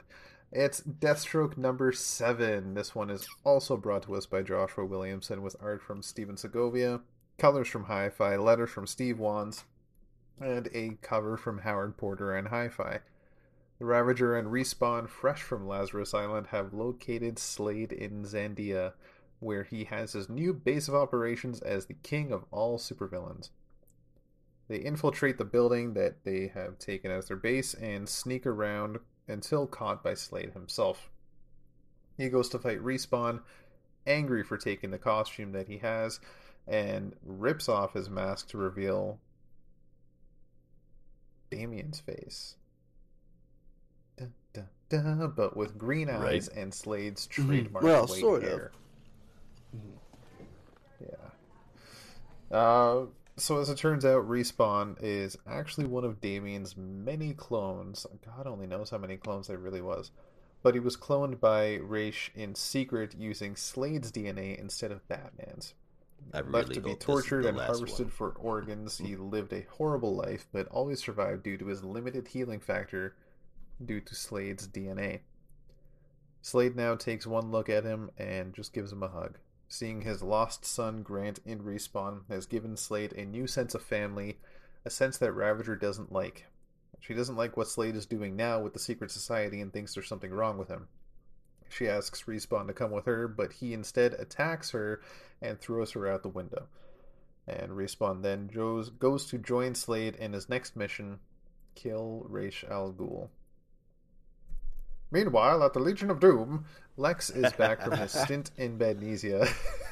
It's Deathstroke number seven. This one is also brought to us by Joshua Williamson with art from Stephen Segovia, colors from Hi Fi, letters from Steve Wands, and a cover from Howard Porter and Hi Fi. The Ravager and Respawn, fresh from Lazarus Island, have located Slade in Zandia, where he has his new base of operations as the king of all supervillains. They infiltrate the building that they have taken as their base and sneak around until caught by Slade himself. He goes to fight Respawn, angry for taking the costume that he has, and rips off his mask to reveal Damian's face. Dun, dun, dun, but with green eyes and Slade's trademark Well, white sort of. hair. Yeah. Uh, so as it turns out, Respawn is actually one of Damian's many clones. God only knows how many clones there really was. But he was cloned by Ra's in secret using Slade's DNA instead of Batman's. I Left to be hope this is tortured and harvested one. for organs, he lived a horrible life, but always survived due to his limited healing factor due to Slade's DNA. Slade now takes one look at him and just gives him a hug. Seeing his lost son Grant in respawn has given Slade a new sense of family, a sense that Ravager doesn't like. She doesn't like what Slade is doing now with the secret society and thinks there's something wrong with him. She asks Respawn to come with her, but he instead attacks her and throws her out the window. And Respawn then goes, goes to join Slade in his next mission kill Ra's Al Ghul. Meanwhile, at the Legion of Doom, Lex is back from his *laughs* stint in Badnesia.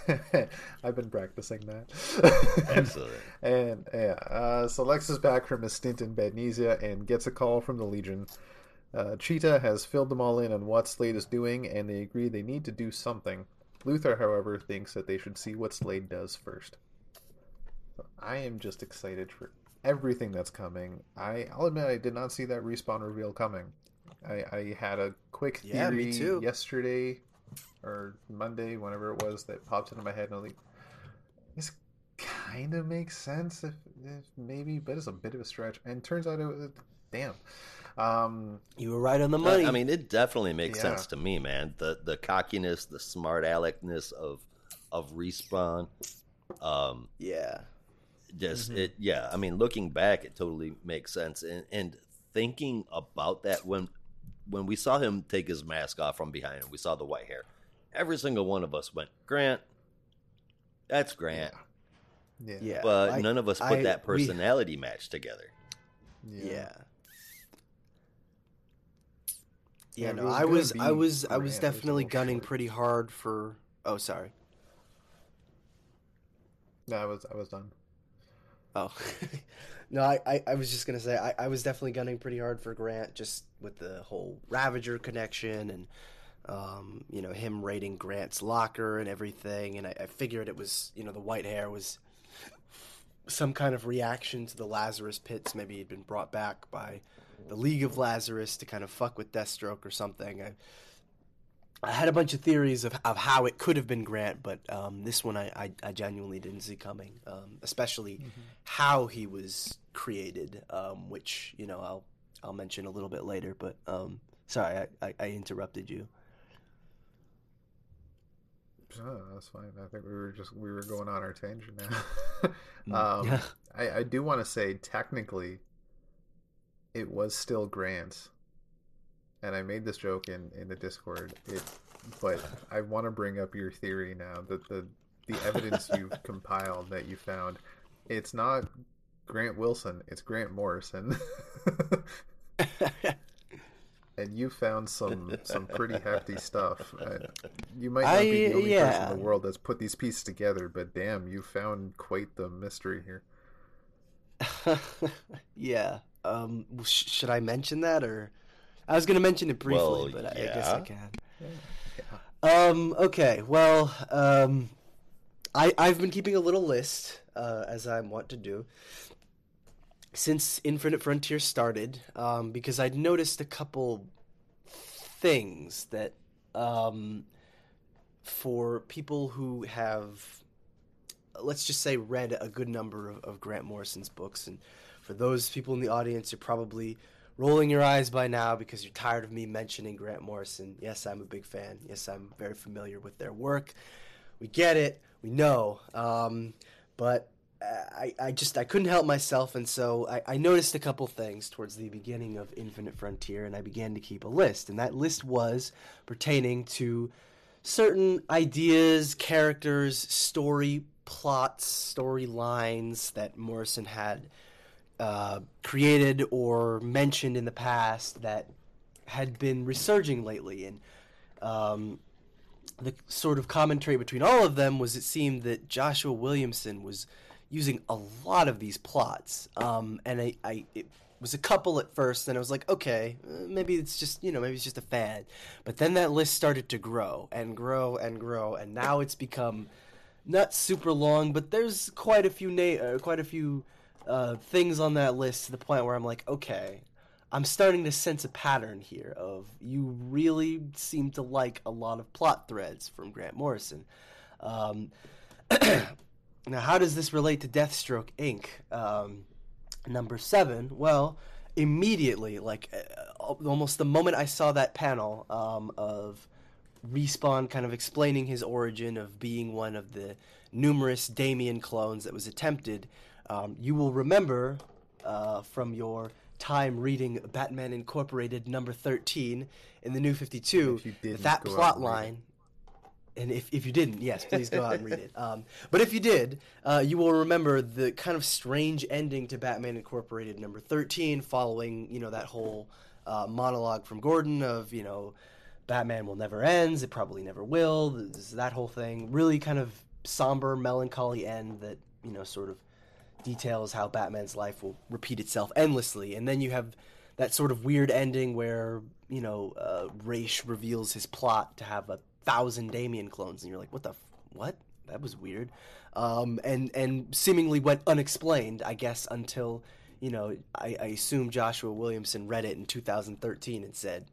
*laughs* I've been practicing that. Excellent. *laughs* and yeah, uh, so Lex is back from his stint in Badnesia and gets a call from the Legion. Uh, Cheetah has filled them all in on what Slade is doing, and they agree they need to do something. Luther, however, thinks that they should see what Slade does first. So I am just excited for everything that's coming. I, I'll admit I did not see that respawn reveal coming. I, I had a quick theory Yeah, me too. yesterday or Monday, whenever it was, that popped into my head, and I was like, this kind of makes sense, if, if maybe, but it's a bit of a stretch. And turns out it was, damn. Um, You were right on the money. I mean, it definitely makes Yeah. sense to me, man. The the cockiness, the smart aleckness of of respawn. Um, yeah. just Mm-hmm. it, yeah. I mean, looking back, it totally makes sense. And and thinking about that when when we saw him take his mask off from behind and we saw the white hair, every single one of us went, Grant. That's Grant. yeah. Yeah. But I- none of us put I- that we- personality match together. Yeah. Yeah, Yeah, if no, was I was, I was, I Grant, was it was definitely little gunning short. pretty hard for. Oh, sorry. No, I was, I was done. Oh, *laughs* no, I, I, I was just gonna say I, I was definitely gunning pretty hard for Grant, just with the whole Ravager connection and, um, you know, him raiding Grant's locker and everything, and I, I figured it was, you know, the white hair was some kind of reaction to the Lazarus pits. Maybe he'd been brought back by the League of Lazarus to kind of fuck with Deathstroke or something. I, I had a bunch of theories of, of how it could have been Grant, but um, this one I, I, I genuinely didn't see coming, um, especially how he was created, um, which you know I'll I'll mention a little bit later. But um, sorry, I, I, I interrupted you. That's fine. I think we were just we were going on our tangent now. *laughs* um, Yeah. I, I do want to say technically, it was still Grant, and I made this joke in in the Discord. It, but I want to bring up your theory now that the the evidence you've *laughs* compiled that you found, it's not Grant Wilson, it's Grant Morrison. *laughs* And you found some some pretty hefty stuff. Uh, you might not be the only person in the world that's put these pieces together, but damn, you found quite the mystery here. *laughs* yeah. Um, sh- should I mention that or? I was gonna mention it briefly, Well, but I, I guess I yeah. can. Um. Okay. Well. Um. I I've been keeping a little list, uh, as I'm want to do, since Infinite Frontier started, um, because I'd noticed a couple things that um, for people who have, let's just say, read a good number of, of Grant Morrison's books, and for those people in the audience, you're probably rolling your eyes by now because you're tired of me mentioning Grant Morrison. Yes, I'm a big fan. Yes, I'm very familiar with their work. We get it. We know. Um, but I, I just I couldn't help myself, and so I, I noticed a couple things towards the beginning of Infinite Frontier, and I began to keep a list, and that list was pertaining to certain ideas, characters, story plots, storylines that Morrison had uh, created or mentioned in the past that had been resurging lately, and um, the sort of commentary between all of them was it seemed that Joshua Williamson was using a lot of these plots, um, and I, I it was a couple at first, and I was like, okay, uh, maybe it's just you know maybe it's just a fad, but then that list started to grow and grow and grow, and now it's become not super long, but there's quite a few na- uh, quite a few uh, things on that list to the point where I'm like, okay, I'm starting to sense a pattern here of you really seem to like a lot of plot threads from Grant Morrison. Um, *clears throat* now, how does this relate to Deathstroke Inc? Um, number seven. Well, immediately, like uh, almost the moment I saw that panel um, of Respawn kind of explaining his origin of being one of the numerous Damian clones that was attempted, um, you will remember uh, from your time reading Batman Incorporated number 13 in the New 52 If that plot and read it. line and if, if you didn't, yes, please go out and read it. *laughs* Um, but if you did, uh, you will remember the kind of strange ending to Batman Incorporated number 13 following, you know, that whole uh, monologue from Gordon of, you know, Batman will never ends, it probably never will, this, that whole thing. Really kind of somber, melancholy end that, you know, sort of details how Batman's life will repeat itself endlessly. And then you have that sort of weird ending where, you know, uh, Ra's reveals his plot to have a thousand Damian clones, and you're like, what the, f- what? That was weird. Um, and, and seemingly went unexplained, I guess, until, you know, I, I assume Joshua Williamson read it in 2013 and said,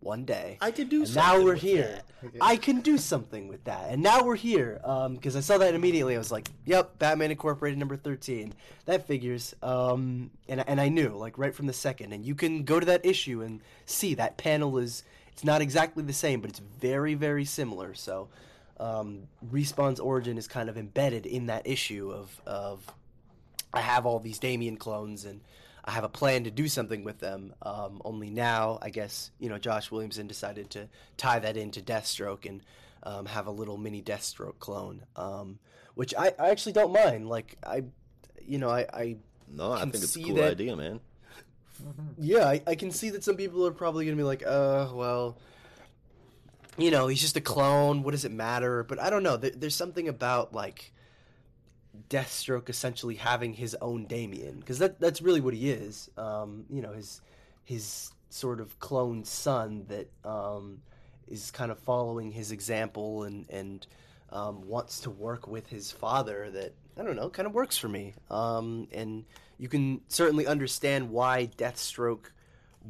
one day. I could do And now we're here. that. I can do something with that. And now we're here. Um, because I saw that immediately. I was like, yep, Batman Incorporated number 13. That figures. Um, and, and I knew, like, right from the second. And you can go to that issue and see that panel is, it's not exactly the same, but it's very, very similar. So um, Respawn's origin is kind of embedded in that issue of, of I have all these Damian clones and I have a plan to do something with them. Um, only now, I guess, you know, Josh Williamson decided to tie that into Deathstroke and um, have a little mini Deathstroke clone, um, which I, I actually don't mind. Like, I, you know, I, I No, I think it's a cool that- idea, man. yeah, I, I can see that some people are probably going to be like, uh, well, you know, he's just a clone. What does it matter? But I don't know. There, there's something about, like, Deathstroke essentially having his own Damian. Because that, that's really what he is. Um, you know, his, his sort of clone son that um, is kind of following his example and, and um, wants to work with his father that, I don't know, kind of works for me. Um, and you can certainly understand why Deathstroke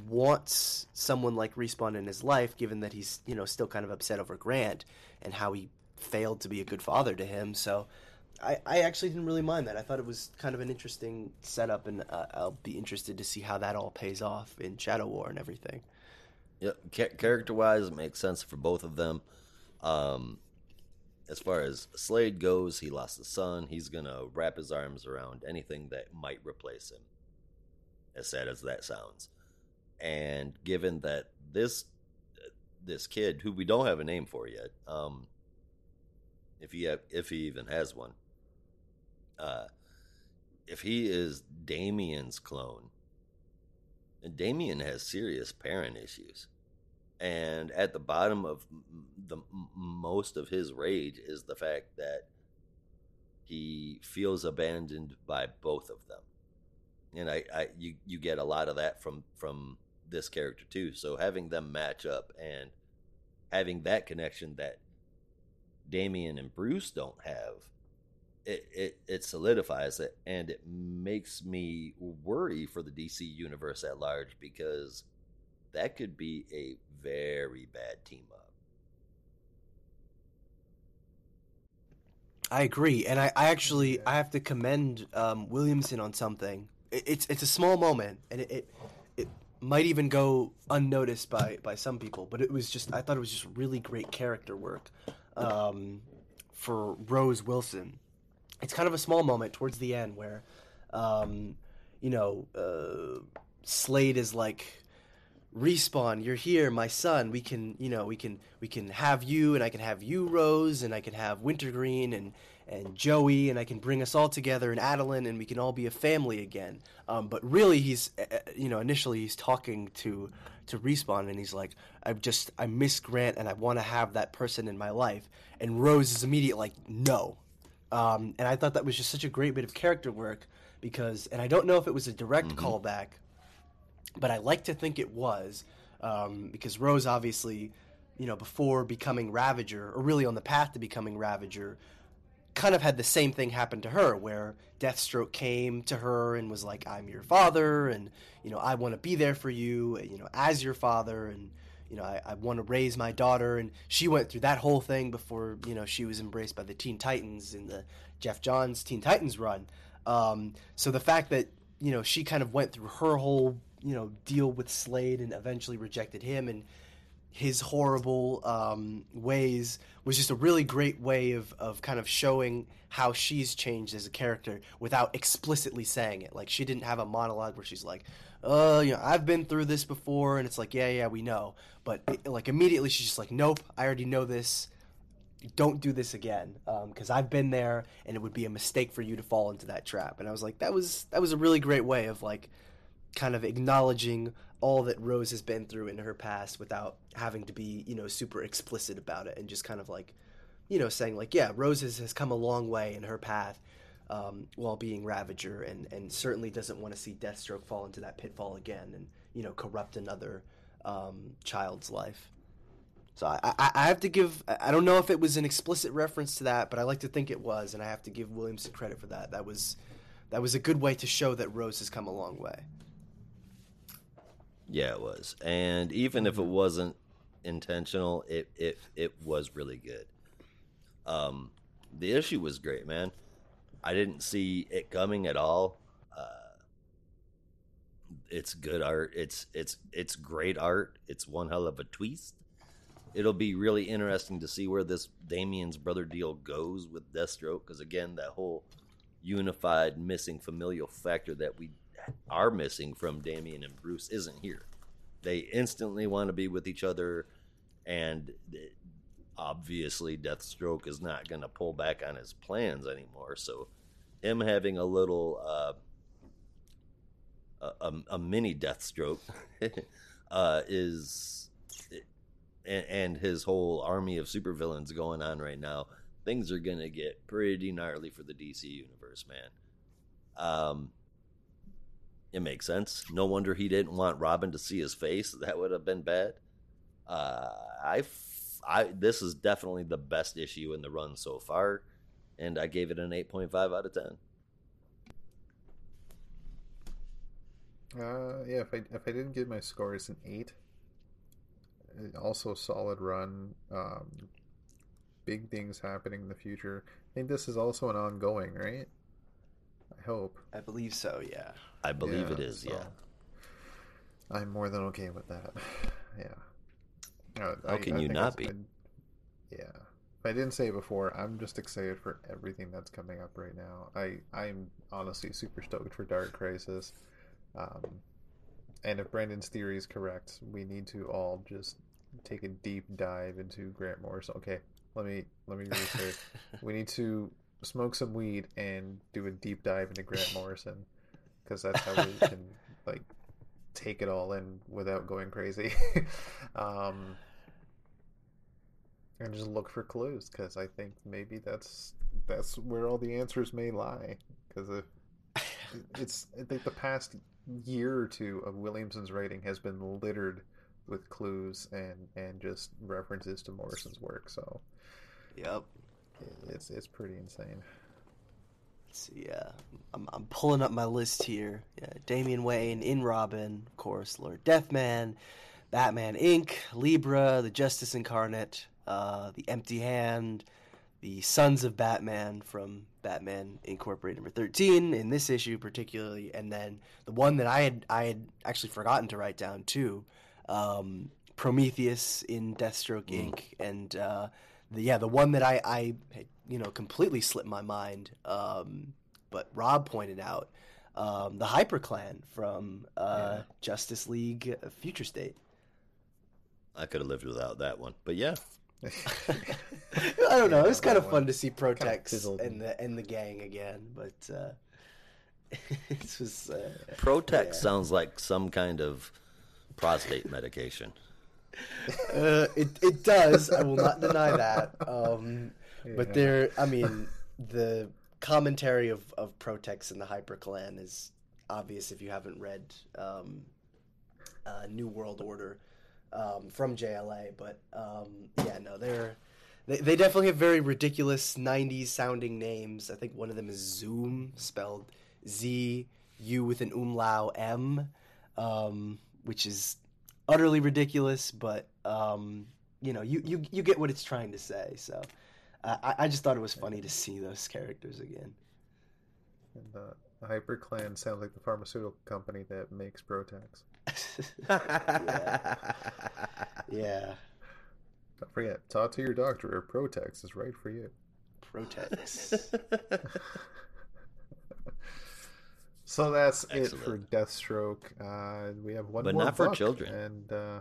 wants someone like Respawn in his life, given that he's, you know, still kind of upset over Grant and how he failed to be a good father to him. So I, I actually didn't really mind that. I thought it was kind of an interesting setup, and uh, I'll be interested to see how that all pays off in Shadow War and everything. Yeah, character wise, it makes sense for both of them. Um, as far as Slade goes, he lost a son. He's gonna wrap his arms around anything that might replace him. As sad as that sounds, and given that this this kid, who we don't have a name for yet, um, if he if he even has one, uh, if he is Damian's clone, Damian has serious parent issues. And at the bottom of the most of his rage is the fact that he feels abandoned by both of them. And I, I you you get a lot of that from from this character too. So having them match up and having that connection that Damian and Bruce don't have, it, it, it solidifies it and it makes me worry for the DC universe at large because that could be a very bad team up. I agree, and I, I actually I have to commend um, Williamson on something. It, it's it's a small moment, and it, it it might even go unnoticed by by some people, but it was just I thought it was just really great character work um, for Rose Wilson. It's kind of a small moment towards the end where, um, you know, uh, Slade is like respawn you're here my son. We can you know we can we can have you and i can have you rose and i can have wintergreen and and joey and i can bring us all together and adeline and we can all be a family again. Um, but really he's uh, uh, you know initially he's talking to to respawn and he's like i just i miss grant and i want to have that person in my life. And rose is immediate like no um, and i thought that was just such a great bit of character work because and i don't know if it was a direct callback but I like to think it was um, because Rose obviously, you know, before becoming Ravager, or really on the path to becoming Ravager, kind of had the same thing happen to her, where Deathstroke came to her and was like, "I'm your father, and you know, I want to be there for you, you know, as your father, and you know, I, I want to raise my daughter." And she went through that whole thing before, you know, she was embraced by the Teen Titans in the Geoff Johns Teen Titans run. Um, so the fact that you know she kind of went through her whole you know deal with Slade and eventually rejected him and his horrible um, ways was just a really great way of, of kind of showing how she's changed as a character without explicitly saying it. Like she didn't have a monologue where she's like, "Oh, you know, I've been through this before," and it's like, "Yeah, yeah, we know." But it, like immediately she's just like, "Nope, I already know this. Don't do this again, because I've been there, and it would be a mistake for you to fall into that trap." And I was like, "That was that was a really great way of like." Kind of acknowledging all that Rose has been through in her past without having to be, you know, super explicit about it and just kind of like, you know, saying like, yeah, Rose has, has come a long way in her path um, while being Ravager and, and certainly doesn't want to see Deathstroke fall into that pitfall again and, you know, corrupt another um, child's life. So I, I, I have to give, I don't know if it was an explicit reference to that, but I like to think it was, and I have to give Williamson credit for that. That was, that was a good way to show that Rose has come a long way. Yeah, it was. And even if it wasn't intentional, it it it was really good. Um, the issue was great, man. I didn't see it coming at all. Uh, it's good art. It's it's it's great art. It's one hell of a twist. It'll be really interesting to see where this Damian's brother deal goes with Deathstroke, because again, that whole unified missing familial factor that we are missing from Damian and Bruce isn't here. They instantly want to be with each other, and obviously, Deathstroke is not going to pull back on his plans anymore. So, him having a little uh, a, a, mini Deathstroke *laughs* uh, is, and, and his whole army of supervillains going on right now. Things are going to get pretty gnarly for the DC universe, man. Um, it makes sense. No wonder he didn't want Robin to see his face. That would have been bad. Uh, I, I, this is definitely the best issue in the run so far, and I gave it an eight point five out of ten. Uh, yeah, if I if I didn't give my score as an eight, also solid run. Um, big things happening in the future. I think this is also an ongoing, right? I hope. I believe so, yeah. I believe Yeah, it is. so Yeah. I'm more than okay with that. *sighs* Yeah. Uh, How I- can I you not be? been- yeah. I didn't say it before, I'm just excited for everything that's coming up right now. I I'm honestly super stoked for Dark Crisis. Um, and if Brandon's theory is correct, we need to all just take a deep dive into Grant Morrison. Okay, let me let me *laughs* rephrase. we need to smoke some weed and do a deep dive into Grant Morrison because that's how we can *laughs* like take it all in without going crazy. *laughs* um, and just look for clues because I think maybe that's that's where all the answers may lie. Because *laughs* it's I think the past year or two of Williamson's writing has been littered with clues and and just references to Morrison's work. So Yep. It's it's pretty insane. Let's see, yeah. I'm, I'm pulling up my list here. Yeah, Damian Wayne in Robin, of course, Lord Death Man, Batman Inc., Libra, the Justice Incarnate, uh, the Empty Hand, the Sons of Batman from Batman Incorporated number thirteen in this issue particularly, and then the one that I had I had actually forgotten to write down too, um, Prometheus in Deathstroke Inc. and uh, the, yeah the one that I I you know completely slipped my mind, um, but Rob pointed out. Um, the Hyper Clan from uh, Yeah. Justice League Future State. I could have lived without that one, but yeah, *laughs* I don't know. It was kind of one fun to see kinda and the and the gang again, but uh, *laughs* this was uh, Protex Yeah. sounds like some kind of prostate medication. Uh, it it does. I will not deny that. Um, But there, I mean, the commentary of of Protex and the Hyper Clan is obvious if you haven't read um, uh, New World Order um, from JLA. But um, yeah, no, they're they, they definitely have very ridiculous '90s sounding names. I think one of them is Zoom, spelled Z U with an umlau M, um, which is utterly ridiculous. But um, you know, you, you you get what it's trying to say. So uh, I, I just thought it was funny to see those characters again. And, uh, the Hyper Clan sounds like the pharmaceutical company that makes Protex. *laughs* yeah. yeah, Don't forget, talk to your doctor. or Protex is right for you. Protex. *laughs* *laughs* So that's it for Deathstroke. Uh, we have one But more not for book, children. and uh,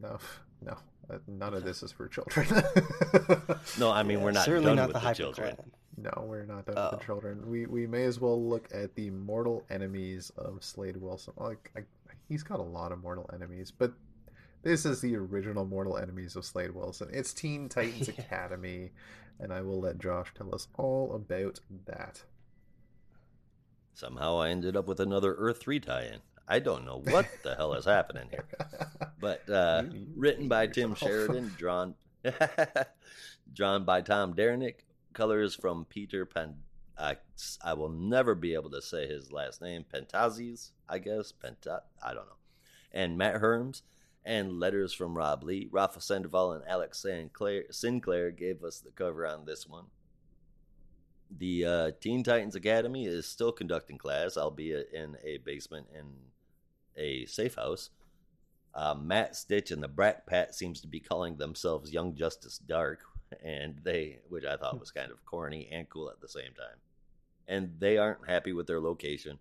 no, no, uh, none of this is for children. *laughs* No, I mean we're not certainly done not with the the, children. Clan. no, we're not done with Oh. the children. We we may as well look at the mortal enemies of Slade Wilson. Like I, he's got a lot of mortal enemies, but this is the original mortal enemies of Slade Wilson. It's Teen *laughs* Titans Yeah. Academy, and I will let Josh tell us all about that. Somehow I ended up with another Earth 3 tie-in. I don't know what the hell is happening here. *laughs* But uh, You- you written by Tim. Sheridan, drawn *laughs* drawn by Tom Derenick, colors from Peter Pen. I, I will never be able to say his last name. Pentazis, I guess. Penta. I don't know. And Matt Herms, and letters from Rob Leigh. Rafa Sandoval and Alex Sinclair, Sinclair gave us the cover on this one. The uh, Teen Titans Academy is still conducting class, albeit in a basement in a safe house. Uh, Matt Stitch and the Brat Pack seems to be calling themselves Young Justice Dark, and they, which I thought was kind of corny and cool at the same time. And they aren't happy with their location.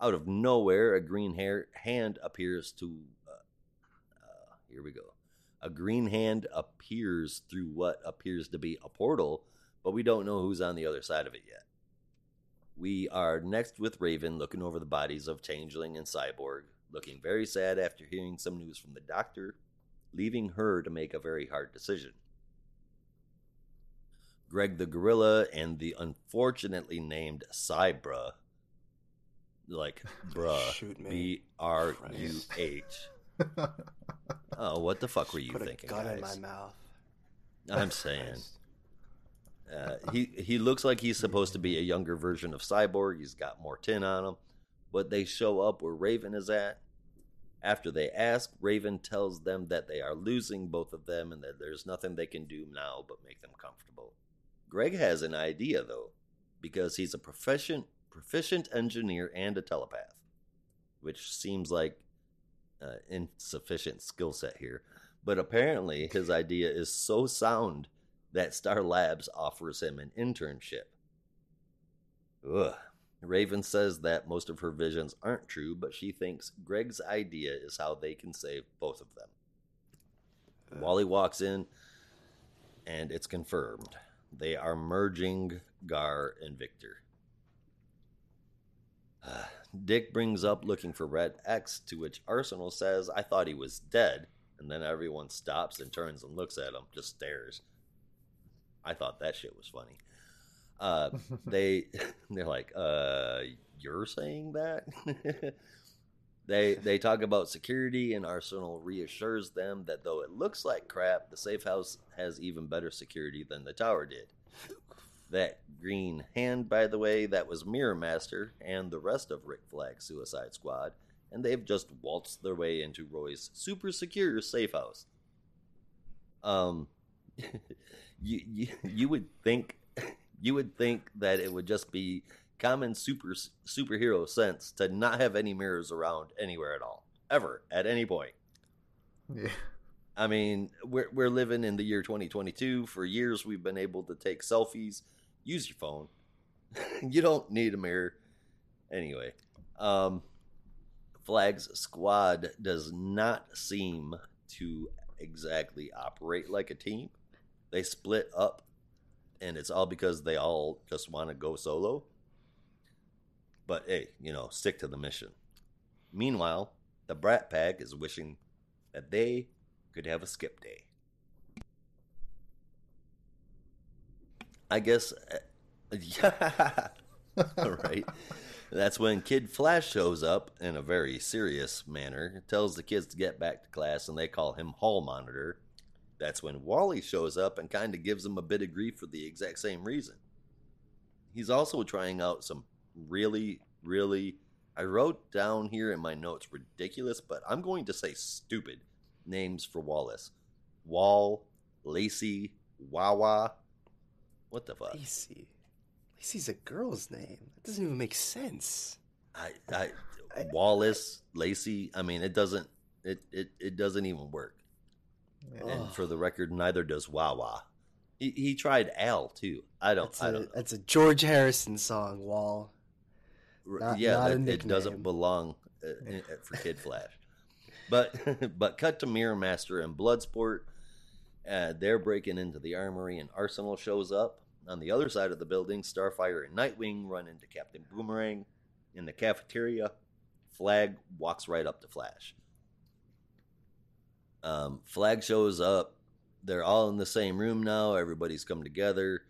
Out of nowhere, a green hair hand appears to. Uh, uh, here we go. A green hand appears through what appears to be a portal, but we don't know who's on the other side of it yet. We are next with Raven looking over the bodies of Changeling and Cyborg, looking very sad after hearing some news from the doctor, leaving her to make a very hard decision. Greg the Gorilla and the unfortunately named Cybra, like *laughs* bruh, Shoot me. B R U H. *laughs* Oh, what the fuck were you Put a thinking, gun in guys? my mouth. I'm saying. *laughs* Uh, he he looks like he's supposed to be a younger version of Cyborg. He's got more tin on him. But they show up where Raven is at. After they ask, Raven tells them that they are losing both of them and that there's nothing they can do now but make them comfortable. Greg has an idea though, because he's a proficient proficient engineer and a telepath, which seems like uh, insufficient skill set here. But apparently, his idea is so sound that Star Labs offers him an internship. Ugh. Raven says that most of her visions aren't true, but she thinks Greg's idea is how they can save both of them. Uh. Wally walks in, and it's confirmed. They are merging Gar and Victor. *sighs* Dick brings up looking for Red X, to which Arsenal says, I thought he was dead. And then everyone stops and turns and looks at him, just stares. I thought that shit was funny. Uh, *laughs* they *laughs* they're like, uh, you're saying that? *laughs* they they talk about security, and Arsenal reassures them that though it looks like crap, the safe house has even better security than the tower did. That green hand, by the way, that was Mirror Master and the rest of Rick Flag's Suicide Squad, and they've just waltzed their way into Roy's super secure safe house. Um, you, you you would think you would think that it would just be common super superhero sense to not have any mirrors around anywhere at all, ever at any point. Yeah. I mean, we're we're living in the year 2022. For years, we've been able to take selfies. Use your phone. *laughs* you don't need a mirror. Anyway, um, Flag's squad does not seem to exactly operate like a team. They split up, and it's all because they all just want to go solo. But hey, you know, stick to the mission. Meanwhile, the Brat Pack is wishing that they could have a skip day. I guess, uh, yeah, *laughs* right. That's when Kid Flash shows up in a very serious manner, tells the kids to get back to class, and they call him Hall Monitor. That's when Wally shows up and kind of gives him a bit of grief for the exact same reason. He's also trying out some really, really, I wrote down here in my notes ridiculous, but I'm going to say stupid names for Wallace Wall, Lacey, Wawa. What the fuck? Lacey. Lacey's a girl's name. That doesn't even make sense. I, I, Wallace, Lacey. I mean, it doesn't. It, it, it doesn't even work. And for the record, neither does Wawa. He, he tried Al too. I don't. That's I don't know. that's a George Harrison song, Wall. Not- yeah, not that- it doesn't belong uh, for Kid *laughs* Flash. But but cut to Mirror Master and Bloodsport. Uh, they're breaking into the armory, and Arsenal shows up. On the other side of the building, Starfire and Nightwing run into Captain Boomerang. In the cafeteria, Flag walks right up to Flash. Um, Flag shows up. They're all in the same room now. Everybody's come together.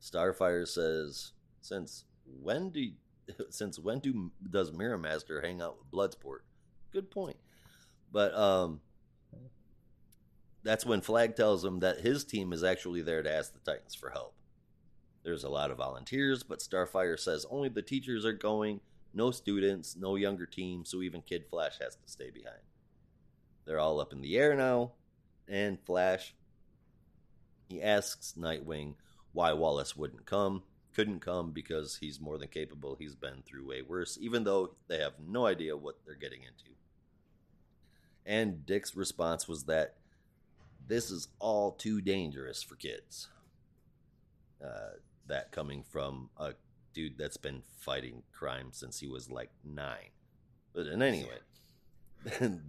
Starfire says, "Since when do *laughs* since when do does Mirror Master hang out with Bloodsport?" Good point. But um, that's when Flag tells him that his team is actually there to ask the Titans for help. There's a lot of volunteers, but Starfire says only the teachers are going, no students, no younger team, so even Kid Flash has to stay behind. They're all up in the air now, and Flash he asks Nightwing why Wallace wouldn't come. Couldn't come because he's more than capable. He's been through way worse, even though they have no idea what they're getting into. And Dick's response was that this is all too dangerous for kids. Uh, that coming from a dude that's been fighting crime since he was like nine. But and anyway, *laughs*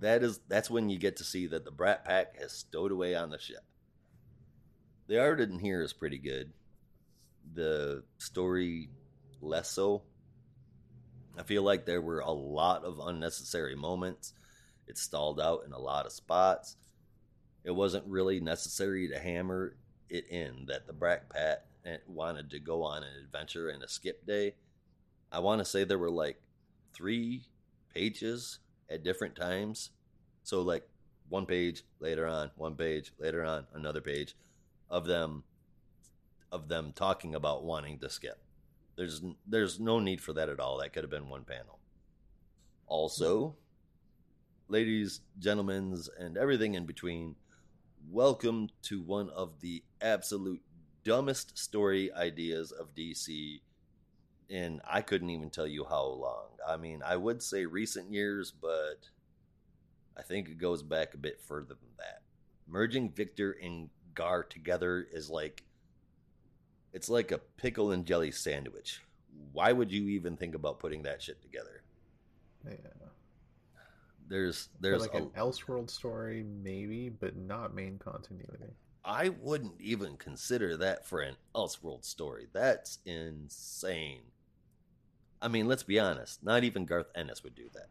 that is that's when you get to see that the Brat Pack has stowed away on the ship. The art in here is pretty good. The story less so. I feel like there were a lot of unnecessary moments. It stalled out in a lot of spots. It wasn't really necessary to hammer it in that the Brat Pack wanted to go on an adventure and a skip day. I want to say there were like three pages at different times. So, like one page later on, one page later on, another page of them of them talking about wanting to skip. There's there's no need for that at all. That could have been one panel. Also, ladies, gentlemen, and everything in between, welcome to one of the absolute dumbest story ideas of DC in I couldn't even tell you how long. I mean, I would say recent years, but I think it goes back a bit further than that. Merging Victor and Gar together is like it's like a pickle and jelly sandwich. Why would you even think about putting that shit together? Yeah. There's there's like a, an Elseworld story, maybe, but not main continuity. I wouldn't even consider that for an Elseworld story. That's insane. I mean, let's be honest. Not even Garth Ennis would do that.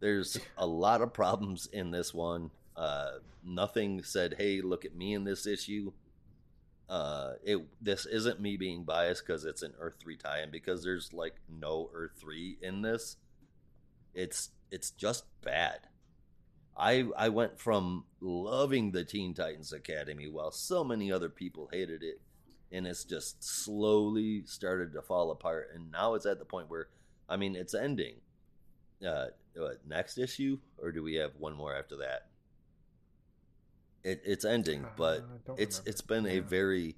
There's a lot of problems in this one. Uh, nothing said, "Hey, look at me in this issue." Uh, it this isn't me being biased because it's an Earth three tie-in because there's like no Earth three in this. It's it's just bad. I I went from loving the Teen Titans Academy while so many other people hated it, and it's just slowly started to fall apart. And now it's at the point where, I mean, it's ending, uh, what, next issue, or do we have one more after that? It, it's ending, Uh, but don't it's remember. it's been a very,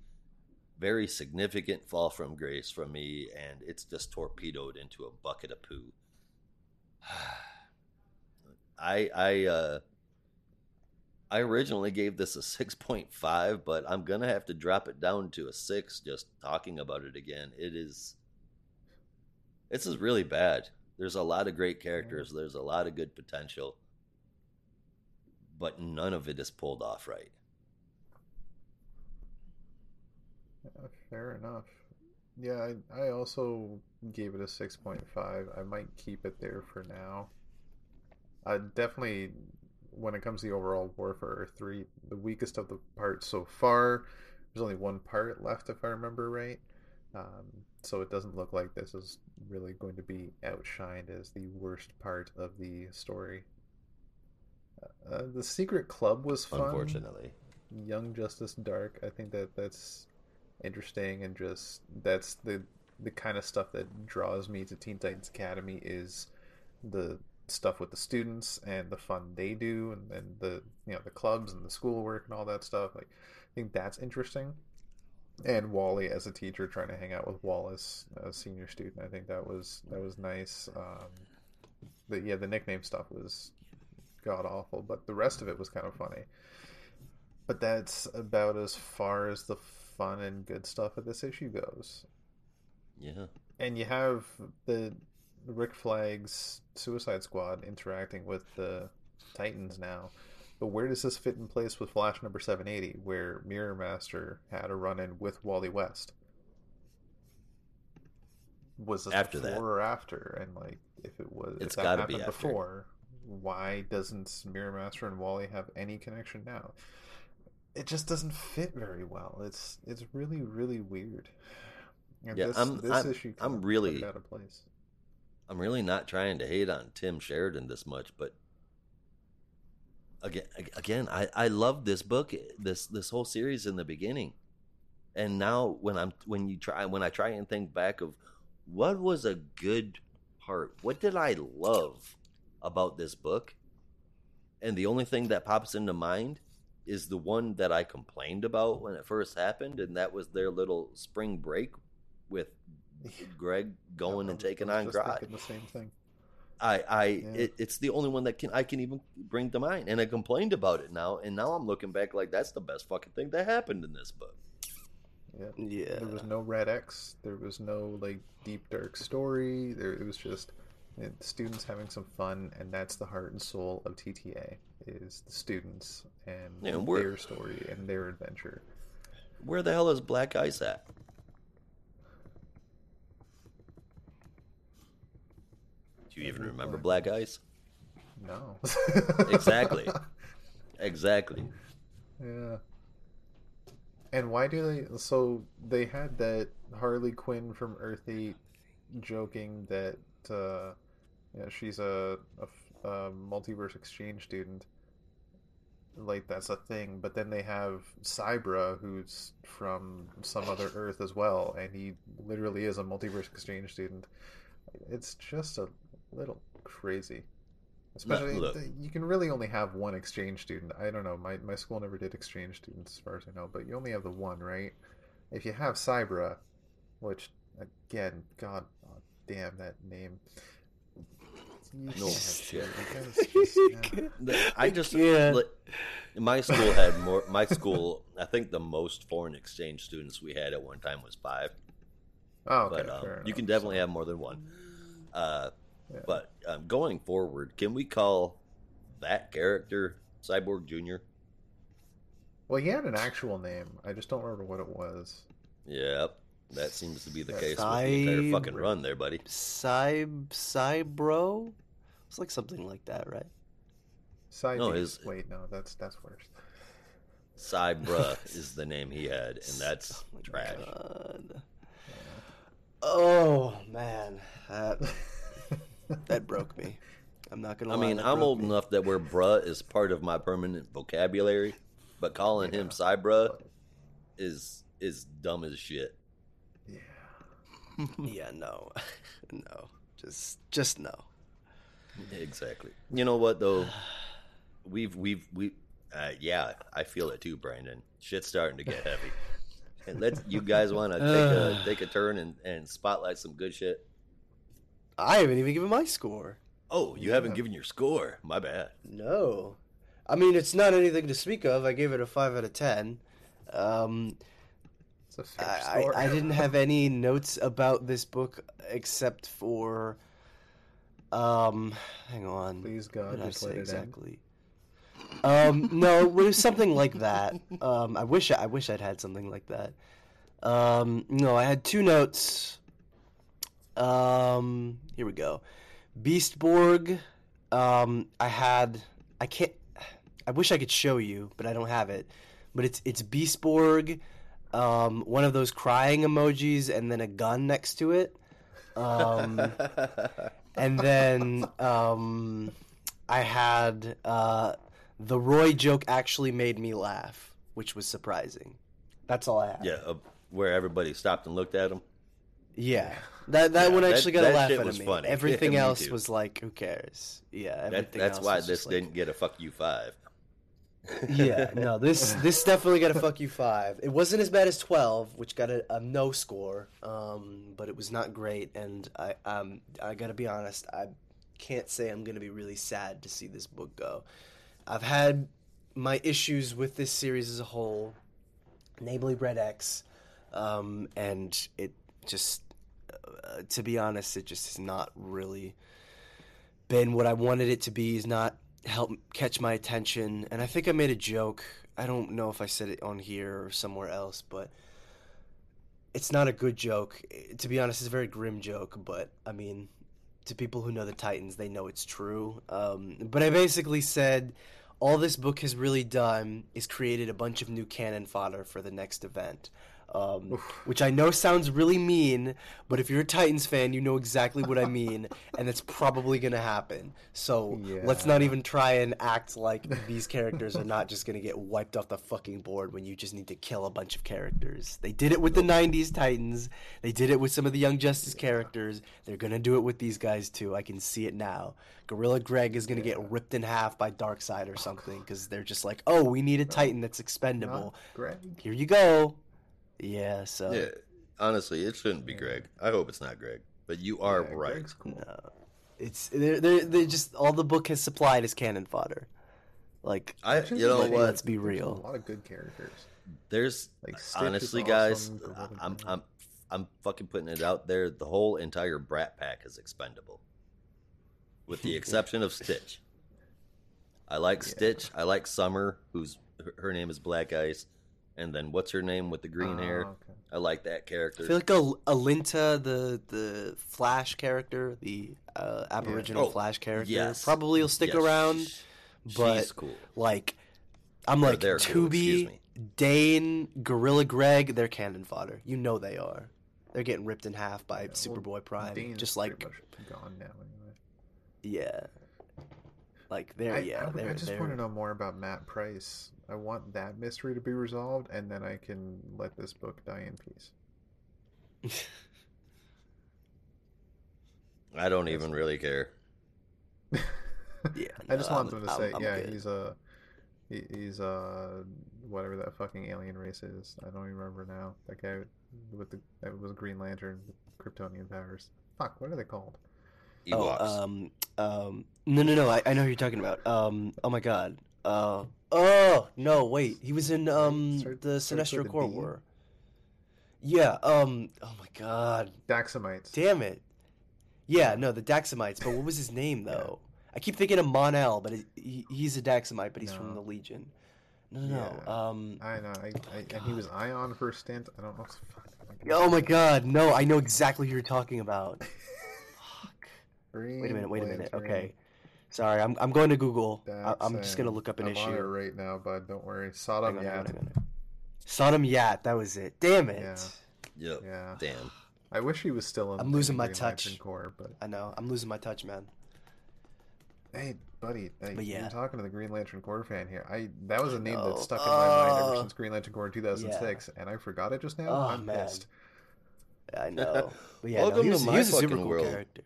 very significant fall from grace from me, and it's just torpedoed into a bucket of poo. *sighs* I I uh, I originally gave this a six point five, but I'm gonna have to drop it down to a six just talking about it again. It is this is really bad. There's a lot of great characters. There's a lot of good potential, but none of it is pulled off right. Yeah, fair enough. Yeah, I, I also gave it a 6.5. I might keep it there for now. I definitely, when it comes to the overall War for Earth 3, the weakest of the parts so far. There's only one part left, if I remember right. Um, so it doesn't look like this is really going to be outshined as the worst part of the story. Uh, the Secret Club was fun. Unfortunately, Young Justice Dark. I think that that's interesting and just that's the the kind of stuff that draws me to Teen Titans Academy is the stuff with the students and the fun they do and then the you know the clubs and the schoolwork and all that stuff. Like I think that's interesting. And Wally as a teacher trying to hang out with Wallace, a senior student. I think that was that was nice. Um, but yeah, the nickname stuff was god awful, but the rest of it was kind of funny. But that's about as far as the fun and good stuff of this issue goes. yeah. And you have the Rick Flag's Suicide Squad interacting with the Titans now. But where does this fit in place with Flash number 780, where Mirror Master had a run in with Wally West? Was this After before that. or after? And like, if it was, It's if that be happened after. before, why doesn't Mirror Master and Wally have any connection now? It just doesn't fit very well. It's it's really really weird. And Yeah, this, I'm- this I'm- issue I'm really- out of place. I'm really not trying to hate on Tim Sheridan this much, but again, again, I I love this book, this this whole series in the beginning, and now when I'm when you try when I try and think back of what was a good part, what did I love about this book, and the only thing that pops into mind is the one that I complained about when it first happened, and that was their little spring break Greg going and taking on was Grodd. the same thing. I, I, Yeah. it, it's the only one that can I can even bring to mind, and I complained about it now, and now I'm looking back like that's the best fucking thing that happened in this book. Yeah. Yeah. There was no Red X. There was no like deep dark story. There it was just uh, students having some fun, and that's the heart and soul of TTA is the students and Yeah, and their story and their adventure. Where the hell is Black Ice at? Do you even remember Black Black Ice? No. *laughs* Exactly. *laughs* Exactly. Yeah. And why do they? So they had that Harley Quinn from Earth Eight joking that uh, you know, she's a multiverse exchange student. Like that's a thing, but then they have Cybra, who's from some other Earth as well, and he literally is a multiverse exchange student. It's just a little crazy. Especially, look. th- you can really only have one exchange student. I don't know. My, my school never did exchange students, as far as I know, but you only have the one, right? If you have Cybra, which, again, God oh, damn that name. You No shit. Cybra. *laughs* You guys just- yeah. The- I just like, my school had more. My school, I think the most foreign exchange students we had at one time was five. Oh, okay. but um, fair you can definitely So, have more than one. Uh, yeah. But um, going forward, can we call that character Cyborg Junior? Well, he had an actual name. I just don't remember what it was. Yep, that seems to be the Yeah, case with the entire fucking run there, buddy. Cyb Cybro? It's like something like that, right? Side No, his- Wait, no, that's that's worse. Cybra *laughs* is the name he had, and that's Oh trash. God. Oh man, that that broke me. I'm not gonna. I lie, mean, I'm old me. enough that where bruh is part of my permanent vocabulary, but calling him Yeah. Cybra is is dumb as shit. Yeah. yeah, no, *laughs* no, just just no. Exactly. You know what though? We've we've we uh, yeah, I feel it too, Brandon. Shit's starting to get heavy. And let's you guys want to take a *sighs* take a turn and, and spotlight some good shit. I haven't even given my score. Oh, you haven't given your score. My bad. No. I mean, it's not anything to speak of. I gave it a 5 out of 10. Um, It's a fair I, I, score. I didn't have *laughs* any notes about this book except for. Um, hang on. Please What God, did I just say let it exactly? Um, no, it was something like that. Um, I wish I wish I'd had something like that. Um, no, I had two notes. Um, here we go. Beastborg. Um, I had. I can't. I wish I could show you, but I don't have it. But it's it's Beastborg. Um, one of those crying emojis, and then a gun next to it. Um, *laughs* and then um, I had uh, the Roy joke actually made me laugh, which was surprising. That's all I had. Yeah, uh, where everybody stopped and looked at him. Yeah. That that Yeah, one that- actually got a laugh out of me. funny. *laughs* Everything Yeah, me else too. was like, who cares? Yeah. That, that's why this like- didn't get a fuck you five. yeah, *laughs* no, this this definitely got a fuck you five. It wasn't as bad as twelve, which got a, a no score, um, but it was not great. And I um I gotta be honest, I can't say I'm gonna be really sad to see this book go. I've had my issues with this series as a whole, namely Red X, um, and it just, uh, to be honest, it just has not really been what I wanted it to be. Is not help catch my attention. And I think I made a joke. I don't know if I said it on here or somewhere else, but it's not a good joke. To be honest, it's a very grim joke, but I mean, to people who know the Titans, they know it's true. Um, but I basically said all this book has really done is created a bunch of new cannon fodder for the next event. Um, which I know sounds really mean, but if you're a Titans fan, you know exactly what I mean, *laughs* and it's probably going to happen. So let's not even try and act like these characters are not just going to get wiped off the fucking board when you just need to kill a bunch of characters. They did it with the 90s Titans, they did it with some of the Young Justice characters. They're going to do it with these guys too. I can see it now. Gorilla Greg is going to get ripped in half by Darkseid or something because they're just like, oh, we need a Titan that's expendable. Greg. Here you go. Yeah, so. Yeah, honestly, it shouldn't be Greg. I hope it's not Greg. But you are Yeah, right. Greg's cool. It's they're, they're, they're just all the book has supplied is cannon fodder. Like I, you know what? let's be real. A lot of good characters. There's Like, Stitch honestly, guys, awesome, I'm I'm I'm fucking putting it out there. The whole entire Brat Pack is expendable, with the *laughs* exception of Stitch. I like Stitch. I like Summer, who's her- her name is Black Ice, and then what's her name with the green Oh, hair? okay. I like that character. I feel like a Alinta, the the Flash character, the uh, Aboriginal Oh, Flash character, yes. probably will stick Yes, around. but- she's cool. Like, I'm Or like they're cool, me. Dane, Gorilla Greg, they're cannon fodder. You know they are. They're getting ripped in half by Superboy Prime, Dane's just like gone now. Anyway. yeah, like they're I, yeah I, they're I just they're want to know more about Matt Price. I want that mystery to be resolved, and then I can let this book die in peace. *laughs* I don't even really care. *laughs* yeah. I just no, want I'm- them to I'm- say, I'm yeah, good. he's a, he, he's a, whatever that fucking alien race is. I don't even remember now. That guy with the that was Green Lantern Kryptonian powers. Fuck, what are they called? Ewoks. Oh, um, um, no, no, no. I, I know who you're talking about. Um, oh my god. Uh, oh no, wait. He was in um Start- the starts Sinestro a Corps D. War. Yeah. Um. Oh my god. Daxamites. Damn it. Yeah. No, the Daxamites. But what was his name *laughs* though? I keep thinking of Mon-El, but it, he, he's a Daxamite, but he's from No. the Legion. No, no, no. Yeah. Um. I know. I, I, and he was Ion for a stint. I don't know. Oh my god. No, I know exactly who you're talking about. *laughs* Fuck. Wait a minute. Wait a minute. Okay. Sorry, I'm I'm going to Google. I, I'm just gonna look up an I'm issue. on it right now, bud. Don't worry. Hang Sodam on, Yat. Sodam Yat, that was it. Damn it. Yeah. Yep. Yeah. Damn. I wish he was still in. I'm losing my touch. Corps, but I know. I'm losing my touch, man. hey, buddy, hey, But yeah. you're talking to the Green Lantern Corps fan here. I that was a name know. that stuck in my mind ever since Green Lantern Corps in 2006, and I forgot it just now. Oh, I'm man. pissed. I know. *laughs* But yeah, no, Welcome he to was, he my was a super fucking cool world. character.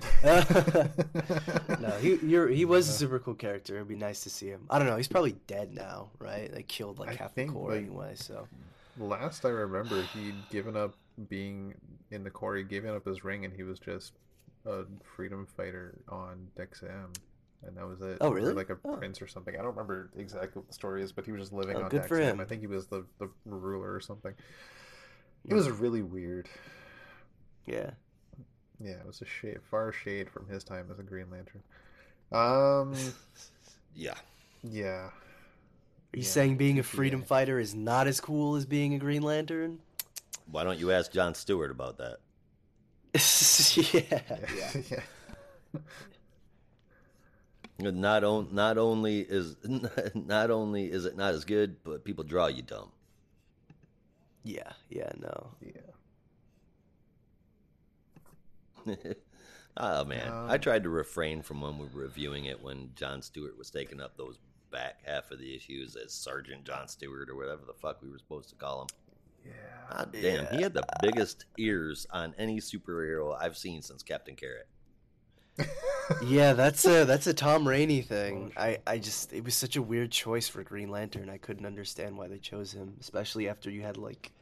*laughs* no, he you're, he was a super cool character. It'd be nice to see him. I don't know. He's probably dead now, right? Like killed like I half the Corps like- anyway. So Last I remember, he'd given up being in the Corps. He'd given up his ring, and he was just a freedom fighter on Daxam, and that was it. Oh, Or really? like a Oh. prince or something. I don't remember exactly what the story is, but he was just living Oh, on good for Daxam. him. I think he was the the ruler or something. It was really weird. yeah, Yeah, it was a shade, far shade from his time as a Green Lantern. Um, *laughs* Yeah. yeah. are you Yeah, saying being a yeah. freedom fighter is not as cool as being a Green Lantern? Why don't you ask John Stewart about that? *laughs* yeah, yeah. *laughs* yeah. Not on, not only is not only is it not as good, but people draw you dumb. Yeah, yeah, no. Yeah. Oh man, Um, I tried to refrain from when we were reviewing it when John Stewart was taking up those back half of the issues as Sergeant John Stewart or whatever the fuck we were supposed to call him. Yeah. God damn, he had the biggest ears on any superhero I've seen since Captain Carrot. *laughs* Yeah, that's a that's a Tom Rainey thing. I I just it was such a weird choice for Green Lantern. I couldn't understand why they chose him, especially after you had like,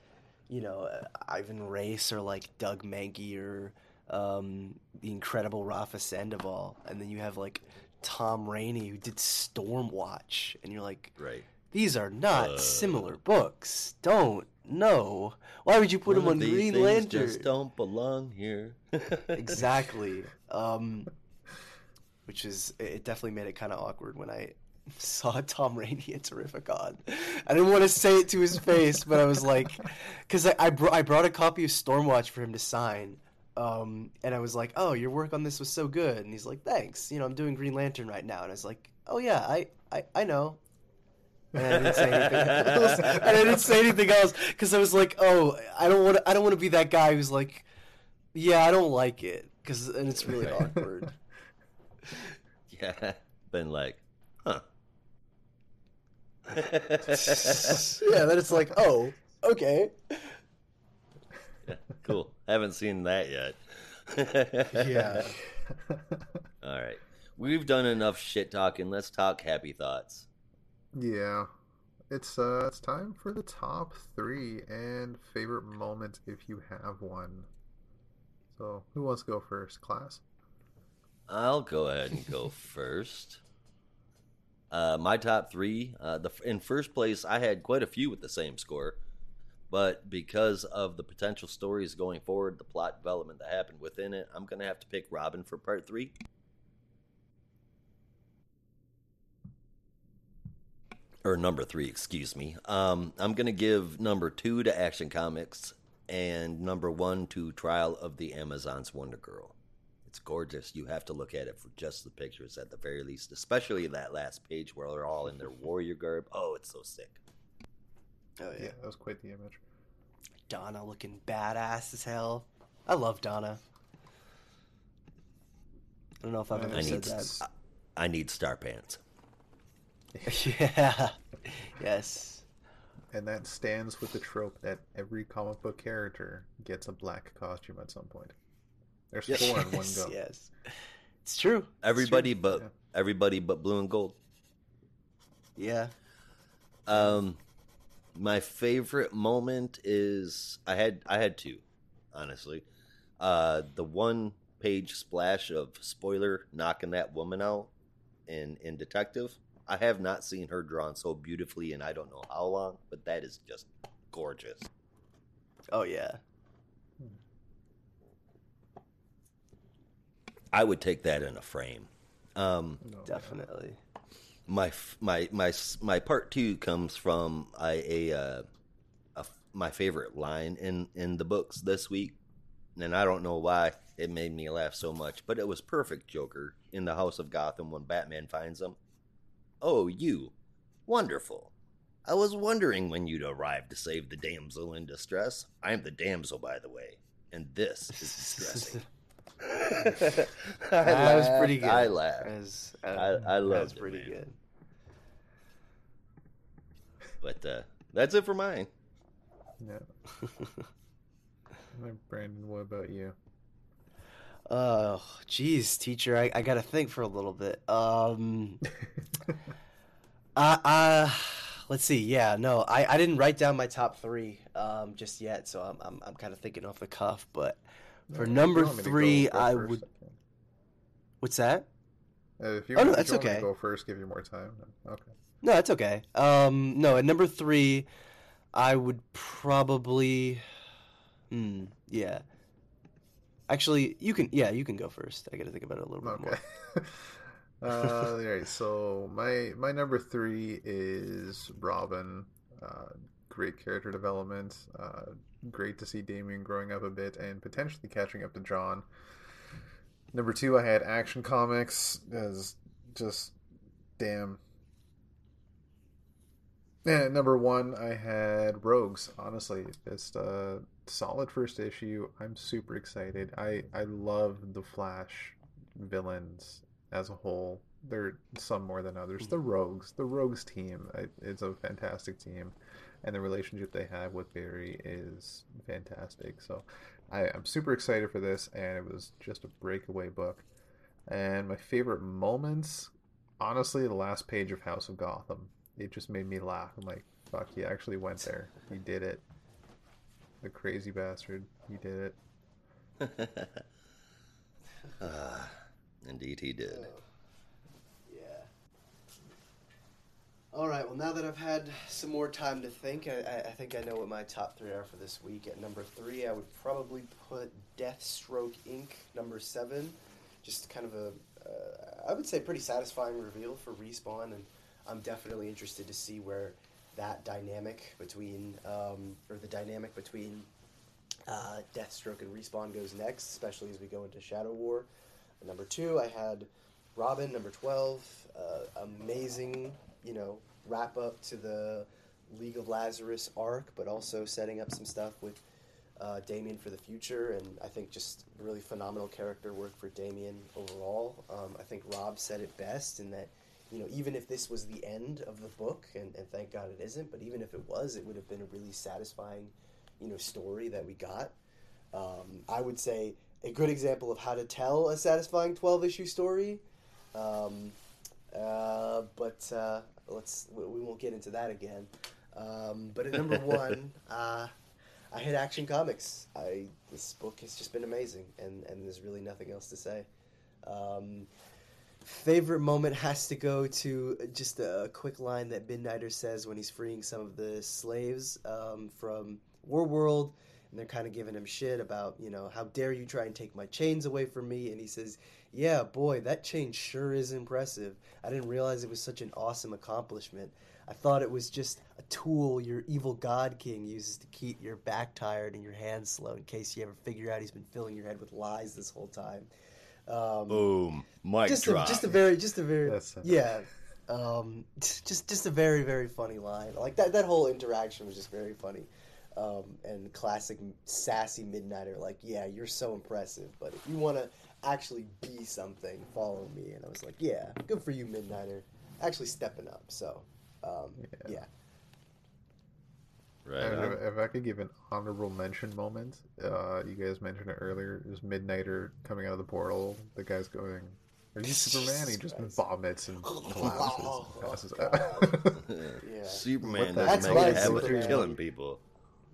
you know, uh, Ivan Reis or like Doug Mahnke or um, the incredible Rafa Sandoval, and then you have like Tom Rainey who did Stormwatch, and you're like, Right. these are not Uh. similar books. Don't no. Why would you put him on Green Lantern? Just don't belong here. *laughs* *laughs* exactly. Um, which is it definitely made it kind of awkward when I *laughs* saw Tom Rainey at Terrificon. I didn't want to say it to his face, but I was like, because I I, br- I brought a copy of Stormwatch for him to sign. Um, and I was like, "Oh, your work on this was so good," and he's like, "Thanks." You know, I'm doing Green Lantern right now, and I was like, "Oh yeah, I I, I know." And I didn't say anything *laughs* else. And I didn't say anything else because I was like, "Oh, I don't want to. I don't want to be that guy who's like, yeah, I don't like it," because and it's really Right. *laughs* awkward. yeah, been like, huh. *laughs* yeah, then it's like, oh, okay. *laughs* Cool. Haven't seen that yet. *laughs* Yeah. All right. We've done enough shit talking. Let's talk happy thoughts. Yeah. It's uh it's time for the top three and favorite moment if you have one. So who wants to go first, class? I'll go ahead and go *laughs* first. Uh, my top three. Uh, the in first place, I had quite a few with the same score, but because of the potential stories going forward, the plot development that happened within it, I'm gonna have to pick Robin for part three. Or number three, excuse me. Um, I'm gonna give number two to Action Comics and number one to Trial of the Amazons Wonder Girl. It's gorgeous. You have to look at it for just the pictures at the very least, especially that last page where they're all in their warrior garb. Oh, it's so sick. Oh Yeah, that was quite the image. Donna looking badass as hell. I love Donna. I don't know if I've I ever I said need that. I need star pants. *laughs* yeah. Yes. And that stands with the trope that every comic book character gets a black costume at some point. There's Yes. four in one Yes, *laughs* go. yes. It's true. It's Everybody true. but Yeah. everybody but blue and gold. Yeah. Um, my favorite moment is I had I had two, honestly. Uh, the one page splash of spoiler knocking that woman out in in Detective. I have not seen her drawn so beautifully in I don't know how long, but that is just gorgeous. Oh yeah. I would take that in a frame. Um, No, Definitely. My my my my part two comes from a, a, uh, a my favorite line in in the books this week, and I don't know why it made me laugh so much, but it was perfect. Joker in the House of Gotham when Batman finds him. Oh, you, wonderful. I was wondering when you'd arrive to save the damsel in distress. I'm the damsel, by the way, and this is distressing. *laughs* *laughs* I that was pretty good. I laughed. That was, uh, I- I that was loved it, pretty good. But uh, that's it for mine. Yeah. *laughs* Brandon, what about you? Oh, geez, teacher, I, I gotta think for a little bit. Um, *laughs* uh, uh, let's see. Yeah, no, I, I didn't write down my top three um, just yet, so I'm I'm, I'm kind of thinking off the cuff. But for number three, I first, would. I. What's that? Uh, if you, Oh, no, if that's you want me to okay. go first, give you more time. Okay. No, that's okay. Um, no, at number three, I would probably. Hmm. Yeah. Actually, you can. Yeah, you can go first. I got to think about it a little bit Okay. more. *laughs* uh, all right. So my my number three is Robin. Uh, great character development. Uh, great to see Damian growing up a bit and potentially catching up to Jon. Number two, I had Action Comics as just damn. And number one, I had Rogues. Honestly, just a solid first issue. I'm super excited. I I love the Flash villains as a whole. They're some more than others. The Rogues, the Rogues team, it's a fantastic team, and the relationship they have with Barry is fantastic. So, I, I'm super excited for this, and it was just a breakaway book. And my favorite moments, honestly, the last page of House of Gotham. It just made me laugh. I'm like, fuck, he actually went there. He did it. The crazy bastard. He did it. *laughs* Ah, indeed, he did. Yeah. All right. Well, now that I've had some more time to think, I, I- think I know what my top three are for this week. At number three, I would probably put Deathstroke Inc. Number seven. Just kind of a, uh, I would say, pretty satisfying reveal for Respawn, and I'm definitely interested to see where that dynamic between, um, or the dynamic between uh, Deathstroke and Respawn goes next, especially as we go into Shadow War. At number two, I had Robin, number 12. Uh, amazing, you know, wrap up to the League of Lazarus arc, but also setting up some stuff with uh, Damian for the future. And I think just really phenomenal character work for Damian overall. Um, I think Rob said it best in that, you know, even if this was the end of the book, and, and thank God it isn't, but even if it was, it would have been a really satisfying, you know, story that we got. Um, I would say a good example of how to tell a satisfying 12 issue story. Um, uh, but uh, let's we, won't get into that again. Um, but at number *laughs* one, uh, I hit Action Comics. I this book has just been amazing, and and there's really nothing else to say. Um, favorite moment has to go to just a quick line that Midnighter says when he's freeing some of the slaves um, from War World, and they're kind of giving him shit about, you know, how dare you try and take my chains away from me? And he says, Yeah, boy, that chain sure is impressive. I didn't realize it was such an awesome accomplishment. I thought it was just a tool your evil god king uses to keep your back tired and your hands slow in case you ever figure out he's been filling your head with lies this whole time. Um, Boom. Mic just a, drop. just a very just a very That's- yeah um *laughs* just just a very very funny line like that that whole interaction was just very funny um and classic sassy midnighter like yeah you're so impressive but if you want to actually be something follow me and i was like yeah good for you midnighter actually stepping up so um Yeah. yeah right if, if I could give an honorable mention moment, uh, you guys mentioned it earlier. It was Midnighter coming out of the portal. The guy's going, "Are you Superman?" He just Christ. vomits and *laughs* collapses and passes Oh, out. *laughs* yeah Superman doesn't That's make my a habit of killing people.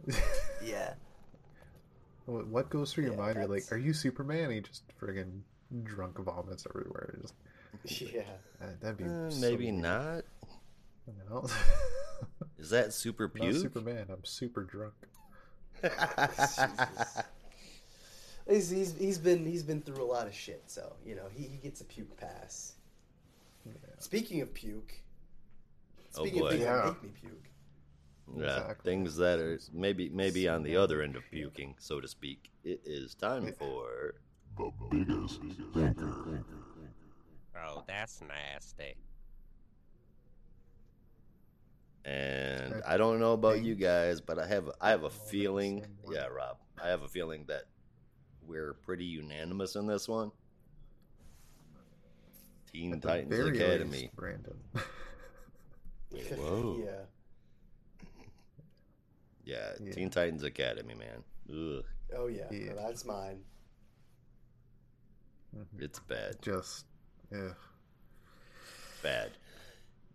*laughs* yeah what what goes through your Yeah, mind? You're like, that's- "Are you Superman?" He just friggin' drunk vomits everywhere. Just *laughs* yeah uh, that'd be Uh, so maybe weird. not. You know? *laughs* Is that super puke? Not? Superman. I'm super drunk. he's, he's, he's been he's been through a lot of shit so you know he, he gets a puke pass speaking of puke Oh, speaking boy. of things Yeah. make me puke Yeah, Exactly. things that are maybe maybe on the other end of puking, so to speak. It is time for the biggest thinker. Oh, that's nasty. and I I don't know about you guys, but I have I have a oh, all have the feeling. Yeah, Rob, I have a feeling that we're pretty unanimous in this one. Teen At the Titans very Academy. least, Brandon. *laughs* Whoa. yeah Yeah, Yeah. Teen Titans Academy, man. Ugh. oh yeah, Yeah. No, that's mine mm-hmm. It's bad. Just, yeah. bad.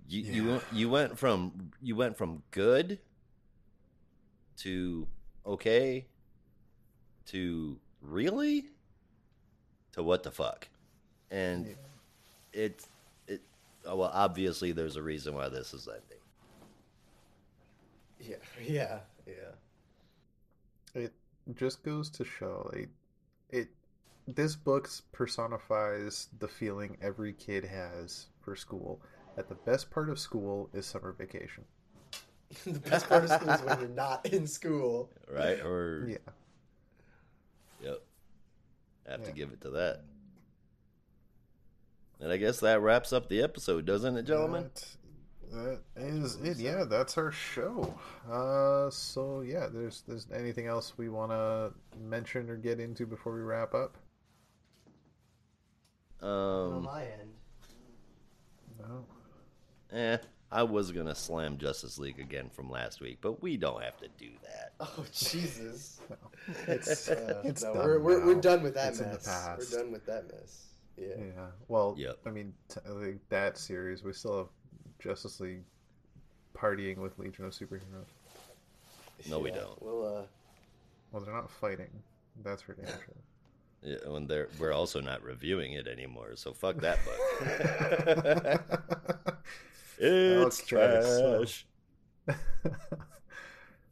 You you went- you went from you went from good to okay to really to what the fuck, and it's it. oh, Well, obviously, there's a reason why this is ending. Yeah, *laughs* yeah, yeah. It just goes to show, like, it. This book personifies the feeling every kid has for school. That the best part of school is summer vacation. *laughs* the best part of school is when you're not in school. Right? Or Yeah. yep, I have to give it to that. And I guess that wraps up the episode, doesn't it, gentlemen? That, that is it. Yeah, that's our show. Uh, so yeah, there's there's anything else we want to mention or get into before we wrap up? On Um, my end. No. eh, I was gonna slam Justice League again from last week, but we don't have to do that. *laughs* Oh Jesus! *laughs* It's Uh, it's no, done we're, we're, we're done with that It's in the mess. past. We're done with that mess. Yeah. Yeah. Well, Yep. I mean, t- like that series, we still have Justice League partying with Legion of Superheroes. No, we don't. We'll uh, Well, they're not fighting. That's for damn sure. *laughs* Yeah, and they're, we're also not reviewing it anymore, so fuck that book. *laughs* *laughs* it's Okay, so- trash.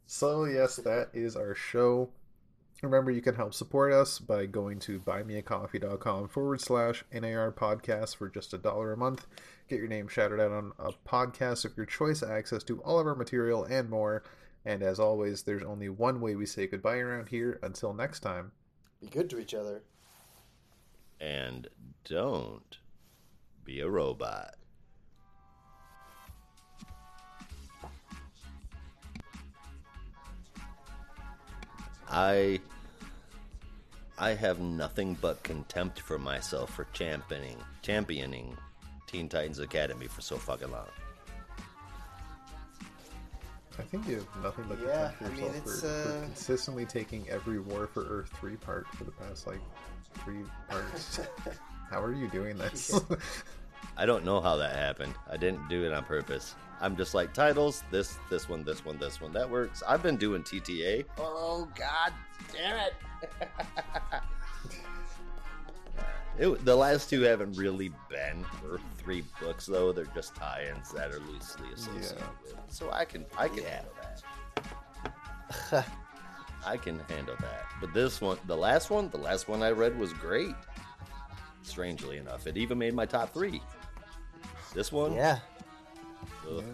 so yes, that is our show. Remember, you can help support us by going to buymeacoffee.com forward slash NAR podcast for just a dollar a month. Get your name shouted out on a podcast of your choice, access to all of our material, and more. And as always, there's only one way we say goodbye around here. Until next time. be good to each other. And don't be a robot. I I have nothing but contempt for myself for championing championing Teen Titans Academy for so fucking long. I think you have nothing but Yeah, contempt for I mean, yourself it's, for, for uh, consistently taking every War for Earth 3 part for the past, like, three parts. *laughs* How are you doing this? *laughs* I don't know how that happened. I didn't do it on purpose. I'm just like titles, this, this one, this one, this one. That works. I've been doing TTA. Oh God, damn it! *laughs* it! The last two haven't really been Earth three books though. They're just tie-ins that are loosely associated Yeah. with. So I can I can handle that. *laughs* I can handle that. But this one, the last one, the last one I read was great. Strangely enough, it even made my top three. This one, Yeah. Yeah.